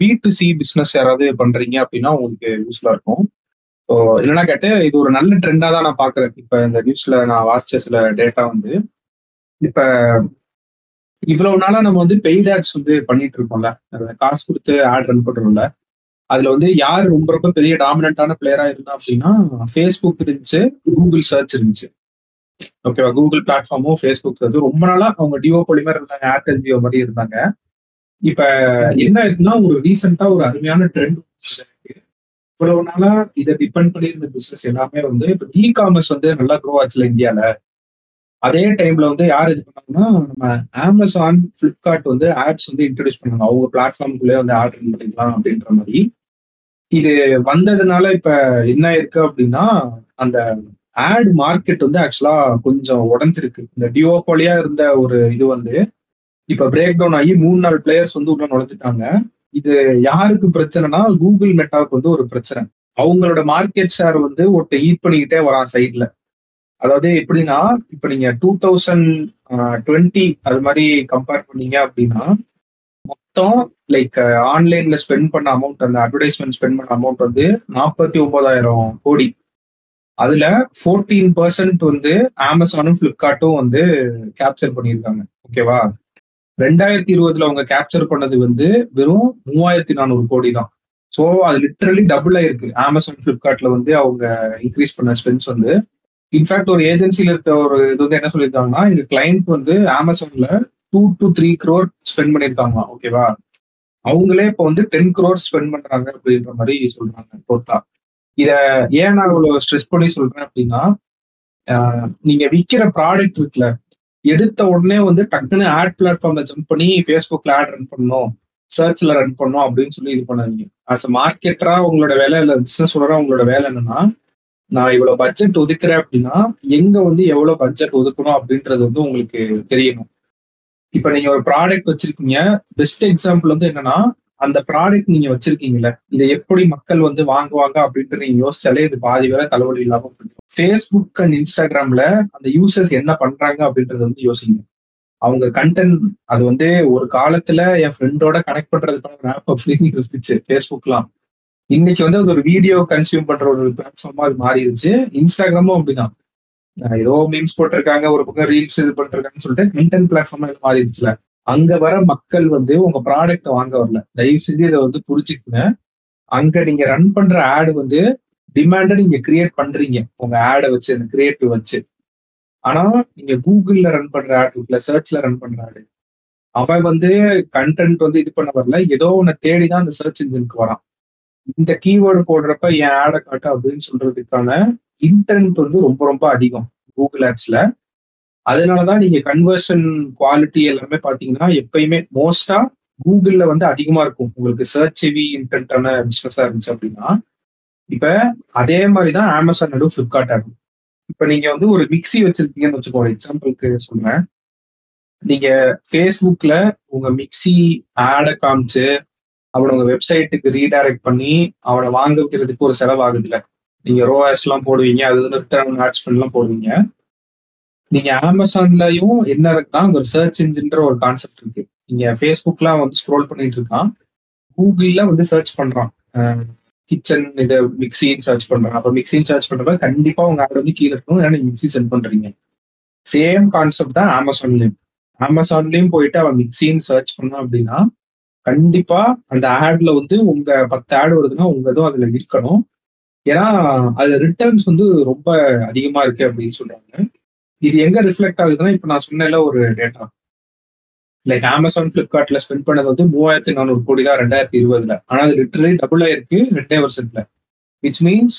பி டு சி பிஸ்னஸ் யாராவது பண்ணுறீங்க அப்படின்னா உங்களுக்கு யூஸ்ஃபுல்லாக இருக்கும். ஸோ என்னன்னா கேட்டு இது ஒரு நல்ல ட்ரெண்டாக தான் நான் பார்க்குறேன். இப்போ இந்த நியூஸில் நான் வாசிச்ச சில டேட்டா வந்து இப்போ இவ்வளவு நாளாக நம்ம வந்து பெய்ட் ஆட்ஸ் வந்து பண்ணிட்டு இருக்கோம்ல. காசு கொடுத்து ஆட் ரன் பண்ணுறோம்ல அதில் வந்து யார் ரொம்ப ரொம்ப பெரிய டாமினண்டான பிளேயராக இருந்தா அப்படின்னா ஃபேஸ்புக் இருந்துச்சு கூகுள் சர்ச் இருந்துச்சு. ஓகேவா? கூகுள் பிளாட்ஃபார்மும் ஃபேஸ்புக் வந்து ரொம்ப நாளா அவங்க டிஓ மாதிரி இருந்தாங்க ஏர்டெல் ஜியோ மாதிரி இருந்தாங்க. இப்ப என்ன இருக்குன்னா ஒரு ரீசெண்டா ஒரு அருமையான ட்ரெண்ட் இவ்வளவு நாளா இதை டிபெண்ட் பண்ணி இருந்த பிசினஸ் எல்லாமே வந்து இப்ப இ காமர்ஸ் வந்து நல்லா க்ரோ ஆச்சுல இந்தியால. அதே டைம்ல வந்து யார் இது பண்ணாங்கன்னா நம்ம அமேசான் பிளிப்கார்ட் வந்து ஆப்ஸ் வந்து இன்ட்ரடியூஸ் பண்ணாங்க. அவங்க பிளாட்ஃபார்முக்குள்ளே வந்து ஆர்டர் பண்ணிக்கலாம் அப்படின்ற மாதிரி. இது வந்ததுனால இப்ப என்ன இருக்கு அப்படின்னா அந்த ஆட் மார்க்கெட் வந்து ஆக்சுவலா கொஞ்சம் உடஞ்சிருக்கு. இந்த டியோபோலியா இருந்த ஒரு இது வந்து இப்ப பிரேக் டவுன் ஆகி மூணு நாலு பிளேயர்ஸ் வந்து உள்ள நுழைஞ்சிட்டாங்க. இது யாருக்கு பிரச்சனைனா கூகுள் மெட்டாவுக்கு வந்து ஒரு பிரச்சனை. அவங்களோட மார்க்கெட் ஷேர் வந்து ஒருத்த ஈட் பண்ணிக்கிட்டே வரான் சைட்ல அதாவது எப்படின்னா இப்ப நீங்க டூ தௌசண்ட் டுவெண்ட்டி அது மாதிரி கம்பேர் பண்ணீங்க அப்படின்னா மொத்தம் லைக் ஆன்லைன்ல ஸ்பெண்ட் பண்ண அமௌண்ட் அந்த அட்வர்டைஸ்மெண்ட் ஸ்பெண்ட் பண்ண அமௌண்ட் வந்து நாற்பத்தி ஒன்பதாயிரம் கோடி. அதுல ஃபோர்டீன் பர்சன்ட் வந்து அமேசானும் பிளிப்கார்ட்டும் வந்து கேப்சர் பண்ணியிருக்காங்க. ஓகேவா ரெண்டாயிரத்தி இருபதுல அவங்க கேப்சர் பண்ணது வந்து வெறும் மூவாயிரத்தி நானூறு கோடி தான். ஸோ அது லிட்ரலி டபுள் ஆயிருக்கு. அமேசான் பிளிப்கார்ட்ல வந்து அவங்க இன்க்ரீஸ் பண்ண ஸ்பென்ஸ் வந்து. இன்ஃபேக்ட் ஒரு ஏஜென்சில இருக்க ஒரு இது வந்து என்ன சொல்லியிருக்காங்கன்னா எங்க கிளைண்ட் வந்து அமேசான்ல two to three crore spend பண்ணியிருக்காங்க ஓகேவா அவங்களே இப்போ வந்து டென் க்ரோர் ஸ்பெண்ட் பண்றாங்க அப்படின்ற மாதிரி சொல்றாங்க டோட்டலா இத ஏன் நான் இவ்வளவு ஸ்ட்ரெஸ் பண்ணி சொல்றேன் அப்படின்னா நீங்க விற்கிற ப்ராடக்ட் இருக்குல்ல எடுத்த உடனே வந்து டக்குன்னு ஆட் பிளாட்ஃபார்ம்ல ஜம்ப் பண்ணி ஃபேஸ்புக்ல ஆட் ரன் பண்ணணும் சர்ச்ல ரன் பண்ணணும் அப்படின்னு சொல்லி இது பண்ணாதீங்க. ஆஸ் அ மார்க்கெட்டரா உங்களோட வேலை இல்லை பிசினஸ் உங்களோட வேலை என்னன்னா நான் இவ்வளவு பட்ஜெட் ஒதுக்குறேன் அப்படின்னா எங்க வந்து எவ்வளவு பட்ஜெட் ஒதுக்கணும் அப்படின்றது வந்து உங்களுக்கு தெரியணும். இப்ப நீங்க ஒரு ப்ராடக்ட் வச்சிருக்கீங்க பெஸ்ட் எக்ஸாம்பிள் வந்து என்னன்னா அந்த ப்ராடக்ட் நீங்க வச்சிருக்கீங்கல்ல இதை எப்படி மக்கள் வந்து வாங்குவாங்க அப்படின்ட்டு நீங்க யோசிச்சாலே இது பாதி வேலை தலைவலி இல்லாம போயிடும். ஃபேஸ்புக் அண்ட் இன்ஸ்டாகிராம்ல அந்த யூசர்ஸ் என்ன பண்றாங்க அப்படின்றத வந்து யோசிங்க. அவங்க கண்டென்ட் அது வந்து ஒரு காலத்துல என் ஃப்ரெண்டோட கனெக்ட் பண்றதுக்கான ஆப் அப்படின்னு இருந்துச்சு ஃபேஸ்புக்லாம் இன்னைக்கு வந்து அது ஒரு வீடியோ கன்சியூம் பண்ற ஒரு பிளாட்ஃபார்மா அது மாறிடுச்சு. இன்ஸ்டாகிராமும் அப்படிதான். ஏதோ மீம்ஸ் போட்டிருக்காங்க ஒரு பக்கம் ரீல்ஸ் இது பண்ணிருக்காங்கன்னு சொல்லிட்டு கண்டென்ட் பிளாட்ஃபார்மா இது மாறிடுச்சுல. அங்க வர மக்கள் வந்து உங்க ப்ராடக்ட் வாங்க வரல. தயவு செஞ்சு இதை வந்து புரிச்சுக்குங்க அங்க நீங்க ரன் பண்ற ஆடு வந்து டிமாண்ட நீங்க கிரியேட் பண்றீங்க. உங்க ஆடை வச்சு அந்த கிரியேட்டிவ் வச்சு. ஆனா நீங்க கூகுள்ல ரன் பண்ற ஆட் இருக்குல்ல சர்ச்ல ரன் பண்ற ஆடு அவன் வந்து கண்டென்ட் வந்து இது பண்ண வரல. ஏதோ ஒன்னு தேடிதான் அந்த சர்ச் இன்ஜினுக்கு வரான். இந்த கீவேர்டு போடுறப்ப என் ஆடை காட்டு அப்படின்னு சொல்றதுக்கான இன்டென்ட் வந்து ரொம்ப ரொம்ப அதிகம் கூகுள் ஆப்ஸ்ல அதனாலதான் நீங்க கன்வர்ஷன் குவாலிட்டி எல்லாமே பாத்தீங்கன்னா எப்பயுமே மோஸ்டா கூகுள்ல வந்து அதிகமா இருக்கும். உங்களுக்கு சர்ச் ஹெவி இன்டென்டான பிசினஸா இருந்துச்சு அப்படின்னா இப்ப அதே மாதிரிதான் அமேசான் நடு பிளிப்கார்ட் ஆகும். இப்ப நீங்க வந்து ஒரு மிக்சி வச்சிருக்கீங்கன்னு வச்சுக்கோங்க. எக்ஸாம்பிளுக்கு சொல்றேன். நீங்க ஃபேஸ்புக்ல உங்க மிக்சி ஆடை காமிச்சு அவனை உங்க வெப்சைட்டுக்கு ரீடைரக்ட் பண்ணி அவனை வாங்க வைக்கிறதுக்கு ஒரு செலவாகுதுல நீங்க ரோஆஸ் எல்லாம் போடுவீங்க. அது வந்து ரிட்டர்ன் ஆட்ஸ் பண்ணலாம் போடுவீங்க. நீங்க அமேசான்லயும் என்ன இருக்குன்னா ஒரு சர்ச் இன்ஜின்ற ஒரு கான்செப்ட் இருக்கு. நீங்க ஃபேஸ்புக்லாம் வந்து ஸ்க்ரோல் பண்ணிட்டு இருக்கான். கூகுள்ல வந்து சர்ச் பண்றான். கிச்சன் இது மிக்சின்னு சர்ச் பண்றான். அப்ப மிக்சின்னு சர்ச் பண்றப்ப கண்டிப்பா உங்க ஆட் வந்து கீழே இருக்கணும். ஏன்னா மிக்சி சென்ட் பண்றீங்க. சேம் கான்செப்ட் தான் அமேசான்லயும் அமேசான்லயும் போயிட்டு அவன் மிக்சின்னு சர்ச் பண்ணான் அப்படின்னா கண்டிப்பா அந்த ஆட்ல வந்து உங்க பத்து ஆடு வருதுன்னா உங்க இதுவும் அதுல இருக்கணும். ஏன்னா அது ரிட்டர்ன்ஸ் வந்து ரொம்ப அதிகமா இருக்கு அப்படின்னு சொல்றாங்க. இது எங்க ரிஃப்ளெக்ட் ஆகுதுன்னா இப்ப நான் சொன்னேன்ல ஒரு டேட்டா லைக் அமேசான் பிளிப்கார்ட்ல ஸ்பெண்ட் பண்ணது வந்து மூவாயிரத்தி நானூறு கோடி தான் ரெண்டாயிரத்தி இருபதுல. ஆனா அது லிட்டரலி டபுள் ஆயிருக்கு ரெண்டே வருஷத்துல. Which means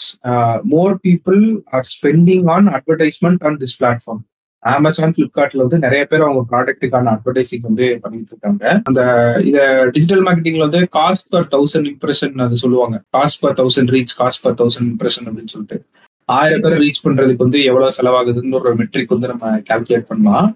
more people are spending on advertisement on this platform Amazon பிளிப்கார்ட்ல வந்து நிறைய பேர் அவங்க ப்ராடக்ட்டுக்கான அட்வர்டைசிங் வந்து பண்ணிட்டு இருக்காங்க. அந்த இத டிஜிட்டல் மார்க்கெட்டிங்ல வந்து காஸ்ட் பர் தௌசண்ட் இம்ப்ரெஷன் அது சொல்லுவாங்க. Cost per thousand reach cost per thousand impression அப்படின்னு சொல்லிட்டு. ஆயிரம் பேரை ரீச் பண்றதுக்கு வந்து எவ்வளவு செலவாகுதுன்னு ஒரு மெட்ரிக் வந்து நம்ம கால்குலேட் பண்ணலாம்.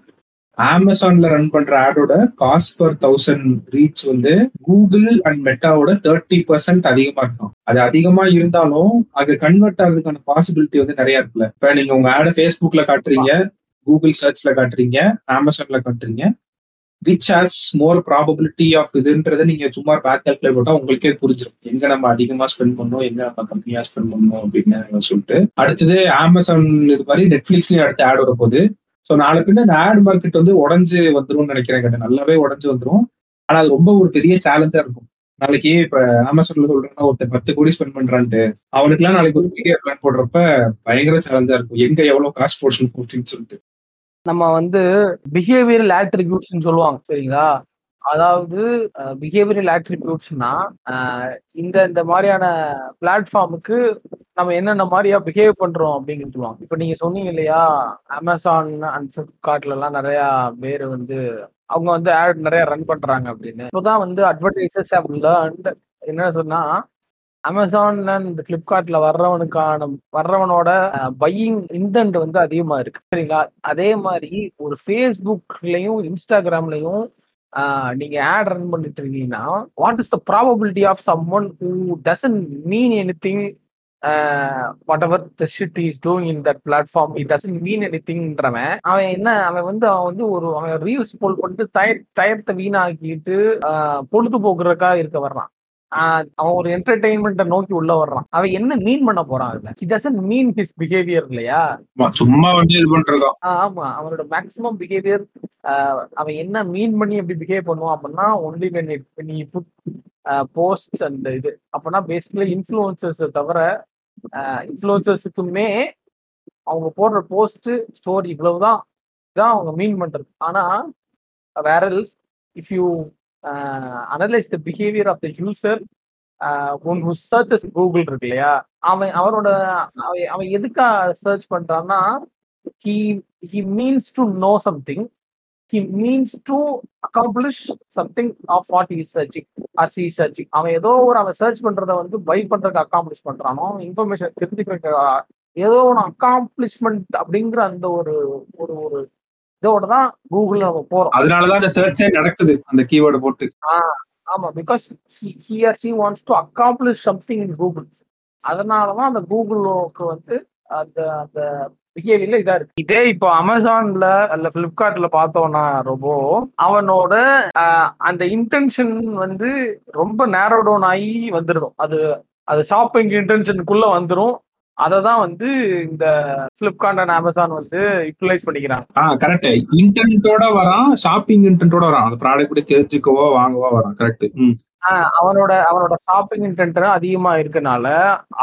அமேசான்ல ரன் பண்ற ஆடோட காஸ்ட் பர் தௌசண்ட் ரீச் வந்து கூகுள் அண்ட் மெட்டாவோட தேர்ட்டி பர்சன்ட் அதிகமா இருக்கும். அது அதிகமா இருந்தாலும் அது கன்வெர்ட் ஆகிறதுக்கான பாசிபிலிட்டி வந்து நிறைய இருக்குல்ல. இப்ப நீங்க உங்க ஆட ஃபேஸ்புக்ல காட்டுறீங்க கூகுள் சர்ச்ல காட்டுறீங்க அமேசான்ல காட்டுறீங்க which has more probability of இதுன்றதை நீங்க சும்மா பேக் கால்குலேட் போட்டா உங்களுக்கே புரிஞ்சிடும் எங்க நம்ம அதிகமா ஸ்பெண்ட் பண்ணோம் எங்க நம்ம கம்மியா ஸ்பெண்ட் பண்ணோம் அப்படின்னு சொல்லிட்டு. அடுத்தது அமேசான் இது மாதிரி நெட்ஃபிளிக்ஸ்லயும் அடுத்து ஆட் வர போகுது ஸோ நாலு பின்ன அந்த ஆட் மார்க்கெட் வந்து உடஞ்சு வந்துரும்னு நினைக்கிறேன் கிட்ட நல்லாவே உடஞ்சு வந்துடும் ஆனா அது ரொம்ப ஒரு பெரிய சேலஞ்சா இருக்கும். நாளைக்கு இப்ப அமேசான்ல சொல்றேன்னா ஒருத்தர் பத்து கோடி ஸ்பெண்ட் பண்றான்ட்டு. அவனுக்கு எல்லாம் நாளைக்கு ஒரு மீடியா பிளான் போடுறப்ப பயங்கர சேலஞ்சா இருக்கும். எங்க எவ்வளவு காஸ்ட் போர்ஷன் போச்சுன்னு சொல்லிட்டு. நம்ம வந்து பிஹேவியரல் ஆட்ரிபியூட்ஸ்னு சொல்லுவாங்க சரிங்களா? அதாவது பிஹேவியரல் ஆட்ரிபியூட்ஸ்னா இந்த இந்த மாதிரியான பிளாட்ஃபார்முக்கு நம்ம என்னென்ன மாதிரியா பிஹேவ் பண்றோம் அப்படின்னு சொல்லுவாங்க. இப்போ நீங்க சொன்னீங்க இல்லையா அமேசான் அண்ட் ஃபிளிப்கார்ட்ல நிறையா நிறைய பேர் வந்து அவங்க வந்து ஆட் நிறைய ரன் பண்றாங்க அப்படின்னு. இப்போதான் வந்து அட்வர்டைசர்ஸ் ஹவ் லேர்ன்ட் என்ன சொன்னா அமேசான் அண்ட் பிளிப்கார்ட்ல வர்றவனுக்கான வர்றவனோட பையிங் இன்டென்ட் வந்து அதிகமா இருக்கு. சரிங்களா? அதே மாதிரி ஒரு ஃபேஸ்புக்லயும் இன்ஸ்டாகிராம்லயும் நீங்க ஆட் ரன் பண்ணிட்டு இருக்கீங்கன்னா what is the probability of someone who doesn't mean anything whatever the shit is doing in that platform it doesn't mean any திங்ன்றவன் அவன் என்ன அவன் வந்து அவன் வந்து ஒரு அவன் ரீல்ஸ் போல் பண்ணிட்டு டயர் டயத்தை வீணாக்கிட்டு பொழுதுபோக்குறக்கா இருக்க வர்றான். அவன் ஒரு என்டர்டைன்மெண்ட்டை நோக்கி உள்ள வர்றான். அவன் என்ன மீன் பண்ண போறான் அதுல? He doesn't mean his behaviour இல்லையா? சும்மா வந்து இது பண்றதா ஆமா. அவனோட மேக்ஸிமம் பிஹேவியர் அவன் என்ன மீன் பண்ணி எப்படி பிஹேவ் பண்ணுவான் அப்படின்னா ஒன்லி வென் இட் நீ புட் போஸ்ட் அந்த இது. அப்படின்னா பேசிக்கலி இன்ஃப்ளூயன்சர்ஸ் தவிர இன்ஃப்ளூயன்சர்ஸுக்குமே அவங்க போடுற போஸ்ட் ஸ்டோரி இவ்வளவுதான். இதான் அவங்க மீன் பண்றது. ஆனா வேற if you analyse the behaviour of the user one who searches Google இருக்கு இல்லையா அவன் அவனோட அவன் அவன் எதுக்கா சர்ச் பண்றான்னா he he means to know something he means to accomplish something of what is searching or she searching அவன் ஏதோ ஒரு அவன் சர்ச் பண்றத வந்து பை பண்றதுக்கு அக்காம்பிளிஷ் பண்றானோ இன்ஃபர்மேஷன் தெரிஞ்சுக்கிறதுக்கு ஏதோ ஒன்று அக்காம்ப்ளிஷ்மெண்ட் அப்படிங்கிற அந்த ஒரு ஒரு ஒரு இதோட தான் கூகுள் நம்ம போறோம். அதனாலதான் அந்த சர்ச்சே நடக்குது அந்த கீவேர்டு போட்டு. ஆமா because he or she wants to accomplish something in Google அதனாலதான் அந்த கூகுளுக்கு வந்து அந்த அந்த பிஹேவியர்ல இதா இருக்கு. இதே இப்போ அமேசான்ல அல்ல பிளிப்கார்ட்ல பார்த்தோம்னா ரொம்ப அவனோட அந்த இன்டென்ஷன் வந்து ரொம்ப நேரோ டவுன் ஆகி வந்துடும் அது அது ஷாப்பிங் இன்டென்ஷனுக்குள்ள வந்துடும் அதை தான் வந்து இந்த பிளிப்கார்ட் அண்ட் அமேசான் வந்து யூட்டிலைஸ் பண்ணிக்கிறாங்க. ஆ கரெக்ட் இன்டென்ட்டோட வரான் ஷாப்பிங் இன்டென்ட்டோட வரான். அந்த ப்ராடக்ட் பத்தி தெரிஞ்சுக்கவோ வாங்கவோ வரான் கரெக்ட் அவனோட அவனோட ஷாப்பிங் இன்டென்ட் அதிகமா இருக்கனால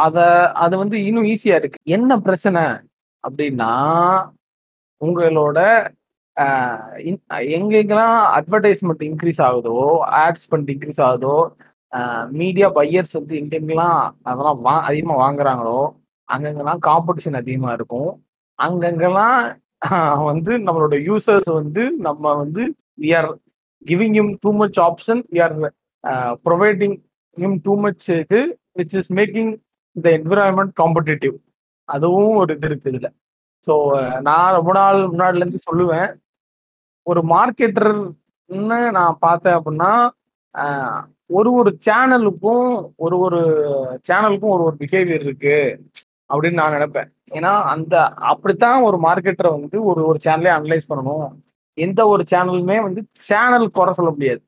அத அது வந்து இன்னும் ஈஸியா இருக்கு. என்ன பிரச்சனை அப்படின்னா உங்களோட எங்கெங்கெல்லாம் அட்வர்டைஸ்மெண்ட் இன்க்ரீஸ் ஆகுதோ ஆட்ஸ் பண்ணிட்டு இன்க்ரீஸ் ஆகுதோ மீடியா பையர்ஸ் வந்து எங்கெங்கெல்லாம் அதெல்லாம் வா அதிகமாக வாங்குறாங்களோ அங்கங்கெல்லாம் காம்படிஷன் அதிகமாக இருக்கும். அங்கங்கெல்லாம் வந்து நம்மளோட யூசர்ஸ் வந்து நம்ம வந்து we are giving them too much option we are providing them too much இது which is making the environment competitive அதுவும் ஒரு இது இருக்கு இதில். ஸோ நான் ரொம்ப நாள் முன்னாடிலேருந்து சொல்லுவேன். ஒரு மார்க்கெட்டர்னு நான் பார்த்தேன் அப்படின்னா ஒரு ஒரு சேனலுக்கும் ஒரு ஒரு சேனலுக்கும் ஒரு ஒரு பிஹேவியர் இருக்குது அப்படின்னு நான் நினைப்பேன். ஏன்னா அந்த அப்படித்தான் ஒரு மார்க்கெட்டரை வந்து ஒரு ஒரு சேனலே அனலைஸ் பண்ணணும். எந்த ஒரு சேனலுமே வந்து சேனல் குறை சொல்ல முடியாது.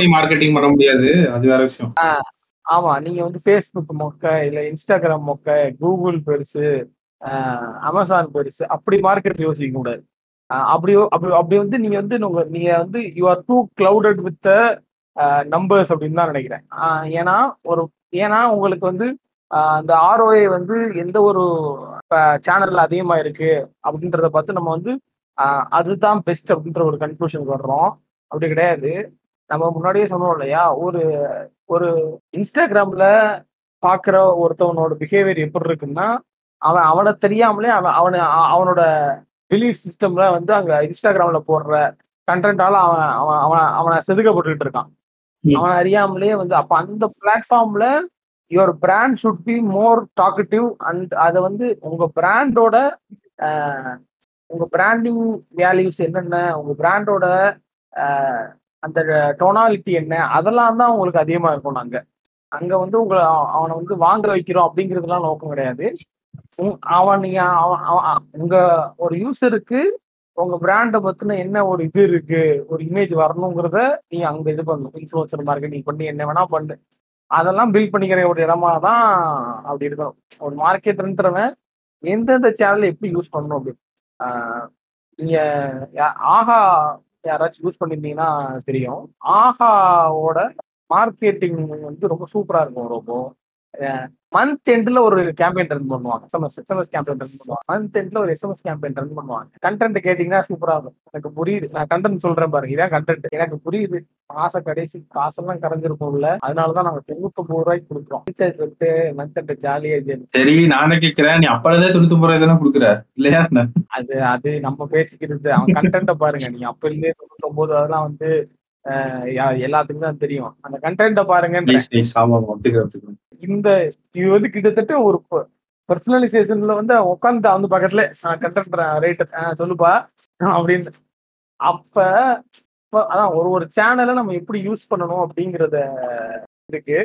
நீ மார்க்கெட்டிங் பண்ண முடியாது. அது வேற விஷயம். ஆமா. நீங்க வந்து ஃபேஸ்புக் மொக்க இல்ல இன்ஸ்டாகிராம் மொக்க கூகுள் பெருசு அமேசான் பெருசு அப்படி மார்க்கெட் யோசிக்க கூடாது. அப்படி அப்படி அப்படி வந்து நீங்க வந்து நீங்க வந்து you are too clouded with numbers அப்படின்னு தான் நினைக்கிறேன். ஏன்னா ஒரு ஏன்னா உங்களுக்கு வந்து அந்த ஆர்ஓஏ வந்து எந்த ஒரு சேனல்ல அதிகமா இருக்கு அப்படின்றத பார்த்து நம்ம வந்து அதுதான் பெஸ்ட் அப்படின்ற ஒரு கன்க்ளூஷனுக்கு வர்றோம். அப்படி கிடையாது. நம்ம முன்னாடியே சொன்னோம் இல்லையா? ஒரு ஒரு இன்ஸ்டாகிராம்ல பாக்குற ஒருத்தவனோட பிஹேவியர் எப்படி இருக்குன்னா அவன் அவனை தெரியாமலே அவன் அவனை அவனோட பிலீஃப் சிஸ்டம்ல வந்து அங்க இன்ஸ்டாகிராம்ல போடுற கண்டென்ட்டால அவன் அவன் அவன் அவனை செதுக்கப்பட்டுக்கிட்டு இருக்கான். அவன் அறியாமலே வந்து அப்ப அந்த பிளாட்ஃபார்ம்ல your brand should be more talkative and அதை வந்து உங்க பிராண்டோட உங்க பிராண்டிங் வேல்யூஸ் என்னென்ன உங்க பிராண்டோட அந்த டொனாலிட்டி என்ன அதெல்லாம் தான் உங்களுக்கு அதிகமாக இருக்கும் நாங்கள் அங்கே வந்து உங்களை அவனை வந்து வாங்க வைக்கிறோம் அப்படிங்கிறதுலாம் நோக்கம் கிடையாது. அவன் நீங்க அவன் உங்க ஒரு யூசருக்கு உங்க பிராண்டை பத்தின என்ன ஒரு இது இருக்கு ஒரு இமேஜ் வரணுங்கிறத நீ அங்க இது பண்ணணும். இன்ஃபுளுசர் மார்க்கெட்டிங் பண்ணி என்ன வேணா பண்ணு. அதெல்லாம் பில்ட் பண்ணிக்கிற ஒரு இடமா தான் அப்படி இருக்கணும் ஒரு மார்க்கெட்ன்றவன் எந்தெந்த சேனல் எப்படி யூஸ் பண்ணணும் அப்படி. நீங்க யா- ஆஹா யாராச்சும் யூஸ் பண்ணியிருந்தீங்கன்னா தெரியும். ஆஹாவோட மார்க்கெட்டிங் வந்து ரொம்ப சூப்பரா இருக்கும் ரொம்ப. மந்த் எண்ட்ல ஒரு கேம்பெயின் ரன் பண்ணுவாங்க. எஸ்எம்எஸ் எஸ்எம்எஸ் கேம்பெயின் ரன் பண்ணுவாங்க. மந்த் எண்ட்ல ஒரு எஸ்எம்எஸ் கேம்பெயின் ரன் பண்ணுவாங்க. கண்டென்ட் கேட்டீங்கன்னா சூப்பரா இருக்கும். எனக்கு புரியுது. நான் கண்டென்ட் சொல்றேன் பாருங்க. இதான் கண்டென்ட் எனக்கு புரியுது. மாச கடைசி காசெல்லாம் கரைஞ்சிருக்கும்ல. அதனாலதான் நாங்க தொண்ணூத்தொன்பது ரூபாய்க்கு கொடுக்குறோம். ரீசார்ஜ் விட்டு மந்த் எண்ட் ஜாலியா இது சரி நானே கேட்கிறேன் நீ அப்பறதே தொண்ணூத்தி ரூபாய் தானே கொடுக்குற? இல்லையா? அது அது நம்ம பேசிக்கிறது. அவன் கண்டென்ட்டை பாருங்க. நீங்க அப்ப இருந்தே தொண்ணூத்தொன்பது அதெல்லாம் வந்து எல்லாத்துக்கும் தான் தெரியும். அந்த கண்டென்ட்டை ஒத்துக்கிறேன் இந்த இது வந்து கிட்டத்தட்ட ஒரு பர்சனலைசேஷன்ல வந்து உட்காந்துட்டா வந்து பக்கத்துல கண்டென்ட் ரேட் சொல்லுப்பா அப்படின்னு. அப்ப அதான் ஒரு ஒரு சேனலை நம்ம எப்படி யூஸ் பண்ணணும் அப்படிங்கறத இருக்கு.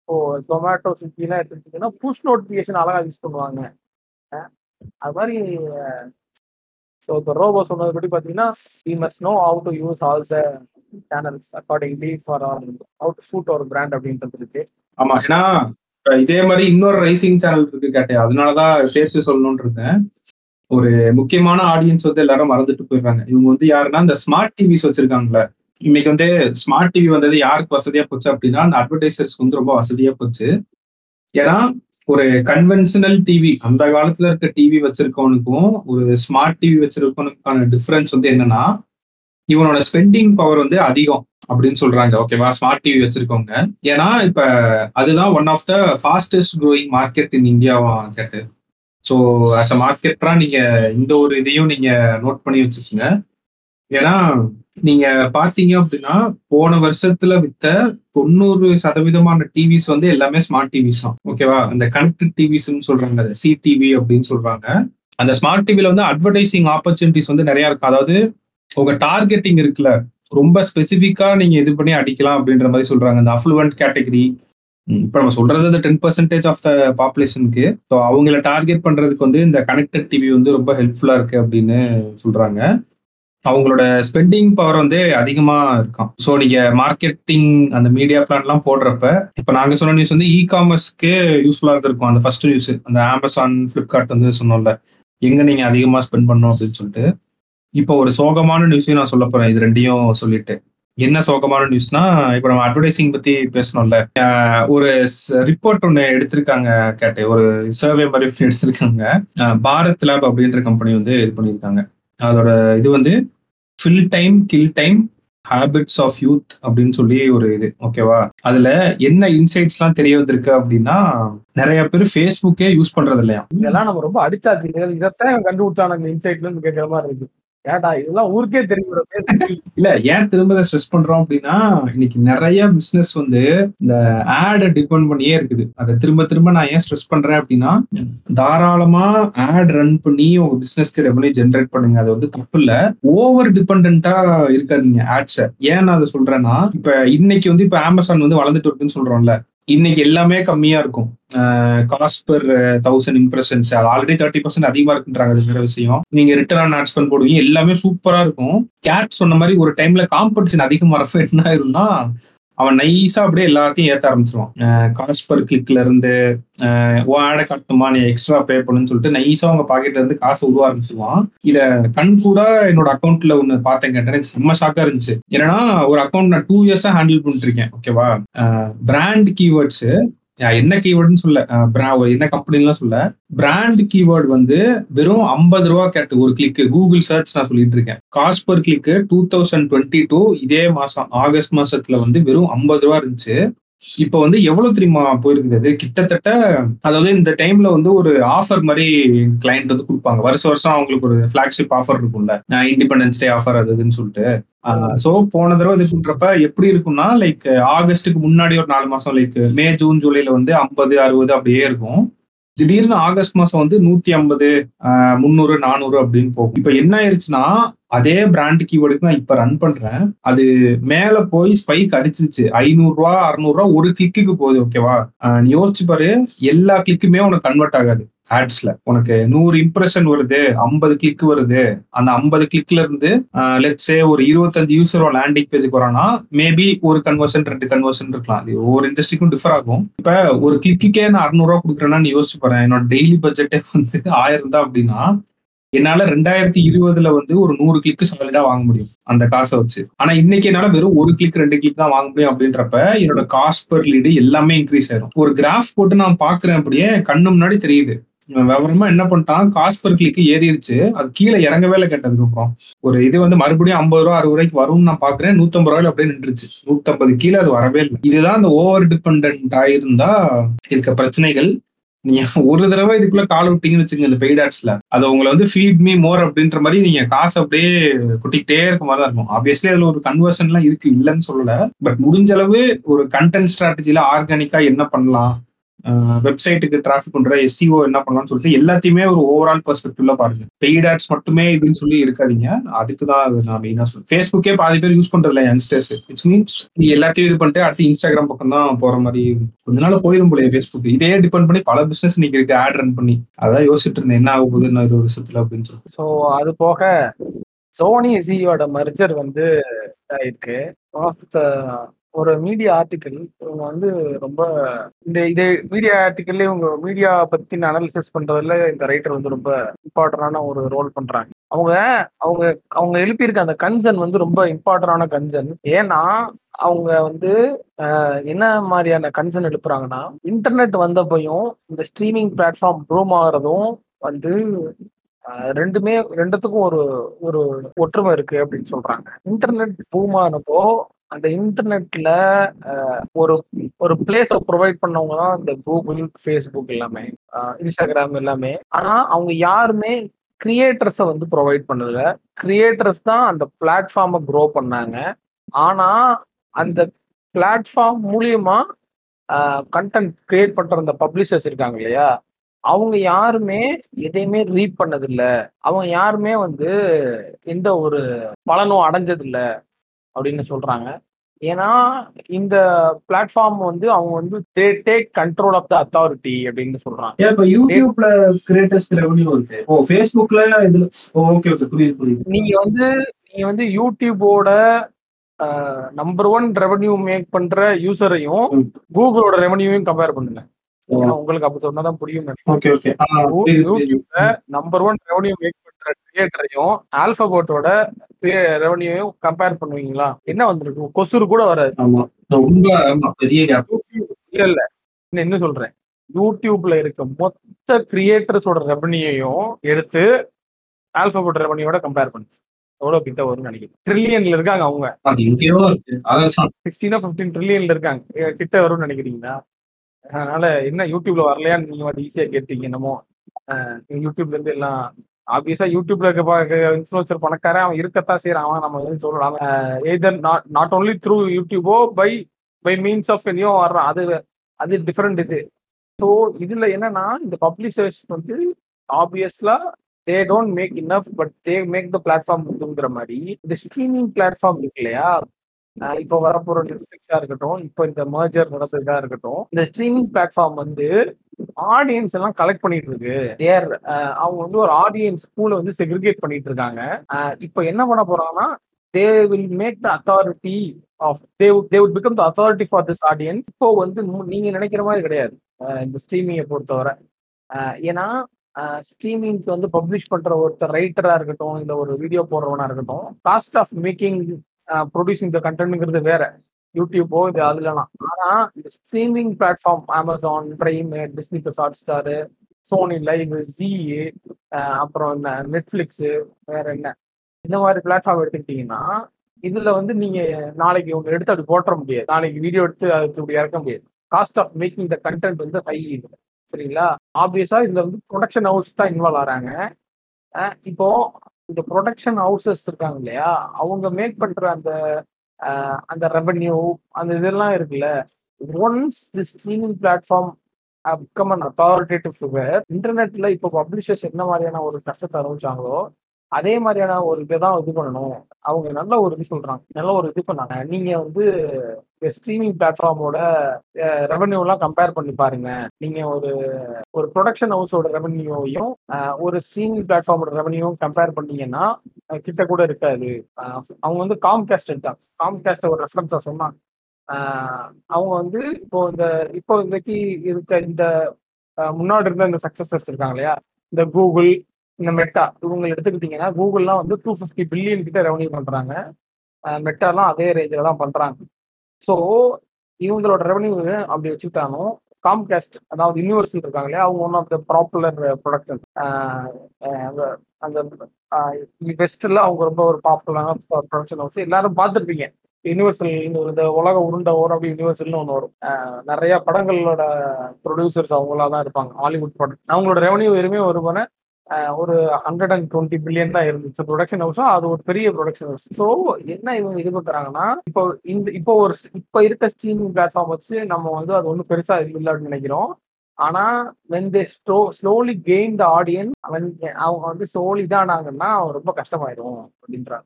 இப்போ ஜொமேட்டோ ஸ்விக்கிலாம் எடுத்துக்கிட்டீங்கன்னா புஷ் நோட்டிஃபிகேஷன் அழகா யூஸ் பண்ணுவாங்க. அது மாதிரி ஸோ இப்போ ரோபோ சொன்னதுபடி பார்த்தீங்கன்னா we must know how to use all the channels accordingly for out food ஒரு பிராண்ட் அப்படின்றது இருக்கு. ஆமா ஏன்னா இதே மாதிரி இன்னொரு ரைசிங் சேனல் இருக்கு கேட்டேன் அதனாலதான் சேர்த்து சொல்லணும்னு இருந்தேன் ஒரு முக்கியமான ஆடியன்ஸ் வந்து எல்லாரும் மறந்துட்டு போயிடுறாங்க. இவங்க வந்து யாருன்னா இந்த ஸ்மார்ட் டிவிஸ் வச்சிருக்காங்களே இன்னைக்கு வந்து ஸ்மார்ட் டிவி வந்தது யாருக்கு வசதியா போச்சு அப்படின்னா அந்த அட்வர்டைசர்ஸ்க்கு வந்து ரொம்ப வசதியா போச்சு. ஏன்னா ஒரு கன்வென்ஷனல் டிவி அந்த காலத்துல இருக்க டிவி வச்சிருக்கவனுக்கும் ஒரு ஸ்மார்ட் டிவி வச்சிருக்கவனுக்கான டிஃபரன்ஸ் வந்து என்னன்னா இவனோட ஸ்பெண்டிங் பவர் வந்து அதிகம் அப்படின்னு சொல்றாங்க. ஓகேவா ஸ்மார்ட் டிவி வச்சிருக்கவங்க. ஏன்னா இப்ப அதுதான் one of the fastest growing market in இந்தியாவா கேட்டு. ஸோ ஆஸ் அ மார்க்கெட்டரா நீங்க இந்த ஒரு இதையும் நீங்க நோட் பண்ணி வச்சுக்கோங்க. ஏன்னா நீங்க பார்த்தீங்க அப்படின்னா போன வருஷத்துல வித்த தொண்ணூறு சதவீதமான டிவிஸ் வந்து எல்லாமே ஸ்மார்ட் டிவிஸ் தான். ஓகேவா அந்த கனெக்டட் டிவிஸ் சொல்றாங்க. சி டிவி அப்படின்னு சொல்றாங்க. அந்த ஸ்மார்ட் டிவில வந்து அட்வர்டைசிங் ஆப்பர்ச்சுனிட்டிஸ் வந்து நிறைய இருக்கு. அதாவது உங்க டார்கெட்டிங் இருக்குல்ல ரொம்ப ஸ்பெசிஃபிக்கா நீங்க இது பண்ணி அடிக்கலாம் அப்படின்ற மாதிரி சொல்றாங்க. இந்த அஃப்ளூவன்ட் கேட்டகரி இப்போ நம்ம சொல்றது டென் பர்சன்டேஜ் ஆஃப் த பாப்புலேஷனுக்கு ஸோ அவங்கள டார்கெட் பண்றதுக்கு வந்து இந்த கனெக்டட் டிவி வந்து ரொம்ப ஹெல்ப்ஃபுல்லா இருக்கு அப்படின்னு சொல்றாங்க. அவங்களோட ஸ்பெண்டிங் பவர் வந்து அதிகமா இருக்கும். ஸோ நீங்க மார்க்கெட்டிங் அந்த மீடியா பிளான்லாம் போடுறப்ப இப்போ நாங்க சொன்ன நியூஸ் வந்து இ காமர்ஸ்க்கு யூஸ்ஃபுல்லா இருந்திருக்கும். அந்த ஃபர்ஸ்ட் நியூஸ் அந்த அமேசான் ஃபிளிப்கார்ட் வந்து சொன்னோம்ல எங்க நீங்க அதிகமா ஸ்பெண்ட் பண்ணணும் அப்படின்னு சொல்லிட்டு. இப்போ ஒரு சோகமான நியூஸையும் நான் சொல்ல போறேன். இது ரெண்டையும் சொல்லிட்டு. என்ன சோகமான நியூஸ்னா இப்போ நம்ம அட்வர்டைசிங் பத்தி பேசணும்ல. ஒரு ரிப்போர்ட் ஒன்று எடுத்திருக்காங்க கேட்டு ஒரு சர்வே மாதிரி ஒண்ணு எடுத்திருக்காங்க. பாரத் லேப் அப்படின்ற கம்பெனி வந்து இது பண்ணியிருக்காங்க. அதோட இது வந்து fill time kill time habits of youth அப்படின்னு சொல்லி ஒரு இது. ஓகேவா அதுல என்ன இன்சைட்ஸ்லாம் தெரிய வந்திருக்கு அப்படின்னா நிறைய பேர் ஃபேஸ்புக்கே யூஸ் பண்றது இல்லையா இதெல்லாம் நம்ம ரொம்ப அடிச்சாச்சு இதத்தான் இதைத்தான் இன்சைட்ல இருந்து கேட்கிற மாதிரி இருக்கு. ஏடா இதெல்லாம் ஊருக்கே தெரியும் இல்ல ஏன் திரும்ப ஸ்ட்ரெஸ் பண்றோம் அப்படின்னா இன்னைக்கு நிறைய பிசினஸ் வந்து இந்த ஆடை டிபெண்ட் பண்ணியே இருக்குது. அதை திரும்ப திரும்ப நான் ஏன் ஸ்ட்ரெஸ் பண்றேன் அப்படின்னா தாராளமா ஆட் ரன் பண்ணி உங்க பிசினஸ்க்கு ரெவன்யூ ஜென்ரேட் பண்ணுங்க. அது வந்து தப்பு இல்ல. ஓவர் டிபெண்டா இருக்காதீங்க ஆட்ஸ ஏன் நான் அதை சொல்றேன்னா இப்ப இன்னைக்கு வந்து இப்ப அமேசான் வந்து வளர்ந்துட்டு இருக்குன்னு சொல்றோம்ல. இன்னைக்கு எல்லாமே கம்மியா இருக்கும். காஸ்ட் பெர் தௌசண்ட் இம்ப்ரெஷன்ஸ் அது ஆல்ரெடி தேர்ட்டி பர்சன்ட் அதிகமா இருக்குன்றாங்க அது வேற விஷயம். நீங்க ரிட்டர்ன் ஆன் ஆட் ஸ்பெண்ட் போடுவீங்க. எல்லாமே சூப்பரா இருக்கும். கேட் சொன்ன மாதிரி ஒரு டைம்ல காம்படிஷன் அதிகமா ரஃபேட்னா என்ன அவன் நைஸா அப்படியே எல்லாத்தையும் ஏத்த ஆரம்பிச்சிருவான். காஸ்ட் பர் கிளிக்ல இருந்து ஆடை காட்டுமா நீ எக்ஸ்ட்ரா பே பண்ணுன்னு சொல்லிட்டு நைஸா அவங்க பாக்கெட்ல இருந்து காசு உருவ ஆரம்பிச்சிருவான். இத கண் கூட என்னோட அக்கௌண்ட்ல ஒண்ணு பார்த்தேன் எனக்கு செம்ம ஷாக்கா இருந்துச்சு. ஏன்னா ஒரு அக்கௌண்ட் நான் டூ இயர்ஸா ஹேண்டில் பண்ணிட்டு இருக்கேன். ஓகேவா பிராண்ட் கீவேர்ட்ஸ் என்ன கீவேர்டுன்னு சொல்ல அஹ் என்ன கம்பெனிலாம் சொல்ல பிராண்ட் கீவேர்டு வந்து வெறும் ஐம்பது ரூபா கேட்டு ஒரு கிளிக்கு கூகுள் சர்ச் நான் சொல்லிட்டு இருக்கேன். Cost per click two thousand twenty two இதே மாசம் ஆகஸ்ட் மாசத்துல வந்து வெறும் ஐம்பது ரூபா இருந்துச்சு. இப்போ வந்து எவ்வளவு தெரியுமா போயிருக்குது? அது கிட்டத்தட்ட அதாவது இந்த டைம்ல வந்து ஒரு ஆஃபர் மாதிரி கிளைண்ட் வந்து கொடுப்பாங்க. வருஷம் வருஷம் அவங்களுக்கு ஒரு ஃபிளாக்ஷிப் ஆஃபர் இருக்கும்ல. இண்டிபெண்டன்ஸ் டே ஆஃபர் அது இதுன்னு சொல்லிட்டு. ஸோ போன தடவை இது பண்றப்ப எப்படி இருக்கும்னா லைக் ஆகஸ்ட்டுக்கு முன்னாடி ஒரு நாலு மாசம் லைக் மே ஜூன் ஜூலைல வந்து ஐம்பது அறுபது அப்படியே இருக்கும். திடீர்னு ஆகஸ்ட் மாசம் வந்து நூத்தி ஐம்பது முந்நூறு நானூறு அப்படின்னு போகும். இப்ப என்ன ஆயிருச்சுன்னா அதே பிராண்ட் கீவேர்டுக்கு நான் இப்ப ரன் பண்றேன். அது மேல போய் ஸ்பைக் அடிச்சிருச்சு. ஐநூறு ரூபா அறுநூறு ரூபா ஒரு கிளிக்கு போகுது ஓகேவா நீ யோசிச்சு பாரு எல்லா கிளிக்குமே உனக்கு கன்வெர்ட் ஆகாது. ஆட்ஸ்ல உனக்கு நூறு இம்ப்ரெஷன் வருது ஐம்பது கிளிக் வருது. அந்த ஐம்பது கிளிக்ல இருந்து லெட்ஸே ஒரு இருபத்தஞ்சு யூசர் லேண்டிங் பேஜுக்கு வரானா மேபி ஒரு கன்வர்ஷன் ரெண்டு கன்வர்ஷன் இருக்கலாம். அது ஒவ்வொரு இண்டஸ்ட்ரிக்கும் டிஃபர் ஆகும். இப்ப ஒரு கிளிக்கே நான் அறுநூறுவா கொடுக்குறேன்னா நீ யோசிச்சு பாரு என்னோட டெய்லி பட்ஜெட்டே வந்து ஆயிரம் தான் அப்படின்னா என்னால ரெண்டாயிரத்தி இருபதுல வந்து ஒரு நூறு கிளிக் சாலிடா வாங்க முடியும். அந்த காசை வச்சு. ஆனா இன்னைக்கு என்னால வெறும் ஒரு கிளிக் ரெண்டு கிளிக் தான் வாங்க முடியும் அப்படின்றப்ப என்னோட காஸ்ட் பர் லீடு எல்லாமே இன்க்ரீஸ் ஆயிரும். ஒரு கிராஃப் போட்டு நான் பாக்குறேன் அப்படியே கண்ணு முன்னாடி தெரியுது. விவரமா என்ன பண்ணிட்டான்? காஸ்ட் பர் கிளிக்கு ஏறிடுச்சு. அது கீழே இறங்கவே இல்லை கேட்டதுக்கு அப்புறம் ஒரு இது வந்து மறுபடியும் ஐம்பது ரூபா அறுபது ரூபாய்க்கு வரும்னு நான் பாக்குறேன். நூத்தம்பது ரூபாயில அப்படியே நின்றுச்சு. நூத்தம்பது கீழே அது வரவே இல்லை. இதுதான் அந்த ஓவர் டிபெண்ட் ஆயிருந்தா இருக்க பிரச்சனைகள். நீங்க ஒரு தடவை இதுக்குள்ள கால் விட்டீங்கன்னு வச்சுங்க இந்த பெய்ட் ஆட்ஸ்ல அது உங்களை வந்து ஃபீட் மீ மோர் அப்படின்ற மாதிரி நீங்க காசு அப்படியே கொட்டிக்கிட்டே இருக்க மாதிரி தான் இருக்கும். ஆப்வியஸ்லி அதுல ஒரு கன்வர்ஷன் எல்லாம் இருக்கு இல்லைன்னு சொல்லல. பட் முடிஞ்ச அளவு ஒரு கண்டென்ட் ஸ்ட்ராட்டஜில ஆர்கானிக்கா என்ன பண்ணலாம்? வெப்சைட்டுக்கு டிராஃபிக் பண்ற எஸ்சிஓ என்ன பண்ணலாம்னு சொல்லிட்டு எல்லாத்தையுமே ஒரு ஓவரால் பெர்ஸ்பெக்டிவ்ல பாருங்க. பெய்ட் ஆட்ஸ் மட்டுமே இதுன்னு சொல்லி இருக்காதீங்க. அதுக்கு தான் நான் மெயினா சொல்றேன் ஃபேஸ்புக்கே பாதி பேர் யூஸ் பண்றதுல யங்ஸ்டர்ஸ் இட்ஸ் மீன்ஸ் நீ எல்லாத்தையும் இது பண்ணிட்டு அடுத்து இன்ஸ்டாகிராம் பக்கம் தான் போற மாதிரி கொஞ்ச நாள் போயிடும் போல ஃபேஸ்புக் இதே டிபெண்ட் பண்ணி பல பிசினஸ் நீங்க இருக்கு ஆட் ரன் பண்ணி. அதான் யோசிச்சுட்டு இருந்தேன் என்ன ஆக போகுது இன்னும் இது விஷயத்துல அப்படின்னு சொல்லிட்டு. ஸோ அது போக சோனி ஜியோட மர்ஜர் வந்து இருக்கு ஒரு மீடியா ஆர்டிக்கிள் இவங்க வந்து ரொம்ப இந்த இதே மீடியா ஆர்டிக்கல்ல இவங்க மீடியா பத்தின அனாலிசிஸ் பண்றதுல இந்த ரைட்டர் வந்து ரொம்ப இம்பார்ட்டன்டான ஒரு ரோல் பண்றாங்க. அவங்க அவங்க அவங்க எழுப்பியிருக்க அந்த கன்சர்ன் வந்து ரொம்ப இம்பார்ட்டன்டான கன்சர்ன் ஏன்னா அவங்க வந்து என்ன மாதிரியான கன்சர்ன் எழுப்புறாங்கன்னா இன்டர்நெட் வந்தப்பையும் இந்த ஸ்ட்ரீமிங் பிளாட்ஃபார்ம் ப்ரூம் ஆகிறதும் வந்து ரெண்டுமே ரெண்டுத்துக்கும் ஒரு ஒரு ஒற்றுமை இருக்கு அப்படின்னு சொல்றாங்க. இன்டர்நெட் பூமானப்போ அந்த இன்டர்நெட்ல ஒரு ஒரு பிளேஸ ப்ரொவைட் பண்ணவங்க தான் இந்த கூகுள் ஃபேஸ்புக் எல்லாமே இன்ஸ்டாகிராம் எல்லாமே. ஆனா அவங்க யாருமே கிரியேட்டர்ஸை வந்து ப்ரொவைட் பண்ணல. கிரியேட்டர்ஸ் தான் அந்த பிளாட்ஃபார்மை க்ரோ பண்ணாங்க. ஆனா அந்த பிளாட்ஃபார்ம் மூலியமா கண்டென்ட் கிரியேட் பண்ற அந்த பப்ளிஷர்ஸ் இருக்காங்க இல்லையா? அவங்க யாருமே எதையுமே ரீட் பண்ணதில்லை. அவங்க யாருமே வந்து எந்த ஒரு பலனும் அடைஞ்சதில்ல. அப்படின்னு சொல்றாங்க. ஏன்னா இந்த பிளாட்ஃபார்ம் வந்து அவங்க வந்து they take control of the authority அப்படின்னு சொல்றாங்க. இப்ப யூடியூப்ல கிரியேட்டர்ஸ் ரெவன்யூ இருக்கு ஓ ஃபேஸ்புக்ல இதுல ஓகே ஓகே புரியுது புரியுது. நீங்க வந்து நீங்க வந்து யூடியூபோட நம்பர் ஒன் ரெவன்யூ மேக் பண்ற யூசரையும் கூகுளோட ரெவன்யூவையும் கம்பேர் பண்ணுங்க. உங்களுக்கு அப்படி சொன்னாதான் புரியும் நம்பர் ஒன் ரெவன்யூ மேக் பண்ற கிரியேட்டரையும் ஆல்பபோட்டோட ரெவன்யூவையும் கம்பேர் பண்ணுவீங்களா? என்ன வந்திருக்கு? கொசுறு கூட வராது. இல்ல. இல்ல என்ன சொல்றேன்? யூடியூப்ல இருக்க மொத்த கிரியேட்டர்ஸோட ரெவன்யூயும் எடுத்து ஆல்பபோட் ரெவன்யூவோட கம்பேர் பண்ணு. எவ்வளவு கிட்ட வரும்னு நினைக்கிறேன். ட்ரில்லியன்ல இருக்காங்க அவங்க. சிக்ஸ்டீனா பிப்டீன் ட்ரில்லியன்ல இருக்காங்க. கிட்ட வரும்னு நினைக்கிறீங்களா? அதனால என்ன யூடியூப்ல வரலையான்னு நீங்க வந்து ஈஸியா கேட்டீங்க என்னமோ. யூடியூப்ல இருந்து எல்லாம் ஆப்வியஸா யூடியூப்ல இருக்க இன்ஃபுளுசர் பணக்காரன் அவன் இருக்கத்தான் செய்யறான் அவன் நம்ம எதுவும் சொல்லலாம் either not not only through யூடியூபோ by by means of எனியோ வர்றான். அது அது டிஃப்ரெண்ட் இது. ஸோ இதுல என்னன்னா இந்த பப்ளிஷர்ஸ் வந்து obviously they don't make enough but they make the platform இதுங்கிற மாதிரி. இந்த ஸ்ட்ரீமிங் பிளாட்ஃபார்ம் இருக்கு இல்லையா? இப்போ வரப்போற நெட்ஃபிளிக்ஸா இருக்கட்டும் இப்போ இந்த மர்ஜர் நடந்ததா இருக்கட்டும் இந்த ஸ்ட்ரீமிங் பிளாட்ஃபார்ம் வந்து ஆடியன்ஸ் எல்லாம் கலெக்ட் பண்ணிட்டு இருக்கு. தேர் அவங்க வந்து ஒரு ஆடியன்ஸ் பூல வந்து செக்ரிகேட் பண்ணிட்டு இருக்காங்க. இப்போ என்ன பண்ண போறாங்கன்னா they will make the authority of they they would become the authority for this audience இப்போ வந்து நீங்க நினைக்கிற மாதிரி கிடையாது. இந்த ஸ்ட்ரீமிங்கை பொறுத்தவரை. ஏன்னா ஸ்ட்ரீமிங்க்கு வந்து பப்ளிஷ் பண்ற ஒருத்தர் ரைட்டரா இருக்கட்டும் இல்ல ஒரு வீடியோ போடுறவனா இருக்கட்டும் cost of making producing the கண்டென்ட்ங்கிறது வேற. யூடியூப்போ இது அதுலலாம் ஆனா இந்த streaming platform Amazon Prime Disney Plus Hotstar Sony LIV Zee அப்புறம் என்ன நெட்ஃபிளிக்ஸ் வேற என்ன. இந்த மாதிரி பிளாட்ஃபார்ம் எடுத்துக்கிட்டீங்கன்னா இதுல வந்து நீங்க நாளைக்கு உங்க எடுத்து அப்படி போட்டுற முடியாது. நாளைக்கு வீடியோ எடுத்து அதுக்கு இப்படி இறக்க முடியாது. Cost of making the content வந்து ஹை சரிங்களா? ஆப்வியஸா இதுல வந்து ப்ரொடக்ஷன் ஹவுஸ் தான் இன்வால்வ் ஆறாங்க இப்போ இந்த ப்ரொடக்ஷன் ஹவுசஸ் இருக்காங்க இல்லையா? அவங்க மேக் பண்ற அந்த அந்த ரெவன்யூ அந்த இதெல்லாம் இருக்குல்ல? Once the streaming platform become an authoritative figure இன்டர்நெட்ல இப்போ பப்ளிஷர்ஸ் என்ன மாதிரியான ஒரு கஷ்டத்தை அனுபவிச்சாங்களோ அதே மாதிரியான ஒரு இதை தான் இது பண்ணணும். அவங்க நல்ல ஒரு இது சொல்றாங்க. நல்ல ஒரு இது பண்ணாங்க. நீங்க வந்து ஸ்ட்ரீமிங் பிளாட்ஃபார்மோட ரெவன்யூ எல்லாம் கம்பேர் பண்ணி பாருங்க. நீங்க ஒரு ஒரு ப்ரொடக்ஷன் ஹவுஸோட ரெவன்யூவையும் ஒரு ஸ்ட்ரீமிங் பிளாட்ஃபார்மோட ரெவன்யூவும் கம்பேர் பண்ணீங்கன்னா கிட்ட கூட இருக்காது. அவங்க வந்து காம்காஸ்ட் எடுத்தாங்க காம்காஸ்ட் ஒரு ரெஃபரன்ஸா சொன்னாங்க. அவங்க வந்து இப்போ இந்த இப்போ இன்றைக்கு இருக்க இந்த முன்னாடி இருந்த இந்த சக்சஸர்ஸ் இருக்காங்க இல்லையா? இந்த கூகுள் இந்த மெட்டா இவங்க எடுத்துக்கிட்டீங்கன்னா கூகுள்லாம் வந்து டூ ஃபிஃப்டி பில்லியன் கிட்ட ரெவன்யூ பண்றாங்க. மெட்டாலாம் அதே ரேஞ்சில் தான் பண்றாங்க. ஸோ இவங்களோட ரெவன்யூ அப்படி வச்சுக்கிட்டாலும் காம்காஸ்ட் அதாவது யூனிவர்சல் இருக்காங்க இல்லையா அவங்க one of the popular product அந்த வெஸ்ட்ல அவங்க ரொம்ப ஒரு பாப்புலரான ப்ரொடக்ஷன் ஹவுஸ் எல்லாரும் பார்த்துருப்பீங்க. யூனிவர்சல் இந்த உலக உருண்டை ஓரம் அப்படி யூனிவர்சல்னு ஒன்று வரும். நிறைய படங்களோட ப்ரொடியூசர்ஸ் அவங்களா தான் இருப்பாங்க. ஹாலிவுட் படம். அவங்களோட ரெவன்யூ எதுவுமே வருமான ஒரு ஹண்ட்ரட் அண்ட் டுவெண்ட்டி பில்லியன் தான் இருந்துச்சு ப்ரொடக்ஷன் ஹவுஸும் அது ஒரு பெரிய ப்ரொடக்ஷன் ஹவுஸ் ஸோ என்ன இவங்க இது பண்ணுறாங்கன்னா இப்போ இந்த இப்போ ஒரு இப்போ இருக்க ஸ்ட்ரீமிங் பிளாட்ஃபார்ம் வச்சு நம்ம வந்து அது ஒன்றும் பெருசாக இல்லை அப்படின்னு நினைக்கிறோம். ஆனா when they slow slowly gain the audience அவன் அவங்க வந்து சோலி தான் ஆனாங்கன்னா ரொம்ப கஷ்டமாயிடும் அப்படின்றாங்க.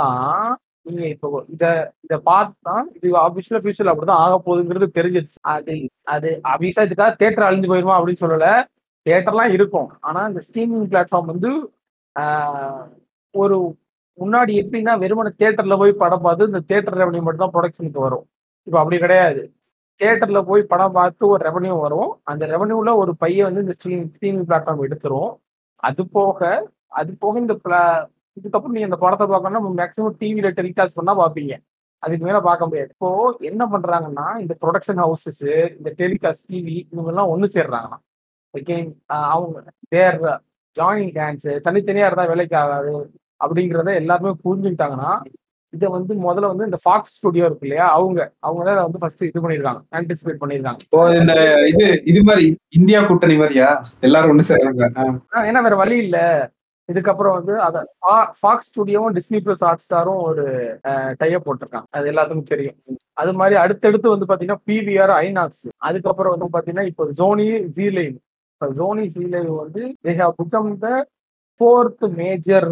தான் நீங்க இப்போ இத இத பார்த்தா இது ஆப்வியஸ்ல ஃபியூச்சர்ல அப்படிதான் ஆக போகுதுங்கிறது தெரிஞ்சிருச்சு. அது அது ஆப்வியஸா இதுக்காக தேட்டர் அழிஞ்சு போயிருமா அப்படின்னு சொல்லல. தேட்டர்லாம் இருக்கும். ஆனால் இந்த ஸ்ட்ரீமிங் பிளாட்ஃபார்ம் வந்து ஒரு முன்னாடி எப்படின்னா வெறுமன தேட்டரில் போய் படம் பார்த்து இந்த தேட்டர் ரெவன்யூ மட்டும் தான் ப்ரொடக்ஷனுக்கு வரும். இப்போ அப்படி கிடையாது. தேட்டரில் போய் படம் பார்த்து ஒரு ரெவன்யூ வரும். அந்த ரெவன்யூவில் ஒரு பையன் வந்து இந்த ஸ்ட்ரீம் ஸ்ட்ரீமிங் பிளாட்ஃபார்ம் எடுத்துரும். அது போக அது போக இந்த பிளா இதுக்கப்புறம் நீங்கள் இந்த படத்தை பார்க்கணும்னா மேக்ஸிமம் டிவியில் டெலிகாஸ்ட் பண்ணால் பார்ப்பீங்க. அதுக்கு மேலே பார்க்க முடியாது. இப்போ என்ன பண்ணுறாங்கன்னா இந்த ப்ரொடக்ஷன் ஹவுசஸ் இந்த டெலிகாஸ்ட் டிவி இவங்கெல்லாம் ஒன்று ஒண்ணு சேர்றாங்கன்னா ஆஹ் அவங்க தேர் ஜாயினிங் ஹேண்ட்ஸ் தனித்தனியா இருந்தா வேலைக்கு ஆகாது அப்படிங்கிறத எல்லாருமே புரிஞ்சுக்கிட்டாங்கன்னா இதை வந்து முதல்ல வந்து இந்த ஃபாக்ஸ் ஸ்டுடியோ இருக்கு இல்லையா அவங்க அவங்க தான் வந்து ஃபர்ஸ்ட் இது பண்ணிருக்காங்க ஆன்டிசிபேட் பண்ணிருக்காங்க. இப்போ இந்த இது இது மாதிரி இந்தியா கூட்டணி மாதிரியா? எல்லாரும் ஒண்ணு சேர்றாங்க ஏன்னா வேற வழி இல்ல. இதுக்கப்புறம் வந்து அத ஃபாக்ஸ் ஸ்டுடியோவும் டிஸ்னி பிளஸ் ஹாட் ஸ்டாரும் ஒரு டைப் போட்டிருக்காங்க. அது எல்லாத்துக்கும் தெரியும். அது மாதிரி அடுத்தடுத்து வந்து பாத்தீங்கன்னா பிவிஆர் ஐநாக்ஸ் அதுக்கப்புறம் வந்து பாத்தீங்கன்னா இப்போ ஜோனி ஜி இப்போ ஜோனி ஜி லைவ் வந்து they have become the fourth major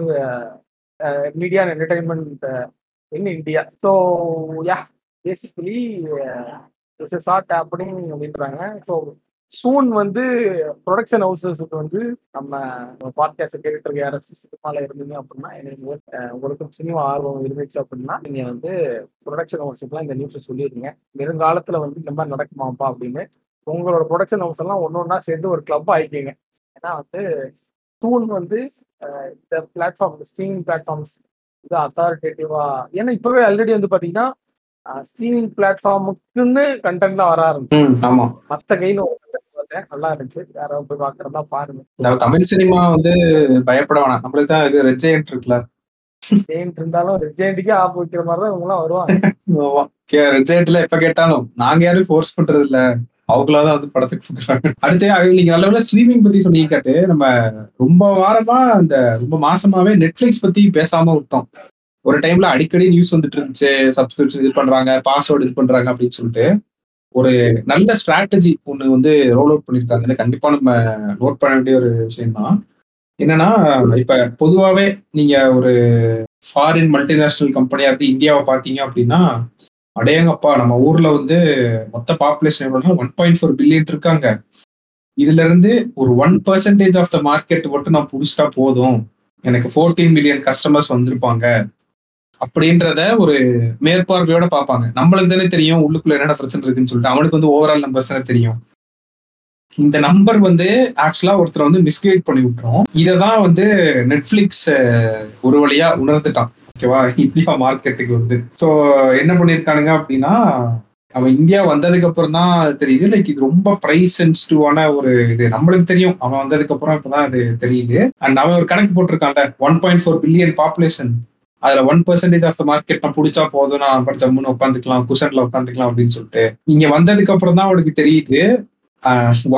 media and entertainment in India so yeah basically is short happening அப்படின்றாங்க. ஸோ சூன் வந்து ப்ரொடக்ஷன் ஹவுசஸுக்கு வந்து நம்ம பாட்காஸ்ட் கேட்டுட்டு இருக்க யாராச்சும் சினிமாவில் இருந்தீங்க அப்படின்னா எனக்கு உங்களுக்கு சினிமா ஆர்வம் இருந்துச்சு அப்படின்னா நீங்கள் வந்து ப்ரொடக்ஷன் ஹவுஸுக்குலாம் இந்த நியூஸை சொல்லிடுங்க நெடுங்காலத்துல வந்து இந்த மாதிரி நடக்குமாப்பா அப்படின்னு உங்களோட ப்ரொடக்ஷன் ஹவுஸ் எல்லாம் ஒன்று ஒன்றா சேர்ந்து ஒரு கிளப் ஆயிக்கிங்க ஏன்னா வந்து சூன் வந்து இந்த பிளாட்ஃபார்ம் ஸ்ட்ரீமிங் பிளாட்ஃபார்ம்ஸ் இது அத்தாரிட்டேட்டிவா ஏன்னா இப்பவே ஆல்ரெடி வந்து பாத்தீங்கன்னா ஸ்ட்ரீமிங் பிளாட்ஃபார்முக்குன்னு கண்டென்ட்லாம் வர ஆரம்பிச்சு. ம், ஆமா. மத்த கையில நல்லா இருந்துச்சு. யாராவது போய் பாக்குறதா பாருங்க. தமிழ் சினிமா வந்து பயப்பட வேணாம். நம்மளுக்கு தான் இது ரெஜெயன்ட் இருக்குல்ல. ஜெயின்ட் இருந்தாலும் ரெஜெயண்ட்டுக்கே ஆப் வைக்கிற மாதிரி தான் இவங்களாம் வருவாங்க ரெஜெயன்ட்ல எப்ப கேட்டாலும் நாங்க யாரும் ஃபோர்ஸ் பண்றது இல்ல அவங்களா தான் வந்து படத்துக்கு கொடுக்குறாங்க. அடுத்து நீங்க நல்ல ஸ்ட்ரீமிங் பத்தி சொன்னீங்க கேட்டு நம்ம ரொம்ப வாரமா அந்த ரொம்ப மாசமாவே நெட்ஃபிளிக்ஸ் பத்தி பேசாம விட்டோம். ஒரு டைம்ல அடிக்கடி நியூஸ் வந்துட்டு இருந்துச்சு சப்ஸ்கிரிப்ஷன் இது பண்றாங்க பாஸ்வேர்டு இது பண்றாங்க அப்படின்னு சொல்லிட்டு ஒரு நல்ல ஸ்ட்ராட்டஜி ஒண்ணு வந்து ரோல் அவுட் பண்ணிருக்காங்க கண்டிப்பா நம்ம நோட் பண்ண வேண்டிய ஒரு விஷயம் தான் என்னன்னா இப்ப பொதுவாவே நீங்க ஒரு ஃபாரின் மல்டிநேஷனல் கம்பெனியா இருந்து இந்தியாவை பார்த்தீங்க அப்படின்னா அடையங்கப்பா நம்ம ஊர்ல வந்து மொத்த பாப்புலேஷன் எவ்வளோனா ஒன் பாயிண்ட் ஃபோர் பில்லியன் இருக்காங்க. இதுல இருந்து ஒரு one percentage of the market மட்டும் நான் புடிச்சிட்டா போதும். எனக்கு ஃபோர்டீன் மில்லியன் கஸ்டமர்ஸ் வந்திருப்பாங்க. அப்படின்றத ஒரு மேற்பார்வையோட பார்ப்பாங்க. நம்மளுக்கு தானே தெரியும் உள்ளுக்குள்ள என்னென்ன பிரச்சனை இருக்குன்னு சொல்லிட்டு. அவனுக்கு வந்து ஓவரால் நம்பர்ஸ் தெரியும். இந்த நம்பர் வந்து ஆக்சுவலா ஒருத்தர் வந்து மிஸ்கைட் பண்ணி விட்டுரும் இதை தான் வந்து நெட்ஃபிளிக்ஸ் ஒரு வழியா உணர்ந்துட்டான். ஓகேவா? இந்தியா மார்க்கெட்டுக்கு வந்து. ஸோ என்ன பண்ணியிருக்கானுங்க அப்படின்னா அவன் இந்தியா வந்ததுக்கு அப்புறம் தான் தெரியுது. லைக் இது ரொம்ப பிரைஸ் சென்சிட்டிவான ஒரு இது. நம்மளுக்கு தெரியும். அவன் வந்ததுக்கு அப்புறம் இப்பதான் அது தெரியுது. அண்ட் அவன் ஒரு கணக்கு போட்டிருக்கான்ல. One point four billion population அதுல one percentage of the market நான் பிடிச்சா போதும். நான் படிச்ச மூணு உட்காந்துக்கலாம். குஷன்ல உட்காந்துக்கலாம் அப்படின்னு சொல்லிட்டு. இங்க வந்ததுக்கு அப்புறம் தான் அவனுக்கு தெரியுது.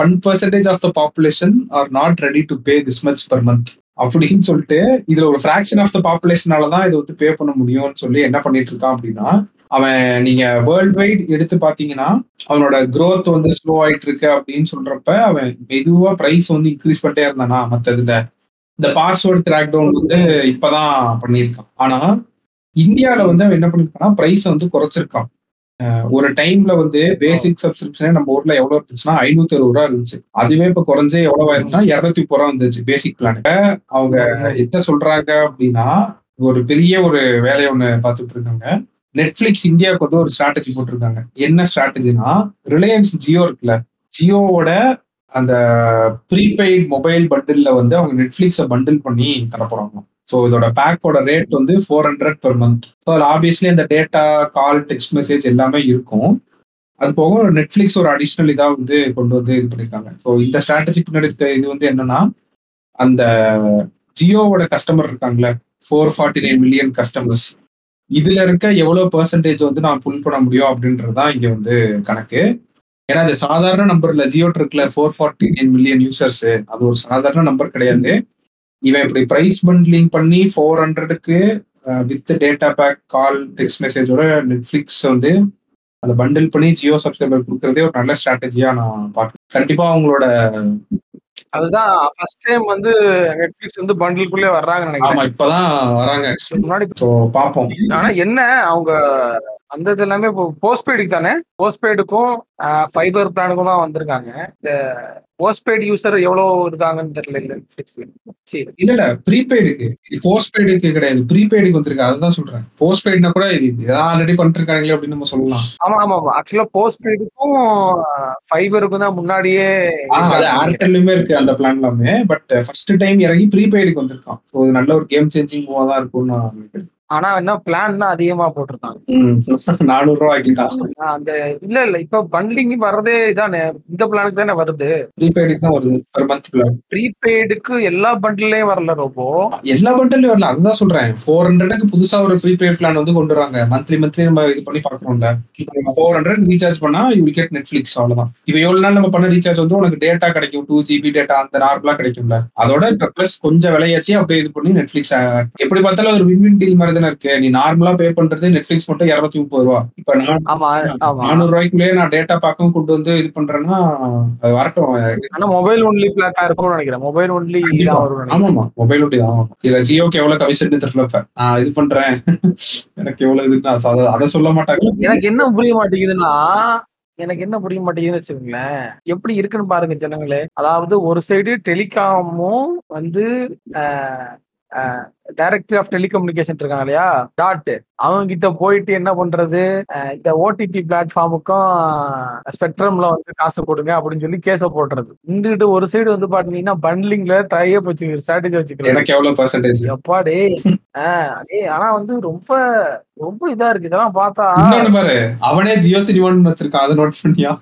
One percentage of the population are not ready to pay this much per month அப்படின்னு சொல்லிட்டு இதுல ஒரு ஃபிராக்ஷன் ஆஃப் த பாப்புலேஷனால தான் வந்து பே பண்ண முடியும்னு சொல்லி என்ன பண்ணிட்டு இருக்கான் அப்படின்னா அவன் நீங்க வேர்ல்ட் வைட் எடுத்து பாத்தீங்கன்னா அவனோட க்ரோத் வந்து ஸ்லோ ஆயிட்டு இருக்கு அப்படின்னு சொல்றப்ப அவன் மெதுவா பிரைஸ் வந்து இன்க்ரீஸ் பண்ணிட்டே இருந்தானா மத்ததுல. இந்த பாஸ்வேர்ட் கிராக் டவுன் வந்து இப்பதான் பண்ணியிருக்கான். ஆனா இந்தியாவில வந்து அவன் என்ன பண்ணிருக்கான்னா பிரைஸ் வந்து குறைச்சிருக்கான். ஒரு டைம்ல வந்து பேசிக் சப்ஸ்கிரிப்ஷனே நம்ம ஊர்ல எவ்வளவு இருந்துச்சுன்னா ஐநூத்தி அறுபது ரூபா இருந்துச்சு. அதுவே இப்ப குறைஞ்சு எவ்வளவு ஆயிருந்தா இருநூத்தி முப்பது ரூபா வந்துச்சு பேசிக் பிளான் அவங்க என்ன சொல்றாங்க அப்படின்னா ஒரு பெரிய ஒரு வேலையை ஒண்ணு பார்த்துட்டு இருக்காங்க. நெட்ஃபிளிக்ஸ் இந்தியாவுக்கு வந்து ஒரு ஸ்ட்ராட்டஜி போட்டிருக்காங்க. என்ன ஸ்ட்ராட்டஜினா ரிலையன்ஸ் ஜியோ இருக்குல்ல ஜியோவோட அந்த ப்ரீபெய்ட் மொபைல் பண்டில்ல வந்து அவங்க நெட்ஃபிளிக்ஸை பண்டில் பண்ணி தர போறாங்க ஸோ இதோட பேக்கோட ரேட் வந்து four hundred per month so அதில் ஆப்வியஸ்லி அந்த டேட்டா கால் டெக்ஸ்ட் மெசேஜ் எல்லாமே இருக்கும். அது போக நெட்ஃப்ளிக்ஸ் ஒரு அடிஷ்னல் இதாக வந்து கொண்டு வந்து இது பண்ணியிருக்காங்க ஸோ இந்த ஸ்ட்ராட்டஜி பின்னாடி இருக்க இது வந்து என்னன்னா அந்த ஜியோவோட கஸ்டமர் இருக்காங்களே four forty nine million customers இதுல இருக்க எவ்வளோ பர்சன்டேஜ் வந்து நான் புல் பண்ண முடியும் அப்படின்றது தான் இங்கே வந்து கணக்கு. ஏன்னா அது சாதாரண நம்பர்ல Jio ட்ரிக்ல four forty nine million users அது ஒரு சாதாரண நம்பர் கிடையாது. இவன் இப்படி பிரைஸ் பண்ட்லிங் பண்ணி ஃபோர் ஹண்ட்ரடுக்கு with data pack call text மெசேஜோட Netflix வந்து அதை பண்டில் பண்ணி ஜியோ சப்ஸ்கிரைபர் கொடுக்கறதே ஒரு நல்ல ஸ்ட்ராட்டஜியா நான் பார்க்குறேன். கண்டிப்பா அவங்களோட அதுதான் ஃபர்ஸ்ட் டைம் வந்து நெட்ஃபிளிக்ஸ் வந்து பண்டிலுக்குள்ளே வர்றாங்கன்னு ஆமா நினைக்கிறேன். இப்பதான் வராங்க. முன்னாடி ஸோ பார்ப்போம். ஆனா என்ன அவங்க அந்த இது எல்லாமே போஸ்ட்பெய்டுக்கு தானே? போஸ்ட்பெய்டுக்கும் ஃபைபர் பிளானுக்கும் தான் வந்திருக்காங்க. இந்த போஸ்ட்பெய்டு யூசர் எவ்வளவு இருக்காங்கன்னு தெரியல இல்ல. சரி இல்ல இல்ல ப்ரீபெய்டுக்கு போஸ்ட்பெய்டுக்கு கிடையாது. ப்ரீபெய்டுக்கு வந்திருக்கு. அதுதான் சொல்றேன். போஸ்ட்பெய்ட்னா கூட இது ஆல்ரெடி பண்ணிட்டு இருக்காங்களே அப்படின்னு நம்ம சொல்லலாம். ஆமா ஆமா ஆமா. ஆக்சுவலா போஸ்ட்பெய்டுக்கும் ஃபைபருக்கும் தான் முன்னாடியே ஏர்டெல்லுமே இருக்கு அந்த பிளான் எல்லாமே. பட் ஃபர்ஸ்ட் டைம் இறங்கி ப்ரீபெய்டுக்கு வந்திருக்கான். ஸோ நல்ல ஒரு கேம் சேஞ்சிங் மூவா தான் இருக்கும்னு ஆனா என்ன பிளான் தான் அதிகமா போட்டிருக்காங்க. நானூறு ரூபா ஆக்கிட்டான் ஆஹ் அந்த இல்ல இல்ல. இப்ப பண்ட்லிங் வர்றதே இதானே. இந்த பிளானுக்கு தானே வருது. ப்ரீபெய்டுக்கு தான் வருது. Per மந்த் பிளான் ப்ரீபெய்டுக்கு எல்லா பண்டிலையும் வரல ரோபோ. எல்லா பண்டல்லையும் வரல. அதுதான் சொல்றேன். ஃபோர் ஹண்ட்ரடுக்கு புதுசா ஒரு ப்ரீபெய்ட் பிளான் வந்து கொண்டு வராங்க. மந்த்லி மந்த்லி நம்ம இது பண்ணி பாக்குறோம்ல ஃபோர் ஹண்ட்ரட் ரீசார்ஜ் பண்ணா யூ கெட் நெட்ஃபிளிக்ஸ் அவ்வளவுதான். இப்போ எவ்வளவு நாள் நம்ம பண்ண ரீசார்ஜ் வந்து உனக்கு டேட்டா கிடைக்கும். டூ ஜிபி டேட்டா அந்த நார்மலா கிடைக்கும்ல. அதோட பிளஸ் கொஞ்சம் விலையேற்றி அப்படியே இது பண்ணி நெட்ஃபிளிக்ஸ் எப்படி பார்த்தாலும் ஒரு வின் வின் டீல் மாதிரி தானே இருக்கு? நீ நார்மலா பே பண்றது நெட்ஃபிளிக்ஸ் மட்டும் இருநூத்தி முப்பது ரூபா. இப்ப நானூறு ரூபாய்க்குள்ளேயே நான் டேட்டா பேக்கும் கொண்டு வந்து இது பண்றேன்னா அது வரட்டும். ஆனா மொபைல் ஒன்லி பிளாக்கா இருக்கும்னு நினைக்கிறேன். Mobile only. ஆமாமா. மொபைல் ஒட்டி தான். இதுல ஜியோக்கு எவ்வளவு கமிஷன் தெரியல நான் இது பண்றேன். எனக்கு எவ்வளவு இதுன்னு அத- அதை சொல்ல மாட்டாங்க. எனக்கு என்ன புரிய மாட்டேங்குதுன்னா எனக்கு என்ன புரிய மாட்டேங்குதுன்னு வச்சுக்கோங்களேன். எப்படி இருக்குன்னு பாருங்க ஜனங்களே. அதாவது ஒரு சைடு டெலிகாமும் வந்து டைரக்டர் ஆஃப் டெலிகம்யூனிகேஷன் இருக்காங்க இல்லையா? டாட் அவங்க கிட்ட போயிட்டு என்ன பண்றது? இந்த ஓடிடி பிளாட்ஃபார்முக்கும் ஸ்பெக்ட்ரம்ல வந்து காசு கொடுங்க அப்படின்னு சொல்லி கேஸ போடுறது. இங்கிட்டு ஒரு சைடு வந்து பாத்தீங்கன்னா பண்ட்லிங்ல ட்ரையே வச்சுக்கிற ஸ்ட்ராட்டஜி வச்சுக்கிறேன் எனக்கு எவ்வளவு பர்சன்டேஜ் எப்பா டேய். ஆஹ் டேய் ஆனா வந்து ரொம்ப ரொம்ப இதா இருக்கு. இதெல்லாம் பார்த்தா அவனே ஜியோ சினிமான்னு வச்சிருக்கான். அதை நோட் பண்ணியா?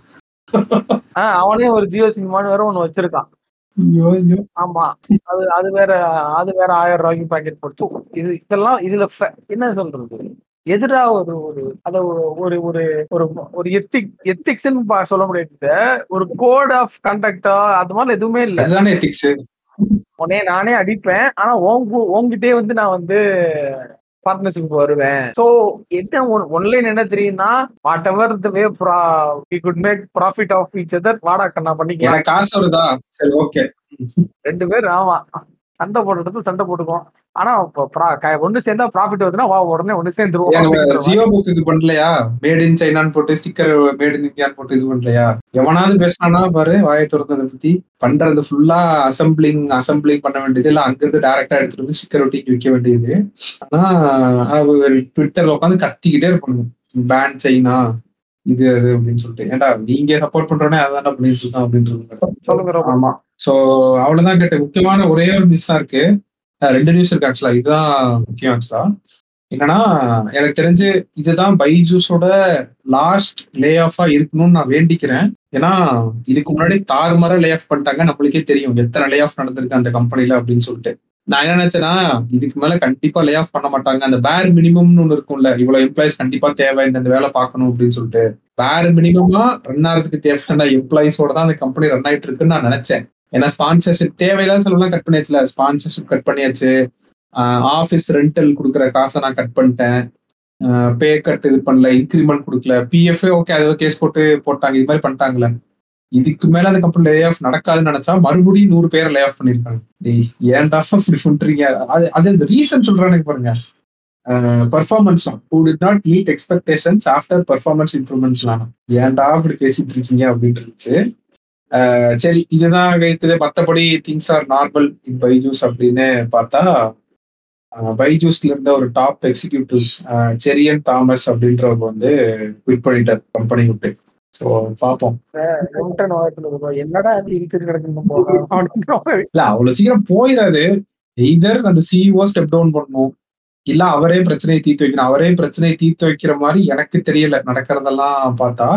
அவனே ஒரு ஜியோ சினிமான்னு வேற ஒண்ணு வச்சிருக்கான். ஆமா. அது அது வேற அது வேற ஆயிரம் ரூபாய்க்கு பாக்கெட் போட்டு. இது இதெல்லாம் இதுல என்ன சொல்றது? எதிரா ஒரு ஒரு அத ஒரு- ஒரு ஒரு ஒரு ஒரு எத்திக் எத்திக்ஸ்ன்னு சொல்ல முடியாது ஒரு கோட் ஆஃப் கண்டக்டா அது மாதிரி எதுவுமே இல்ல. எத்திக்ஸ் உடனே நானே அடிப்பேன். ஆனா உங்க உங்ககிட்டே வந்து நான் வந்து பார்ட்னர்ஷிப் வருவேன். சோ என்ன ஒன்லைன் என்ன தெரியும்னா whatever the way we could make profit of each other வாடா கண்ணா பண்ணிக்கலாம் காசு வருதா? சரி ஓகே ரெண்டு பேர் ஆமா. சண்டை போடுறது சண்டை போட்டுக்குவோம். ஆனா ஒண்ணு சேர்ந்தா ப்ராஃபிட் வருதுன்னா வா உடனே ஒண்ணு சேர்ந்துருவோம். ஜியோ புக்கு பண்ணலையா? மேட் இன் சைனான்னு போட்டு ஸ்டிக்கர் மேட் இன் இந்தியான்னு போட்டு இது பண்ணலையா? எவனாவது பேசினானா பாரு வாயை திறந்ததை பத்தி. பண்றது ஃபுல்லா அசம்பிளிங் அசம்பிளிங் பண்ண வேண்டியது. இல்ல அங்கிருந்து டைரக்டா எடுத்துட்டு வந்து ஸ்டிக்கர் ஒட்டி விற்க வேண்டியது. ஆனா ட்விட்டர்ல உட்காந்து கத்திக்கிட்டே இருப்பாங்க. பேன் சைனா இது அது அப்படின்னு சொல்லிட்டு. ஏன்டா நீங்க சப்போர்ட் பண்றோன்னே அதான் பண்ணிட்டு சொல்லுங்க ரோபோ. ஆமா. சோ அவ்வளவுதான் கேட்டேன். முக்கியமான ஒரே ஒரு நியூஸ் தான் இருக்கு. ரெண்டு நியூஸ் இருக்கு ஆக்சுவலா இதுதான் முக்கியம் ஆக்சுவலா என்னன்னா எனக்கு தெரிஞ்சு இதுதான் பைஜூஸோட லாஸ்ட் லே ஆஃபா இருக்கணும்னு நான் வேண்டிக்கிறேன். ஏன்னா இதுக்கு முன்னாடி தாறுமாற லே ஆஃப் பண்ணிட்டாங்க. நம்மளுக்கே தெரியும். எத்தனை லே ஆஃப் நடந்திருக்கு அந்த கம்பெனில அப்படின்னு சொல்லிட்டு. நான் என்ன நினைச்சேன்னா இதுக்கு மேல கண்டிப்பா லே ஆஃப் பண்ண மாட்டாங்க. அந்த பேர் மினிமம்னு ஒண்ணு இருக்கும்ல இவ்வளவு எம்ப்ளாயிஸ் கண்டிப்பா தேவை இந்த வேலை பார்க்கணும் அப்படின்னு சொல்லிட்டு. பேர் மினிமமா ரன் ஆகிறதுக்கு தேவையான எம்ப்ளாயிஸோட தான் அந்த கம்பெனி ரன் ஆயிட்டு இருக்குன்னு நான் நினைச்சேன். ஏன்னா ஸ்பான்சர்ஷிப் தேவையில்லாத செலவுலாம் கட் பண்ணியாச்சுல. ஸ்பான்சர்ஷிப் கட் பண்ணியாச்சு. ஆஃபீஸ் ரெண்டல் கொடுக்குற காசை நான் கட் பண்ணிட்டேன். பே கட் இது பண்ணல இன்க்ரிமெண்ட் கொடுக்கல. பிஎஃப் ஓகே அதாவது கேஸ் போட்டு போட்டாங்க. இது மாதிரி பண்ணிட்டாங்களே இதுக்கு மேல அந்த லே ஆஃப் நடக்காதுன்னு நினைச்சா மறுபடியும் நூறு பேரை லே ஆஃப் பண்ணிருக்காங்க. ஏன்டா இப்படி பண்றீங்க அது அது இந்த ரீசன் சொல்றானு பாருங்க. Performance who did not meet expectations after performance இம்ப்ரூவ்மெண்ட்ஸ்லாம் ஏன்டா இப்படி பேசிட்டு இருக்கீங்க அப்படின்னு இருந்துச்சு. சரி இதுதான் வைத்தது மற்றபடி things are normal in Byju's அப்படின்னு பார்த்தா பைஜூஸ்ல இருந்த ஒரு டாப் எக்ஸிக்யூட்டிவ் செரியன் தாமஸ் அப்படின்றவங்க வந்து குவிட் பண்ணிட்டார் கம்பெனி விட்டு. ஸோ பார்ப்போம். என்னடா அது இருக்குது கிடக்குன்னு. இல்ல அவ்வளவு சீக்கிரம் போயிடாது. எய்தர் அந்த சிஇஓ ஸ்டெப் டவுன் பண்ணணும். இல்ல அவரே பிரச்சனையை தீர்த்து வைக்கணும். அவரே பிரச்சனையை தீர்த்து வைக்கிற மாதிரி எனக்கு தெரியல. நடக்கிறதெல்லாம் பார்த்தா.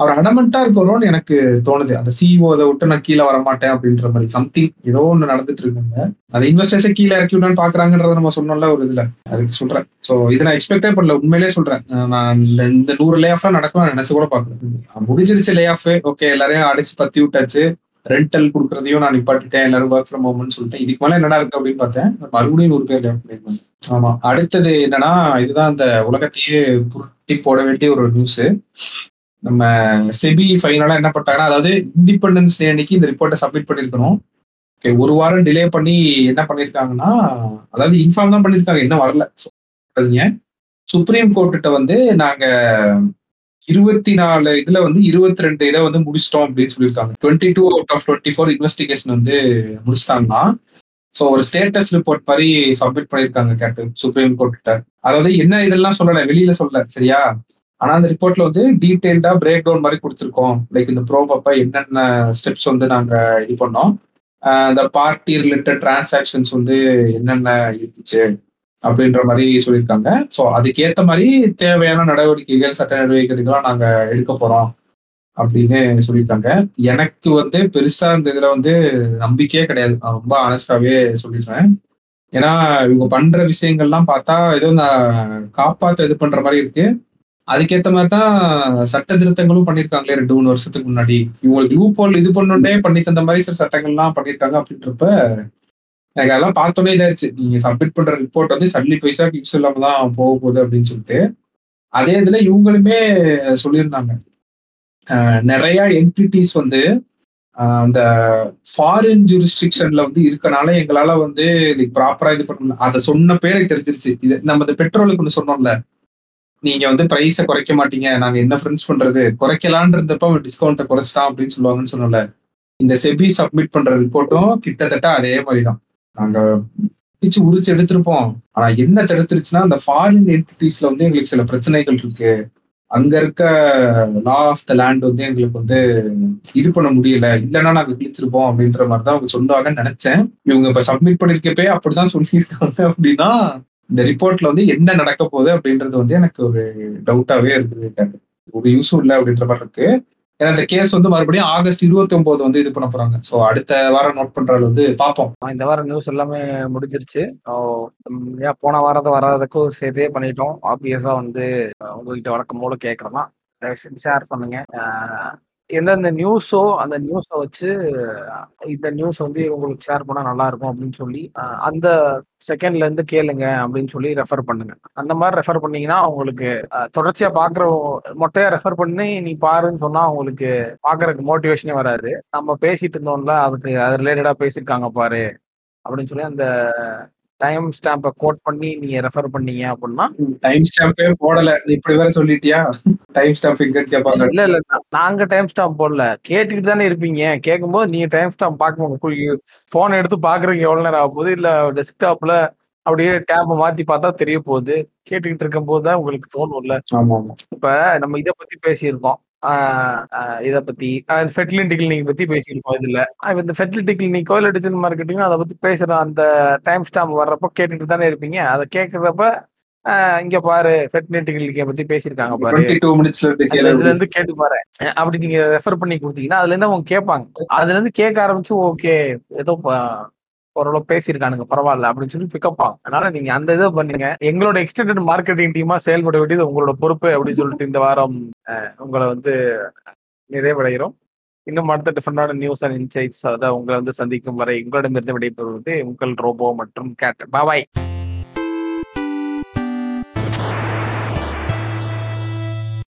அவர் அடமெண்டா இருக்கிறோம்னு எனக்கு தோணுது. அந்த சிஇஓ அதை விட்டு நான் கீழே வர மாட்டேன் அப்படின்ற மாதிரி. சம்திங் ஏதோ ஒன்று நடந்துட்டு இருக்குங்க. அந்த இன்வெஸ்டர்ஸை கீழே இறக்கி விடணும்னு பாக்குறாங்கன்றத நம்ம சொன்னோம்ல ஒரு இதுல. அதுக்கு சொல்றேன். ஸோ இதை நான் எக்ஸ்பெக்டே பண்ணல. உண்மையிலே சொல்றேன். நான் இந்த இந்த நூறு லே ஆஃப்லாம் நடக்கும் நான் நினைச்சு கூட பாக்குறேன் முடிஞ்சிருச்சு லே ஆஃப் ஓகே எல்லாரையும் அடிச்சு பத்தி விட்டாச்சு. ரெண்டல் கொடுக்குறதையும் நான் நிப்பாட்டிட்டேன். எல்லாரும் ஒர்க் ஃப்ரம் ஹோம்னு சொல்லிட்டேன் இதுக்கு மேலே என்னடா இருக்கு அப்படின்னு பார்த்தேன். மறுபடியும் நூறு பேர் லேவ் பண்ணிருக்காங்க ஆமா. அடுத்தது என்னன்னா இதுதான் அந்த உலகத்தையே புரட்டி போட வேண்டிய ஒரு நியூஸ் நம்ம செபி ஃபைனலாக என்ன பண்ணிட்டாங்கன்னா அதாவது இண்டிபெண்டன்ஸ் டே அன்னைக்கு இந்த ரிப்போர்ட்டை சப்மிட் பண்ணியிருக்கணும். ஓகே ஒரு வாரம் டிலே பண்ணி என்ன பண்ணியிருக்காங்கன்னா அதாவது இன்ஃபார்ம் தான் பண்ணியிருக்காங்க இன்னும் வரல. சுப்ரீம் கோர்ட்டுட்ட வந்து நாங்கள் இருபத்தி நாலு இதில் வந்து இருபத்தி ரெண்டு இதை வந்து முடிச்சிட்டோம் அப்படின்னு சொல்லியிருக்காங்க. Twenty two out of twenty four investigation வந்து முடிச்சிட்டாங்கன்னா ஸோ ஒரு ஸ்டேட்டஸ் ரிப்போர்ட் மாதிரி சப்மிட் பண்ணியிருக்காங்க கேட்டு சுப்ரீம் கோர்ட்ட அதாவது என்ன இதெல்லாம் சொல்லலை வெளியில சொல்லல சரியா? ஆனா அந்த ரிப்போர்ட்ல வந்து டீடைல்டா பிரேக் டவுன் மாதிரி கொடுத்துருக்கோம். லைக் இந்த ப்ரோப் அப்ப என்னென்ன ஸ்டெப்ஸ் வந்து நாங்க இது பண்ணோம். இந்த பார்ட்டி ரிலேட்டட் டிரான்சாக்ஷன்ஸ் வந்து என்னென்ன இருந்துச்சு அப்படின்ற மாதிரி சொல்லியிருக்காங்க. ஸோ அதுக்கேற்ற மாதிரி தேவையான நடவடிக்கைகள் சட்ட நடவடிக்கைகள்லாம் நாங்க எடுக்க போறோம் அப்படின்னு சொல்லியிருக்காங்க. எனக்கு வந்து பெருசா இந்த இதுல வந்து நம்பிக்கையே கிடையாது. நான் ரொம்ப ஆனஸ்டாவே சொல்லிடுறேன். ஏன்னா இவங்க பண்ற விஷயங்கள்லாம் பார்த்தா ஏதோ நான் காப்பாத்த இது பண்ற மாதிரி இருக்கு. அதுக்கேற்ற மாதிரி தான் சட்ட திருத்தங்களும் பண்ணியிருக்காங்களே ரெண்டு மூணு வருஷத்துக்கு முன்னாடி. இவங்களுக்கு லூப் ஹோல் இது பண்ணோண்டே பண்ணி தந்த மாதிரி சில சட்டங்கள்லாம் பண்ணியிருக்காங்க அப்படின்றப்ப எனக்கு அதெல்லாம் பார்த்தோன்னே இதாயிருச்சு. நீங்க சப்மிட் பண்ற ரிப்போர்ட் வந்து சல்லி பைசா யூஸ் இல்லாம தான் போக போகுது அப்படின்னு சொல்லிட்டு. அதே இதுல இவங்களுமே சொல்லியிருந்தாங்க. நிறையா நிறைய என்டிட்டிஸ் வந்து அந்த ஃபாரின் ஜூரிஸ்டிக்ஷன்ல வந்து இருக்கனால எங்களால வந்து ப்ராப்பரா இது பண்ண அதை சொன்ன பேரை தெரிஞ்சிருச்சு. இது நம்ம இந்த பெட்ரோலுக்கு ஒன்று சொன்னோம்ல. நீங்க வந்து பிரைஸை குறைக்க மாட்டீங்க. நாங்க என்ன ஃப்ரெண்ட்ஸ் பண்றது? குறைக்கலான் இருந்தப்ப அவன் டிஸ்கவுண்ட்டை குறைச்சிட்டான் அப்படின்னு சொல்லுவாங்கன்னு சொன்னோம்ல. இந்த செபி சப்மிட் பண்ற ரிப்போர்ட்டும் கிட்டத்தட்ட அதே மாதிரி தான் நாங்க பிச்சு உரிச்சு எடுத்திருப்போம். ஆனா என்ன தடுத்துருச்சுன்னா அந்த ஃபாரின் என்டிட்டிஸ்ல வந்து எங்களுக்கு சில பிரச்சனைகள் இருக்கு. அங்க இருக்க லா ஆஃப் த லேண்ட் வந்து எங்களுக்கு வந்து இது பண்ண முடியல. இல்லைன்னா நாங்க கிழிச்சிருப்போம் அப்படின்ற மாதிரி தான் அவங்க சொல்லுவாங்கன்னு நினைச்சேன். இவங்க இப்ப சப்மிட் பண்ணிருக்கப்பே அப்படிதான் சொல்லியிருக்காங்க அப்படின்னா இந்த ரிப்போர்ட்ல வந்து என்ன நடக்க போகுது அப்படின்றது வந்து எனக்கு ஒரு டவுட்டாவே இருக்குது. ஒரு யூஸும் இல்லை அப்படின்ற மாதிரி இருக்கு. ஏன்னா இந்த கேஸ் வந்து மறுபடியும் ஆகஸ்ட் இருபத்தி ஒன்பது வந்து இது பண்ண போறாங்க. ஸோ அடுத்த வாரம் நோட் பண்றது வந்து பார்ப்போம். இந்த வாரம் நியூஸ் எல்லாமே முடிஞ்சிருச்சு. ஏன் போன வாரத்தை வராததுக்கும் சேர்த்தே பண்ணிட்டோம். ஆப்வியஸா வந்து உங்ககிட்ட வழக்கம் போல கேட்கறோம் செஞ்சு ஷேர் பண்ணுங்க. எந்தெந்த நியூஸோ அந்த நியூஸை வச்சு இந்த நியூஸ் வந்து உங்களுக்கு ஷேர் பண்ணால் நல்லா இருக்கும் அப்படின்னு சொல்லி அந்த செகண்ட்ல இருந்து கேளுங்க அப்படின்னு சொல்லி ரெஃபர் பண்ணுங்க. அந்த மாதிரி ரெஃபர் பண்ணீங்கன்னா உங்களுக்கு தொடர்ச்சியாக தொடர்ச்சியா பாக்குற மொட்டையா ரெஃபர் பண்ணி நீ பாருன்னு சொன்னா உங்களுக்கு பாக்குறதுக்கு மோட்டிவேஷனே வராது. நம்ம பேசிட்டு இருந்தோம்ல அதுக்கு அது ரிலேட்டடா பேசியிருக்காங்க பாரு அப்படின்னு சொல்லி அந்த டைம் ஸ்டாம்பை கோட் பண்ணி நீங்க ரெஃபர் பண்ணீங்க அப்படின்னா டைம் ஸ்டாம்பே போடல. இப்படி வேற சொல்லிட்டியா? டைம் ஸ்டாம்ப் எங்க கேட்பாங்க இல்ல இல்ல நாங்க டைம் ஸ்டாம்ப் போடல. கேட்டுக்கிட்டு தானே இருப்பீங்க. கேட்கும்போது நீங்க டைம் ஸ்டாம்ப் பார்க்க போன் எடுத்து பாக்குறீங்க எவ்வளவு நேரம் ஆக போகுது இல்ல டெஸ்க்டாப்ல அப்படியே டேப்பை மாத்தி பார்த்தா தெரிய போகுது. கேட்டுக்கிட்டு இருக்கும் போது தான் உங்களுக்கு ஆமா ஆமா. இப்ப நம்ம இத பத்தி பேசியிருக்கோம். இத பத்தி ஃபெர்டிலிட்டி கிளினிக் பத்தி பேசியிருக்கோம் இதுல. இந்த ஃபெர்டிலிட்டி கிளினிக்கோ இல்ல டிஜிட்டல் மார்க்கெட்டிங்கோ அதை பத்தி பேசுற அந்த டைம் ஸ்டாம்ப் வர்றப்போ கேட்டுட்டு தானே இருப்பீங்க. அதை கேட்கறப்ப இங்க பாரு ஃபெர்டிலிட்டி கிளினிக்கை பத்தி பேசியிருக்காங்க பாரு. இதுல இருந்து கேட்டு பாரு. அப்படி நீங்க ரெஃபர் பண்ணி கொடுத்தீங்கன்னா அதுல இருந்து அவங்க கேட்பாங்க. அதுல இருந்து கேட்க ஆரம்பிச்சு ஓகே ஏதோ ஓரளவு பேசியிருக்கானுங்க பரவாயில்ல அப்படின்னு சொல்லி பிக்கப் ஆகும். அதனால நீங்க அந்த இதை பண்ணீங்க. எங்களோட எக்ஸ்டெண்டட் மார்க்கெட்டிங் டீமா செயல்பட வேண்டியது உங்களோட பொறுப்பு அப்படின்னு சொல்லிட்டு இந்த வாரம் உங்களை வந்து நிறைவடைகிறோம். இன்னும் அடுத்த டிஃப்ரெண்டான நியூஸ் அண்ட் இன்சைட்ஸ் அதை உங்களை வந்து சந்திக்கும் வரை உங்களிடமிருந்து விடைபெறுவது உங்கள் ரோபோ மற்றும் கேட். பாபாய்